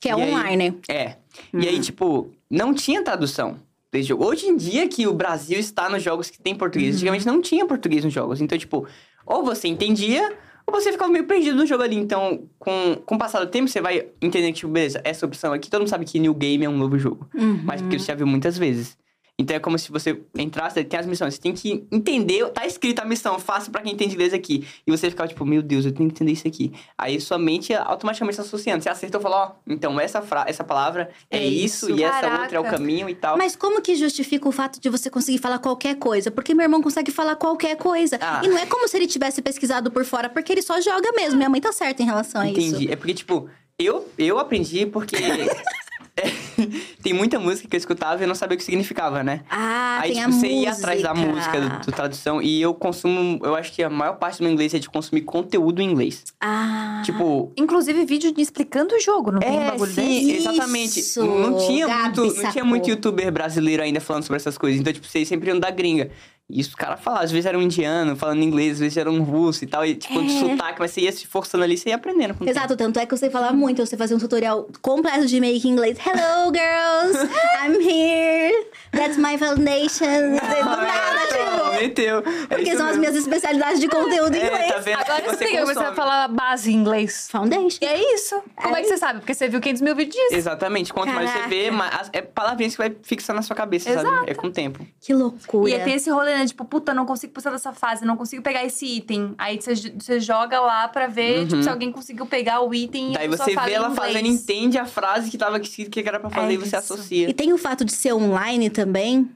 Que é E aí- online. É. E aí, tipo, não tinha tradução desse jogo. Hoje em dia que o Brasil está nos jogos que tem português. Antigamente não tinha português nos jogos. Então, tipo, ou você entendia, ou você ficava meio perdido no jogo ali. Então, com, com o passar do tempo, você vai entender que, tipo, beleza, essa opção aqui, todo mundo sabe que New Game é um novo jogo. Mas porque você já viu muitas vezes. Então é como se você entrasse, tem as missões, você tem que entender, tá escrito a missão, faça pra quem entende inglês aqui. E você ficava tipo, meu Deus, eu tenho que entender isso aqui. Aí sua mente automaticamente se associando. Você acertou e falou, ó, então essa, fra essa palavra é, É isso, isso. e essa Caraca. outra é o caminho e tal. Mas como que justifica o fato de você conseguir falar qualquer coisa? Porque meu irmão consegue falar qualquer coisa. Ah. E não é como se ele tivesse pesquisado por fora, porque ele só joga mesmo. Minha mãe tá certa em relação a Entendi. isso. É porque, tipo, eu, eu aprendi porque. é, tem muita música que eu escutava e eu não sabia o que significava, né? Ah, Aí, tem tipo, a você música. ia atrás da música, do, do tradução, e eu consumo. Eu acho que a maior parte do meu inglês é de consumir conteúdo em inglês. Ah. Tipo. Inclusive, vídeo de explicando o jogo, não tem um É, bagulho sim, desse? exatamente. Isso, Não tinha, Gabi muito, não tinha muito youtuber brasileiro ainda falando sobre essas coisas. Então, tipo, vocês sempre iam da gringa. E isso o cara falava, às vezes era um indiano falando inglês, às vezes era um russo e tal. E, tipo, de É. sotaque, mas você ia se forçando ali, você ia aprendendo. com o tempo. Exato, tanto é que eu sei falar muito. Eu sei fazer um tutorial completo de make inglês. Hello, girls! I'm here! That's my foundation! Do nada, tipo. Meteu. É Porque isso são as mesmo. minhas especialidades de conteúdo em É, inglês. tá vendo? Agora Você explica, você vai falar base em inglês. Foundation. E é isso. Como é, que você sabe? Porque você viu 500 mil vídeos disso. Exatamente. Quanto mais você vê, Caraca. mais, é palavrinhas que vai fixar na sua cabeça, Exato. sabe? É com o tempo. Que loucura. E aí tem esse rolê, né? Tipo, puta, não consigo passar dessa fase, não consigo pegar esse item. Aí você, joga lá pra ver, Uhum. tipo, se alguém conseguiu pegar o item e a Daí você fala vê ela inglês. fazendo, entende a frase que tava escrito que era pra fazer É e você isso. associa. E tem o fato de ser online também,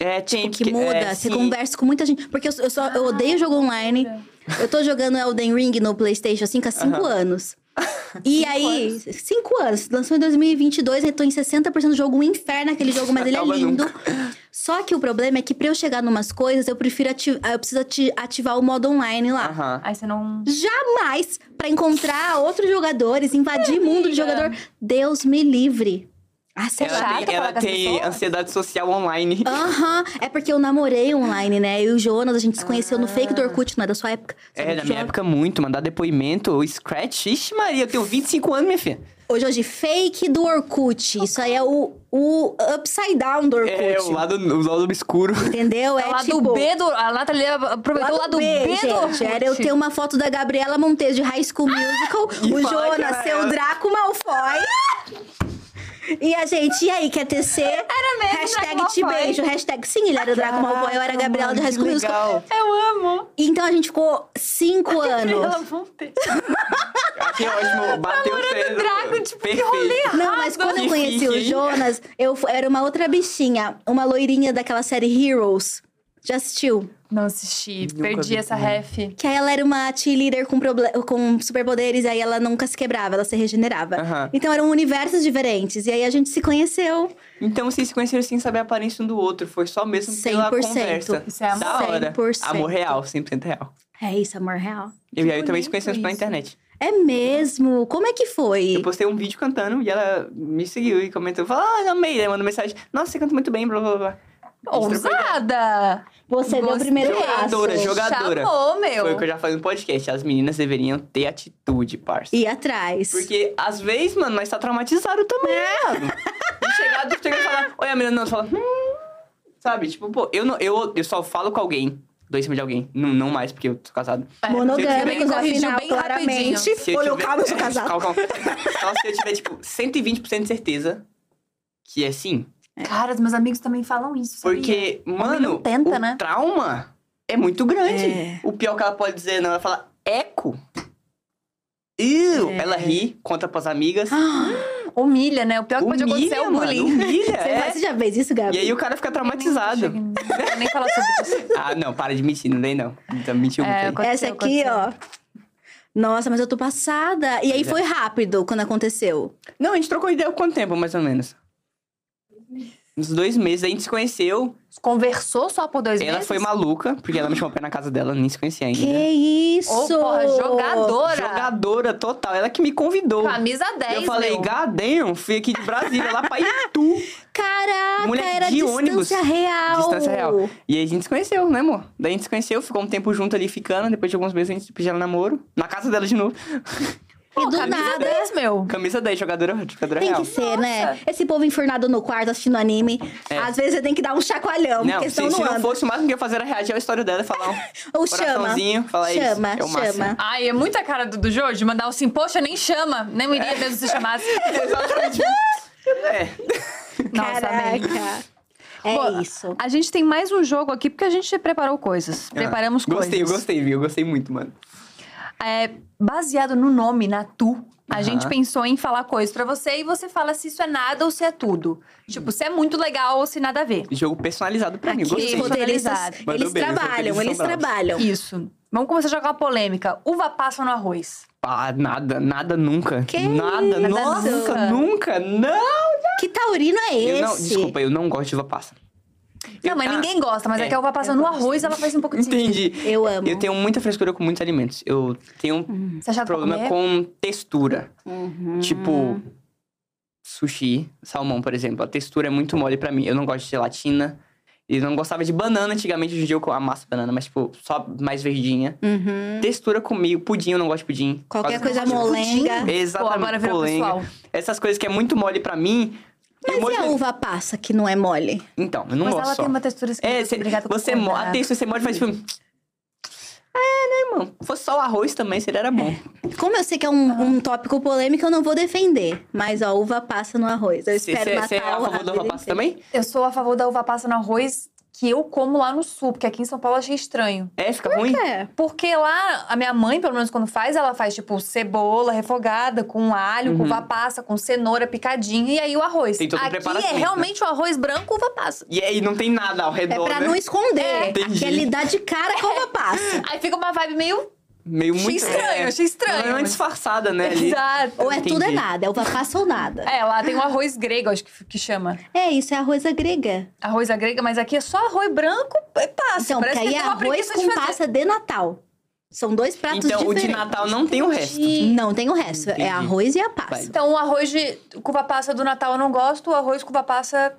É, tem, que muda. é, você sim. conversa com muita gente. Porque eu, eu só eu odeio jogo online. Eu tô jogando Elden Ring no PlayStation 5 há 5 Aham. anos. E aí, 5 anos. Lançou em 2022, eu tô em 60% do jogo, um inferno aquele jogo, mas ele é lindo. nunca. Só que o problema é que pra eu chegar numas coisas, eu prefiro ativar, eu preciso ati- ativar o modo online lá. Aham. Aí você não. Jamais pra encontrar outros jogadores, invadir mundo de jogador. Deus me livre. Ah, sei Ela lá. chato tem, ela tem ansiedade social online. Aham, é porque eu namorei online, né? Eu e o Jonas, a gente se conheceu no fake do Orkut, não é da sua época. sabe, É, na minha época, muito. Mandar depoimento, o Scratch. Ixi, Maria, eu tenho 25 anos, minha filha. Hoje, hoje, fake do Orkut. Isso aí é o, o upside down do Orkut. É, o lado, o lado obscuro. Entendeu? É o lado tipo, B do... A Nathalie aproveitou o lado B, do gente. Orkut. Era eu ter uma foto da Gabriela Monteiro de High School Musical, E o Jonas ser ela. o Draco Malfoy. E a gente, e aí, quer tecer? Era mesmo Hashtag Draco te beijo. Hashtag sim, ele era o Draco Malfoy, eu era a Gabriela de High Que School Musical. Eu amo. Então a gente ficou cinco anos. Achei ótimo. Bateu o. Drago, tipo, que Perfeito. rolê Não, mas quando eu Que conheci o? Jonas, eu era uma outra bichinha, uma loirinha daquela série Heroes. Já assistiu? Não assisti, Nunca perdi vi essa ref. Que aí ela era uma cheerleader com, com superpoderes, e aí ela nunca se quebrava, ela se regenerava. Então eram universos diferentes. E aí a gente se conheceu. Então vocês se conheceram sem saber a aparência um do outro. Foi só mesmo pela 100%. conversa. Isso é amor. Da hora. 100%. Amor real, 100% real. É isso, amor real. Eu e a Eu também se conhecemos pela isso. internet. É mesmo? Como é que foi? Eu postei um vídeo cantando e ela me seguiu e comentou. Falou, ah, amei. Daí mandou mensagem. Nossa, você canta muito bem, blá, blá, blá. Ousada! Você deu o primeiro Jogadora, passo. jogadora. Chamou, meu. Foi o que eu já falei no podcast. As meninas deveriam ter atitude, parça. Ir atrás. Porque, às vezes, mano, nós tá traumatizado também, mano. E chegar, tu chega e falar, oi, a menina não, tu fala, hum. Sabe, tipo, pô, eu, não, eu, eu só falo com alguém, dou em cima de alguém. Não, não mais, porque eu tô casado. Monogâmicos, corrigiu afinal, bem claramente. Se eu Olha, tiver- calma, eu sou é, casado. calma, calma. Então, se eu tiver, tipo, 120% de certeza que é sim. Cara, os meus amigos também falam isso, sabia? Porque, mano, tenta, o né? trauma é muito grande. É. O pior que ela pode dizer, não, ela fala, eco. Iu. É. Ela ri, conta pras amigas. Humilha, né? O pior que pode acontecer é o mano, bullying. humilha, Você, é. você já fez isso, Gabi? E aí o cara fica traumatizado. Não vou nem falar sobre isso. Ah, não, para de mentir, não dei não. Então mentiu É, muito aí. Essa Aconteceu, aqui, ó. Nossa, mas eu tô passada. E aí é. foi rápido quando aconteceu. Não, a gente trocou ideia há quanto tempo, mais ou menos? Uns dois meses, a gente se conheceu. Conversou só por dois ela meses? foi maluca, porque ela me chamou pra ir na casa dela, nem se conhecia ainda. Que isso? Ô, porra, jogadora. Jogadora total, ela que me convidou. Camisa 10, Eu falei, gadem, fui aqui de Brasília, lá pra Itu. Caraca, Moleque era de distância ônibus. real. Distância real. E aí a gente se conheceu, né, amor? Daí a gente se conheceu, ficou um tempo junto ali ficando. Depois de alguns meses a gente pediu ela namoro. Na casa dela de novo. E do Camisa nada. 10, meu. Camisa 10, jogadora, jogadora Tem real. que ser, né? Esse povo enfurnado no quarto assistindo anime. É. Às vezes você tem que dar um chacoalhão, Não, porque se, senão se não não anda. fosse, o máximo que eu ia fazer era reagir à história dela e falar um Ou chama. Falar isso. Chama, é o máximo. chama. Ai, é muita cara do, do Jojo mandar assim, poxa, nem chama. Nem iria mesmo se chamasse. Exatamente. é. Nossa. Caraca. É Bom, isso. A gente tem mais um jogo aqui porque a gente preparou coisas. Preparamos Ah, Gostei, eu coisas. gostei, viu? Eu gostei muito, mano. É, baseado no nome, na Tu, a Aham. gente pensou em falar coisas pra você e você fala se isso é nada ou se é tudo. Tipo, se é muito legal ou se nada a ver. Jogo personalizado pra mim, gostei. roteiristas, eles bem, trabalham, eles trabalham. Isso. Vamos começar a jogar uma polêmica. Uva passa no arroz. Ah, nada, nada nunca. Que nada, isso? nossa, Nunca. nunca, não. Que taurino é esse? Eu não, desculpa, eu não gosto de uva passa. Não, mas ah, ninguém gosta, mas é, é, que a uva passa eu no gosto. arroz, ela faz um pouco de sentido. Entendi. Eu amo. Eu tenho muita frescura com muitos alimentos. Eu tenho um problema com textura. Uhum. Tipo, sushi, salmão, por exemplo. A textura é muito mole pra mim. Eu não gosto de gelatina. E não gostava de banana antigamente. Hoje em dia eu amasso banana, mas, tipo, só mais verdinha. Uhum. Textura comigo. Pudim, eu não gosto de pudim. Qualquer Quase- coisa molenga. Pô, Exatamente, polenga. pessoal. Essas coisas que é muito mole pra mim. Mas molho- e a uva passa, que não é mole? Então, eu não Mas gosto ela só. tem uma textura esquisita. É, cê, obrigada por você mo- a textura você morde e faz tipo. É, né, irmão? Se fosse só o arroz também, seria era bom. Como eu sei que é um, um tópico polêmico, eu não vou defender. Mas a uva passa no arroz. Eu espero Você matar é a favor da uva passa também? Eu sou a favor da uva passa no arroz que eu como lá no sul, porque aqui em São Paulo eu achei estranho. É, fica ruim? É. Porque lá, a minha mãe, pelo menos quando faz, ela faz tipo cebola refogada com alho, com uva passa, com cenoura picadinha e aí o arroz. Tem todo Aqui preparativo, é né? realmente o arroz branco uva passa. E aí não tem nada ao É redor, pra né? não esconder. Entendi. Que ele dá de cara com uva passa. Aí fica uma vibe meio. Meio Achei muito... estranho, achei estranho, Não, é uma mas- disfarçada, né? ali. Exato. Ou é tudo é Entendi. nada. É uva passa ou nada. É, lá tem o arroz grego, acho que, que chama. É, isso é arroz grega. Arroz à grega, mas aqui é só arroz branco e passa. Então, Parece porque aí que é arroz de com fazer. passa de Natal. São dois pratos Então, o diferentes. de Natal não tem o resto. Não tem o resto. Entendi. É arroz e a passa. Vai. Então, o arroz de cuva passa do Natal eu não gosto, o arroz cuva passa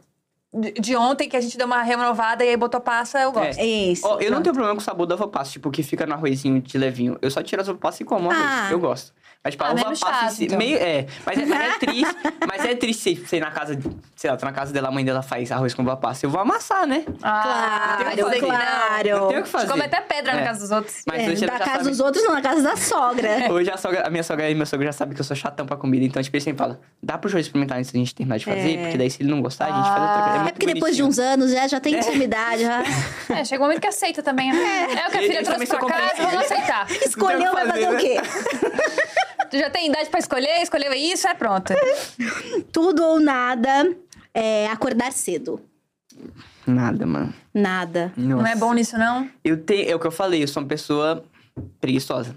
de, ontem, que a gente deu uma renovada e aí botou passa, eu gosto. É. Isso. Ó, eu não tenho problema com o sabor da uva passa, tipo, que fica no arrozinho de levinho. Eu só tiro as uva passa e como arroz. Ah. Eu gosto. Mas, tipo, a Ah, uva menos passa em chato, si, então. meio... É, mas é, mas é triste. mas é triste você você ir na casa... de- Sei lá, tô na casa dela, a mãe dela faz arroz com uva passa. Eu vou amassar, né? Ah, Claro, eu sei que claro. Tem o que A gente fazer. come até pedra na É. casa dos outros. Mas É, hoje já casa sabe... dos outros, não, na casa da sogra. Hoje a, sogra, a minha sogra e meu sogro já sabem que eu sou chatão pra comida. Então, tipo, eles sempre falam, dá pro João experimentar antes da gente terminar de fazer? É. Porque daí, se ele não gostar, a gente faz outra coisa. É muito porque depois de uns anos já, já tem intimidade. Já... É, chega um momento que aceita também. né? É, o que a filha trouxe pra casa, vamos aceitar. Escolheu, vai fazer o quê? Tu já tem idade pra escolher, escolheu isso, é pronto. Tudo ou nada é acordar cedo. Nada, mano. Nada. Não é bom nisso, não? Eu tenho, é o que eu falei, eu sou uma pessoa preguiçosa.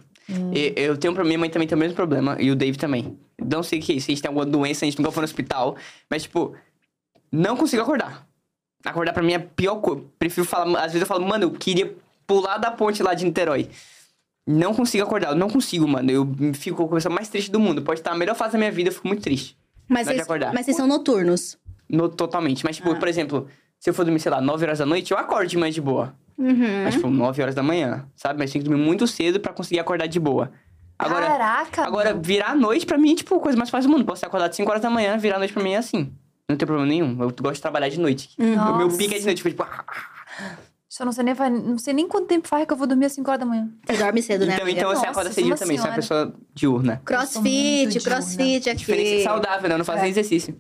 E- Eu, tenho pra minha mãe também tem o mesmo problema, e o Dave também. Não sei o que é isso, se a gente tem alguma doença, a gente nunca foi no hospital. Mas, tipo, não consigo acordar. Acordar pra mim é a pior coisa. Prefiro falar, às vezes eu falo, mano, eu queria pular da ponte lá de Niterói. Não consigo acordar, eu não consigo, mano. Eu fico com a coisa mais triste do mundo. Pode estar a melhor fase da minha vida, eu fico muito triste. Mas de vocês, acordar. mas vocês são noturnos. No, totalmente. Mas, tipo, Ah. por exemplo, se eu for dormir, sei lá, 9 horas da noite, eu acordo de manhã de boa. Uhum. Mas, tipo, 9 horas da manhã, sabe? Mas tem que dormir muito cedo pra conseguir acordar de boa. Agora, Caraca! agora mano. virar a noite pra mim é, tipo, a coisa mais fácil do mundo. Posso ter acordado 5 horas da manhã, virar a noite pra mim é assim. Não tem problema nenhum. Eu gosto de trabalhar de noite. O meu Nossa. pique é de noite. Tipo, ah, Eu não sei nem, faz- não sei nem quanto tempo faz que eu vou dormir às 5 horas da manhã. Você dorme cedo, né? então, amiga? então você Nossa, acorda cedinho também. Você é uma pessoa diurna. Crossfit, diurna. crossfit aqui. Diferença saudável, né? Eu não faço É. nem exercício.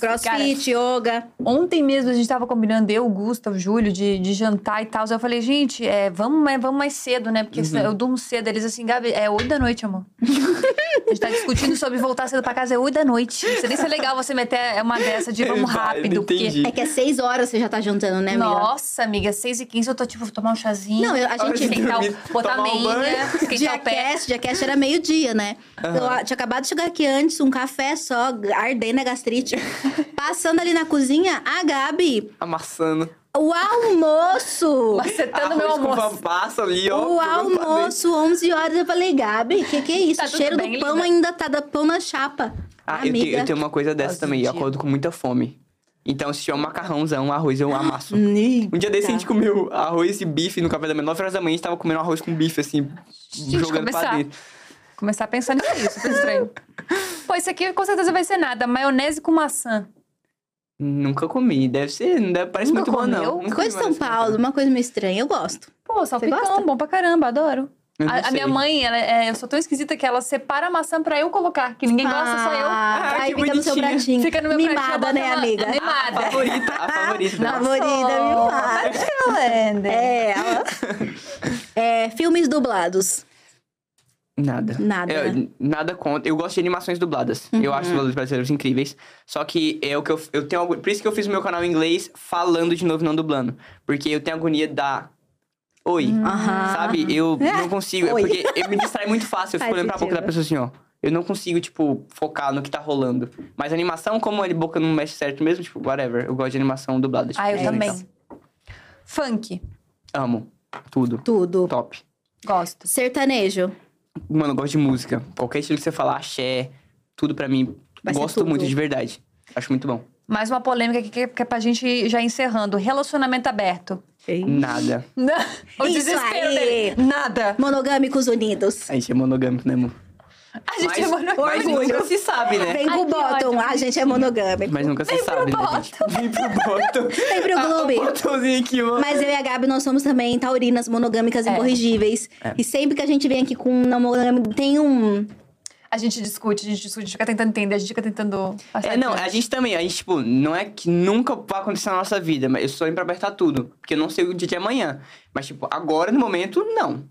Crossfit, yoga. Ontem mesmo a gente tava combinando, eu, o Gustavo, o Júlio, de, de jantar e tal. Eu falei, gente, é, vamos, mais- vamos mais cedo, né? Porque Uhum. eu durmo cedo. Eles assim, Gabi, é 8 da noite, amor. a gente tá discutindo sobre voltar cedo pra casa, é 8 da noite. Não sei nem se é legal você meter uma dessa de vamos rápido. entendi. É que é seis horas você já tá jantando, né, Porque... amiga? Nossa, amiga, 6 e 15 eu tô tipo, vou tomar um chazinho. Não, eu- a gente- esquentar, botar a tomar um banho. meinha, esquentar o pé. Diacast, era meio-dia, né? Eu a- tinha acabado de chegar aqui antes, um café só, ardendo a gastrite. Passando ali na cozinha, a Gabi, Amassando. o almoço! Macetando meu almoço. pambaço ali, ó. O almoço, 11 horas. Eu falei, Gabi, que que é isso? Tá o cheiro bem, do pão linda? ainda tá da pão na chapa. Ah, eu Amiga. tenho, eu tenho uma coisa dessa Nossa, também. Eu acordo com muita fome. Então, se tiver um macarrãozão, arroz, eu amasso. Um dia desse a gente comeu arroz e bife no café da manhã. 9 horas da manhã a gente tava comendo arroz com bife, assim, Gente, jogando pra dentro. Começar a pensar nisso aí, super estranho. Pô, isso aqui com certeza vai ser nada. Maionese com maçã. Nunca comi. Deve ser, não deve, parece Nunca muito bom, comeu? não. Nunca Coisa de São Paulo, uma coisa meio estranha. Eu gosto. Pô, salpicão, gosta? bom pra caramba, adoro. Eu não A, a sei. minha mãe, ela, é, eu sou tão esquisita que ela separa a maçã pra eu colocar. Que ninguém gosta, só eu. Ah, Ah, aí que fica no seu bonitinha. pratinho. Fica no meu pratinho, eu Mimada, boto né, amiga? É mimada. A favorita, a favorita dela. Favorita, mimada. É, ela... é, filmes dublados. Nada. Nada, Eu- né? Nada contra. Eu gosto de animações dubladas. Eu acho os dubladores brasileiros incríveis. Só que é o que eu, eu tenho. Por isso que eu fiz o meu canal em inglês falando de novo, não dublando. Porque eu tenho agonia da. Oi. Aham. Sabe? Eu não consigo. É porque eu me distrai muito fácil. Eu fico olhando pra boca da pessoa assim, ó. Eu não consigo, tipo, focar no que tá rolando. Mas animação, como a boca não mexe certo mesmo, tipo, whatever. Eu gosto de animação dublada. Tipo, Ah, eu é, também. então. Funk. Amo. Tudo. Tudo. Top. Gosto. Sertanejo. Mano, eu gosto de música. Qualquer estilo que você falar, axé, tudo pra mim. Vai gosto muito, de verdade. Acho muito bom. Mais uma polêmica aqui que é- que é pra gente já encerrando. Relacionamento aberto. Nada. o Isso desespero aí. dele. Nada. Monogâmicos unidos. A gente é monogâmico, né, amor? A gente Mas, é monogâmico. mas nunca se sabe, né? Vem pro bottom, a gente é monogâmico. Mas nunca se Vem sabe, pro né, gente? Vem pro bottom. Vem pro clube. Ah, aqui, mano. Mas eu e a Gabi, nós somos também taurinas, monogâmicas É. incorrigíveis. É. E sempre que a gente vem aqui com um não monogâmico, tem um... A gente discute, a gente discute, a gente fica tentando entender, a gente fica tentando passar É, não, a gente também, a gente, tipo, não é que nunca vai acontecer na nossa vida, mas eu sou sempre pra apertar tudo. Porque eu não sei o dia de amanhã. Mas, tipo, agora, no momento, não.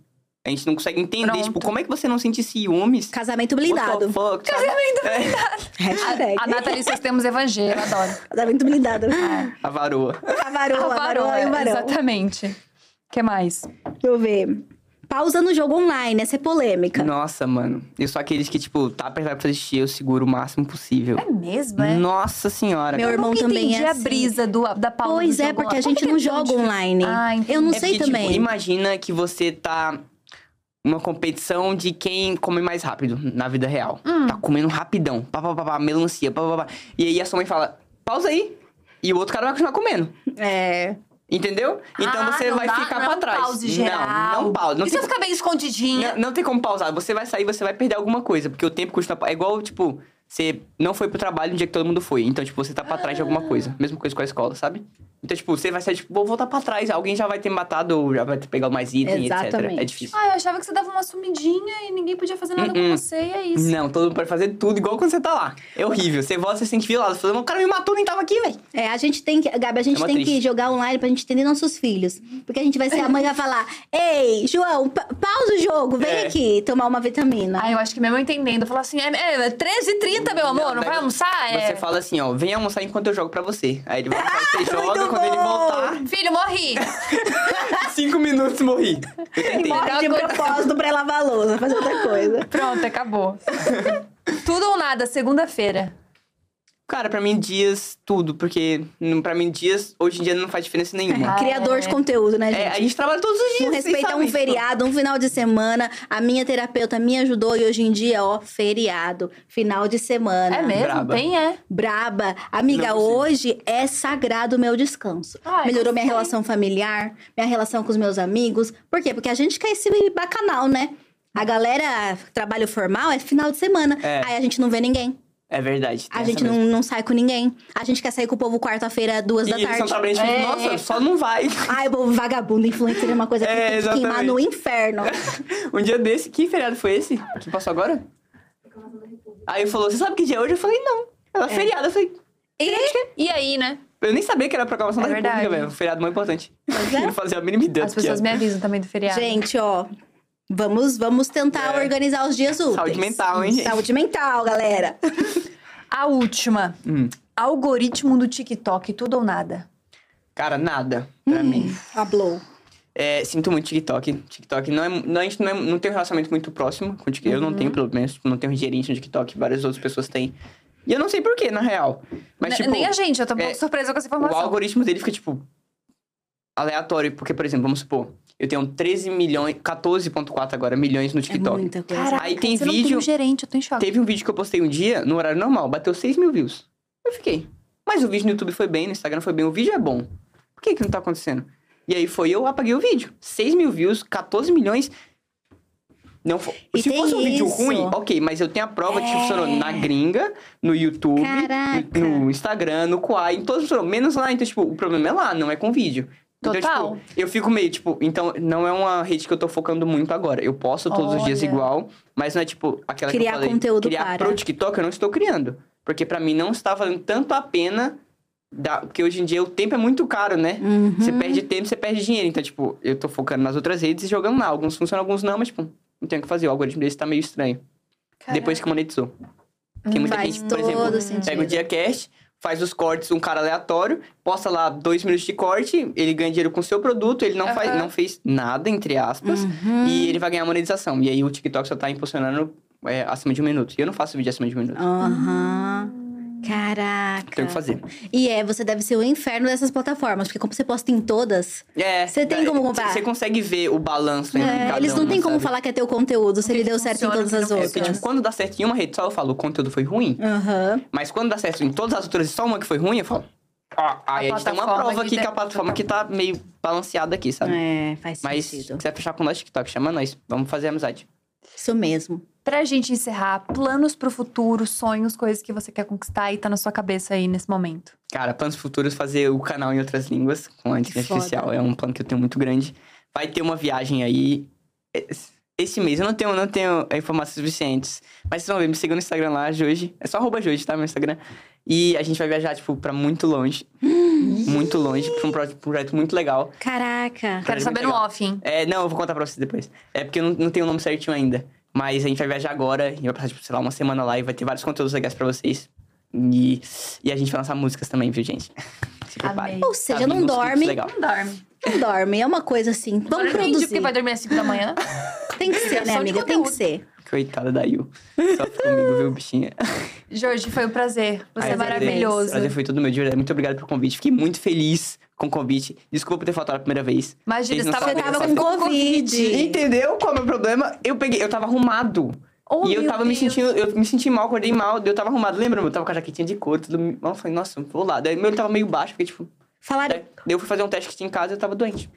A gente não consegue entender, Pronto. tipo, como é que você não sente ciúmes? Casamento What the blindado. fuck, sabe? É, Hashtag. A, a Nathalie, seus termos evangelho, eu adoro. Casamento blindado. a varoa. A varoa, a varoa e o varão. Exatamente. O que mais? Deixa eu ver. Pausa no jogo online, essa é polêmica. Nossa, mano. Eu sou aqueles que, tipo, tá apertado pra fazer xixi, eu seguro o máximo possível. É mesmo, é? Nossa senhora. Meu cara. irmão Nunca também entendi é a assim. brisa do, da pausa Pois do é, jogo porque a lá. gente Por que não é joga online. Ah, entendi. eu não É sei porque, também. Tipo, imagina que você tá numa competição de quem come mais rápido na vida real. Hum. Tá comendo rapidão. Pá, pá, pá, pá, melancia, pá, pá, pá. E aí a sua mãe fala, pausa aí. E o outro cara vai continuar comendo. É. Entendeu? Então Ah, você vai dá- ficar é pra um trás. pause geral. Não, não pausa. Não e se eu ficar bem escondidinha? não, não tem como pausar. Você vai sair, você vai perder alguma coisa. Porque o tempo continua... É igual, tipo... Você não foi pro trabalho no dia que todo mundo foi. Então, tipo, você tá pra trás de alguma coisa. Mesma coisa com a escola, sabe? Então, tipo, você vai sair, tipo, vou voltar pra trás. Alguém já vai ter matado ou já vai ter pegado mais item, etc. Exatamente. É difícil. Ah, eu achava que você dava uma sumidinha e ninguém podia fazer nada com Uh-uh. você, e é isso. Não, todo mundo pode fazer tudo igual quando você tá lá. É horrível. Você volta, você se sente violado. Você fala, o cara me matou, nem tava aqui, velho. É, a gente tem que. Gabi, a gente É tem que triste. jogar online pra gente entender nossos filhos. Porque a gente vai ser a mãe e vai falar: Ei, João, pa- pausa o jogo, vem É. aqui tomar uma vitamina. Ah, eu acho que mesmo eu entendendo. Eu falo assim, é, é 13h30, meu amor, não, daí vai almoçar? É... Você fala assim, ó, vem almoçar enquanto eu jogo pra você. Aí ele vai almoçar, você joga, quando ele voltar, Filho, morri. cinco minutos morri. Eu tentei. morre de propósito pra lavar a louça, fazer outra coisa. Pronto, acabou. Tudo ou nada, segunda-feira. Cara, pra mim, dias, tudo. Porque pra mim, dias, hoje em dia, não faz diferença nenhuma. Ah, Criador é. de conteúdo, né, gente? É, a gente trabalha todos os dias, vocês respeita sabem, um feriado, um final de semana. A minha terapeuta me ajudou e hoje em dia, ó, feriado, final de semana. É mesmo? Braba. Tem, é. Braba. Amiga, Não é hoje é sagrado o meu descanso. Ai, Melhorou minha relação familiar, minha relação com os meus amigos. Por quê? Porque a gente quer esse bacanal, né? A galera, trabalho formal é final de semana. É. Aí a gente não vê ninguém. É verdade. A gente não, não sai com ninguém. A gente quer sair com o povo quarta-feira, duas E da tarde. tipo, É. nossa, só não vai. Ai, o povo vagabundo, influencer é uma coisa que É, tem que queimar exatamente. no inferno. um dia desse, que feriado foi esse? Que passou agora? Aí ele falou, você sabe que dia é hoje? Eu falei, não. Ela é feriado. Eu falei, E, e aí, né? eu nem sabia que era a proclamação É da República, verdade. velho. Um feriado muito importante. Pois é. Eu não fazia a mínima ideia As pessoas era. me avisam também do feriado. Gente, ó, vamos, vamos tentar É. organizar os dias úteis. Saúde mental, hein, gente? Saúde mental, galera. A última. Hum. Algoritmo do TikTok, tudo ou nada. Cara, nada pra mim. Hablou. É, sinto muito TikTok. TikTok não é. Não, a gente não, é- não tem um relacionamento muito próximo com o TikTok. Eu não Uhum. tenho, pelo menos, tipo, não tenho um gerente no TikTok, várias outras pessoas têm. E eu não sei porquê, na real. Mas, Ne- tipo. Nem a gente, eu tô um é, pouco surpresa com essa O informação. algoritmo dele fica, tipo, aleatório. Porque, por exemplo, vamos supor, eu tenho 13 milhões, 14,4 agora milhões no É TikTok. muita coisa. Caraca, Aí tem vídeo- um gerente, eu tô em choque. Teve um vídeo que eu postei um dia, no horário normal, bateu 6 mil views. Eu fiquei. Mas o vídeo no YouTube foi bem, no Instagram foi bem, o vídeo é bom. Por que que não tá acontecendo? E aí foi, eu apaguei o vídeo. 6 mil views, 14 milhões. Não foi. E Se fosse um vídeo isso. ruim, ok, mas eu tenho a prova de que É. funcionou na gringa, no YouTube, Caraca. no, Instagram, no Quai, em todos os menos lá. Então, tipo, o problema é lá, não é com vídeo. Total. Então, tipo, eu fico meio, tipo, então não é uma rede que eu tô focando muito agora. Eu posto todos os dias Olha. igual, mas não é tipo aquela que Criar eu falei. conteúdo criar para. pro TikTok eu não estou criando. Porque pra mim não está valendo tanto a pena. Da... Porque hoje em dia o tempo é muito caro, né? Uhum. Você perde tempo, você perde dinheiro. Então, tipo, eu tô focando nas outras redes e jogando lá. Alguns funcionam, alguns não, mas, tipo, não tem o que fazer. O algoritmo desse tá meio estranho. Depois que monetizou. Tem muita Faz gente, por exemplo, sentido. pega o Diacast, faz os cortes, um cara aleatório, posta lá dois minutos de corte, ele ganha dinheiro com o seu produto, ele não, faz, Aham. não fez nada, entre aspas, Uhum. e ele vai ganhar monetização. E aí o TikTok só tá impulsionando é, acima de um minuto. E eu não faço vídeo acima de um minuto. Aham. Caraca. Tenho que fazer. E é, você deve ser o inferno dessas plataformas, porque como você posta em todas, É. Você tem como comparar? Você consegue ver o balanço entre é, cada eles não uma, têm como sabe? falar que é teu conteúdo, se que ele deu que certo em todas que as não É outras. porque, tipo, quando dá certo em uma rede só, eu falo, o conteúdo foi ruim. Aham. Mas quando dá certo em todas as outras e só uma que foi ruim, eu falo. Ó, aí a gente tem uma prova que aqui que deu- a plataforma que tá meio balanceada aqui, sabe? É, faz Mas se sentido. quiser fechar com nós TikTok, chama nós. Vamos fazer amizade. Isso mesmo. Pra gente encerrar, planos pro futuro, sonhos, coisas que você quer conquistar e tá na sua cabeça aí nesse momento. Cara, planos futuros fazer o canal em outras línguas com a inteligência artificial. É um plano que eu tenho muito grande. Vai ter uma viagem aí. es- Esse mês eu não tenho, não tenho informações suficientes. Mas vocês vão ver, me sigam no Instagram lá, Joji. É só arroba Joji, tá? Meu Instagram. E a gente vai viajar, tipo, pra muito longe. muito longe, pra um proje- projeto muito legal. Caraca. Quero Cara, saber no off, hein? É, não, eu vou contar pra vocês depois. É porque eu não, não tenho o nome certinho ainda. Mas a gente vai viajar agora e vai passar, tipo, sei lá, uma semana lá e vai ter vários conteúdos legais pra vocês. E, e a gente vai lançar músicas também, viu, gente? Se preparem. Ou seja, Tá não dorme. legal. Não dorme. Não dorme. É uma coisa assim. Vamos Agora produzir. porque vai dormir às 5 da manhã. Tem que ser, né, amiga? Tem que ser. Coitada da Yu. Sofre comigo, viu, bichinha? Jorge, foi um prazer. Você Ai, é maravilhoso. Prazer foi todo meu verdade. Muito obrigado pelo convite. Fiquei muito feliz com o convite. Desculpa por ter faltado a primeira vez. Imagina, você tava, tava com Covid. Entendeu qual é o meu problema? Eu peguei, eu tava arrumado. Oh, e eu tava me Deus. sentindo, eu me senti mal, acordei mal, eu tava arrumado. Lembra? Eu tava com a jaquetinha de couro, tudo. Eu falei, nossa, vou lá. Daí meu tava meio baixo, fiquei tipo. Falaram, Daí eu fui fazer um teste que tinha em casa e eu tava doente.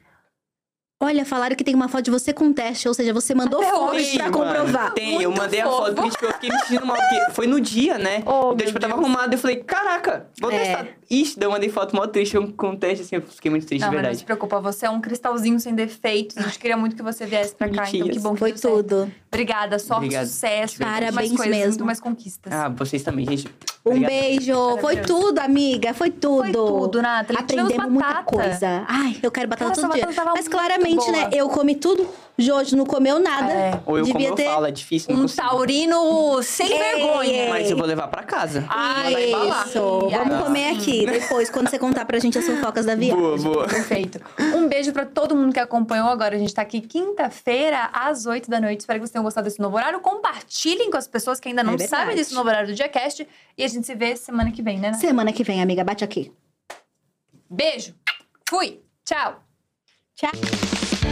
Olha, falaram que tem uma foto de você com teste, ou seja, você mandou Até fotos hoje, pra mano, comprovar. Tem, eu Muito mandei a fofo. foto, porque tipo, eu fiquei me sentindo mal, porque foi no dia, né? Oh, então, tipo, eu tava Deus. arrumado, eu falei, caraca, vou É. testar. Ixi, daí eu mandei foto mó triste com- teste, assim, eu fiquei muito triste, Não, de mas não verdade. se preocupa, você é um cristalzinho sem defeitos. A gente queria muito que você viesse pra cá, então que bom que Foi certo. tudo. Obrigada, sorte, Obrigado. sucesso, Parabéns mais coisas, mesmo. muito mais conquistas. Ah, vocês também, gente. Um Obrigado. beijo. Foi tudo, amiga. Foi tudo. Foi tudo, Nathalie. Aprendemos muita coisa. Ai, eu quero batata Cara, todo dia. Mas muito claramente, né? Eu comi tudo. Jojo não comeu nada. É. Ou eu, como Devia eu ter... falo, é difícil, não Um consigo. taurino sem Ei, vergonha. ei. Mas eu vou levar pra casa. Ah. Isso. Vamos ai, comer aqui depois, quando você contar pra gente as fofocas da viagem. Boa, boa. Perfeito. Um beijo pra todo mundo que acompanhou agora. A gente tá aqui quinta-feira, às 8 da noite. Espero que vocês tenham gostado desse novo horário. Compartilhem com as pessoas que ainda não É verdade. sabem desse novo horário do Diacast. E a gente se vê semana que vem, né? Nath? Semana que vem, amiga. Bate aqui. Beijo. Fui. Tchau. Tchau.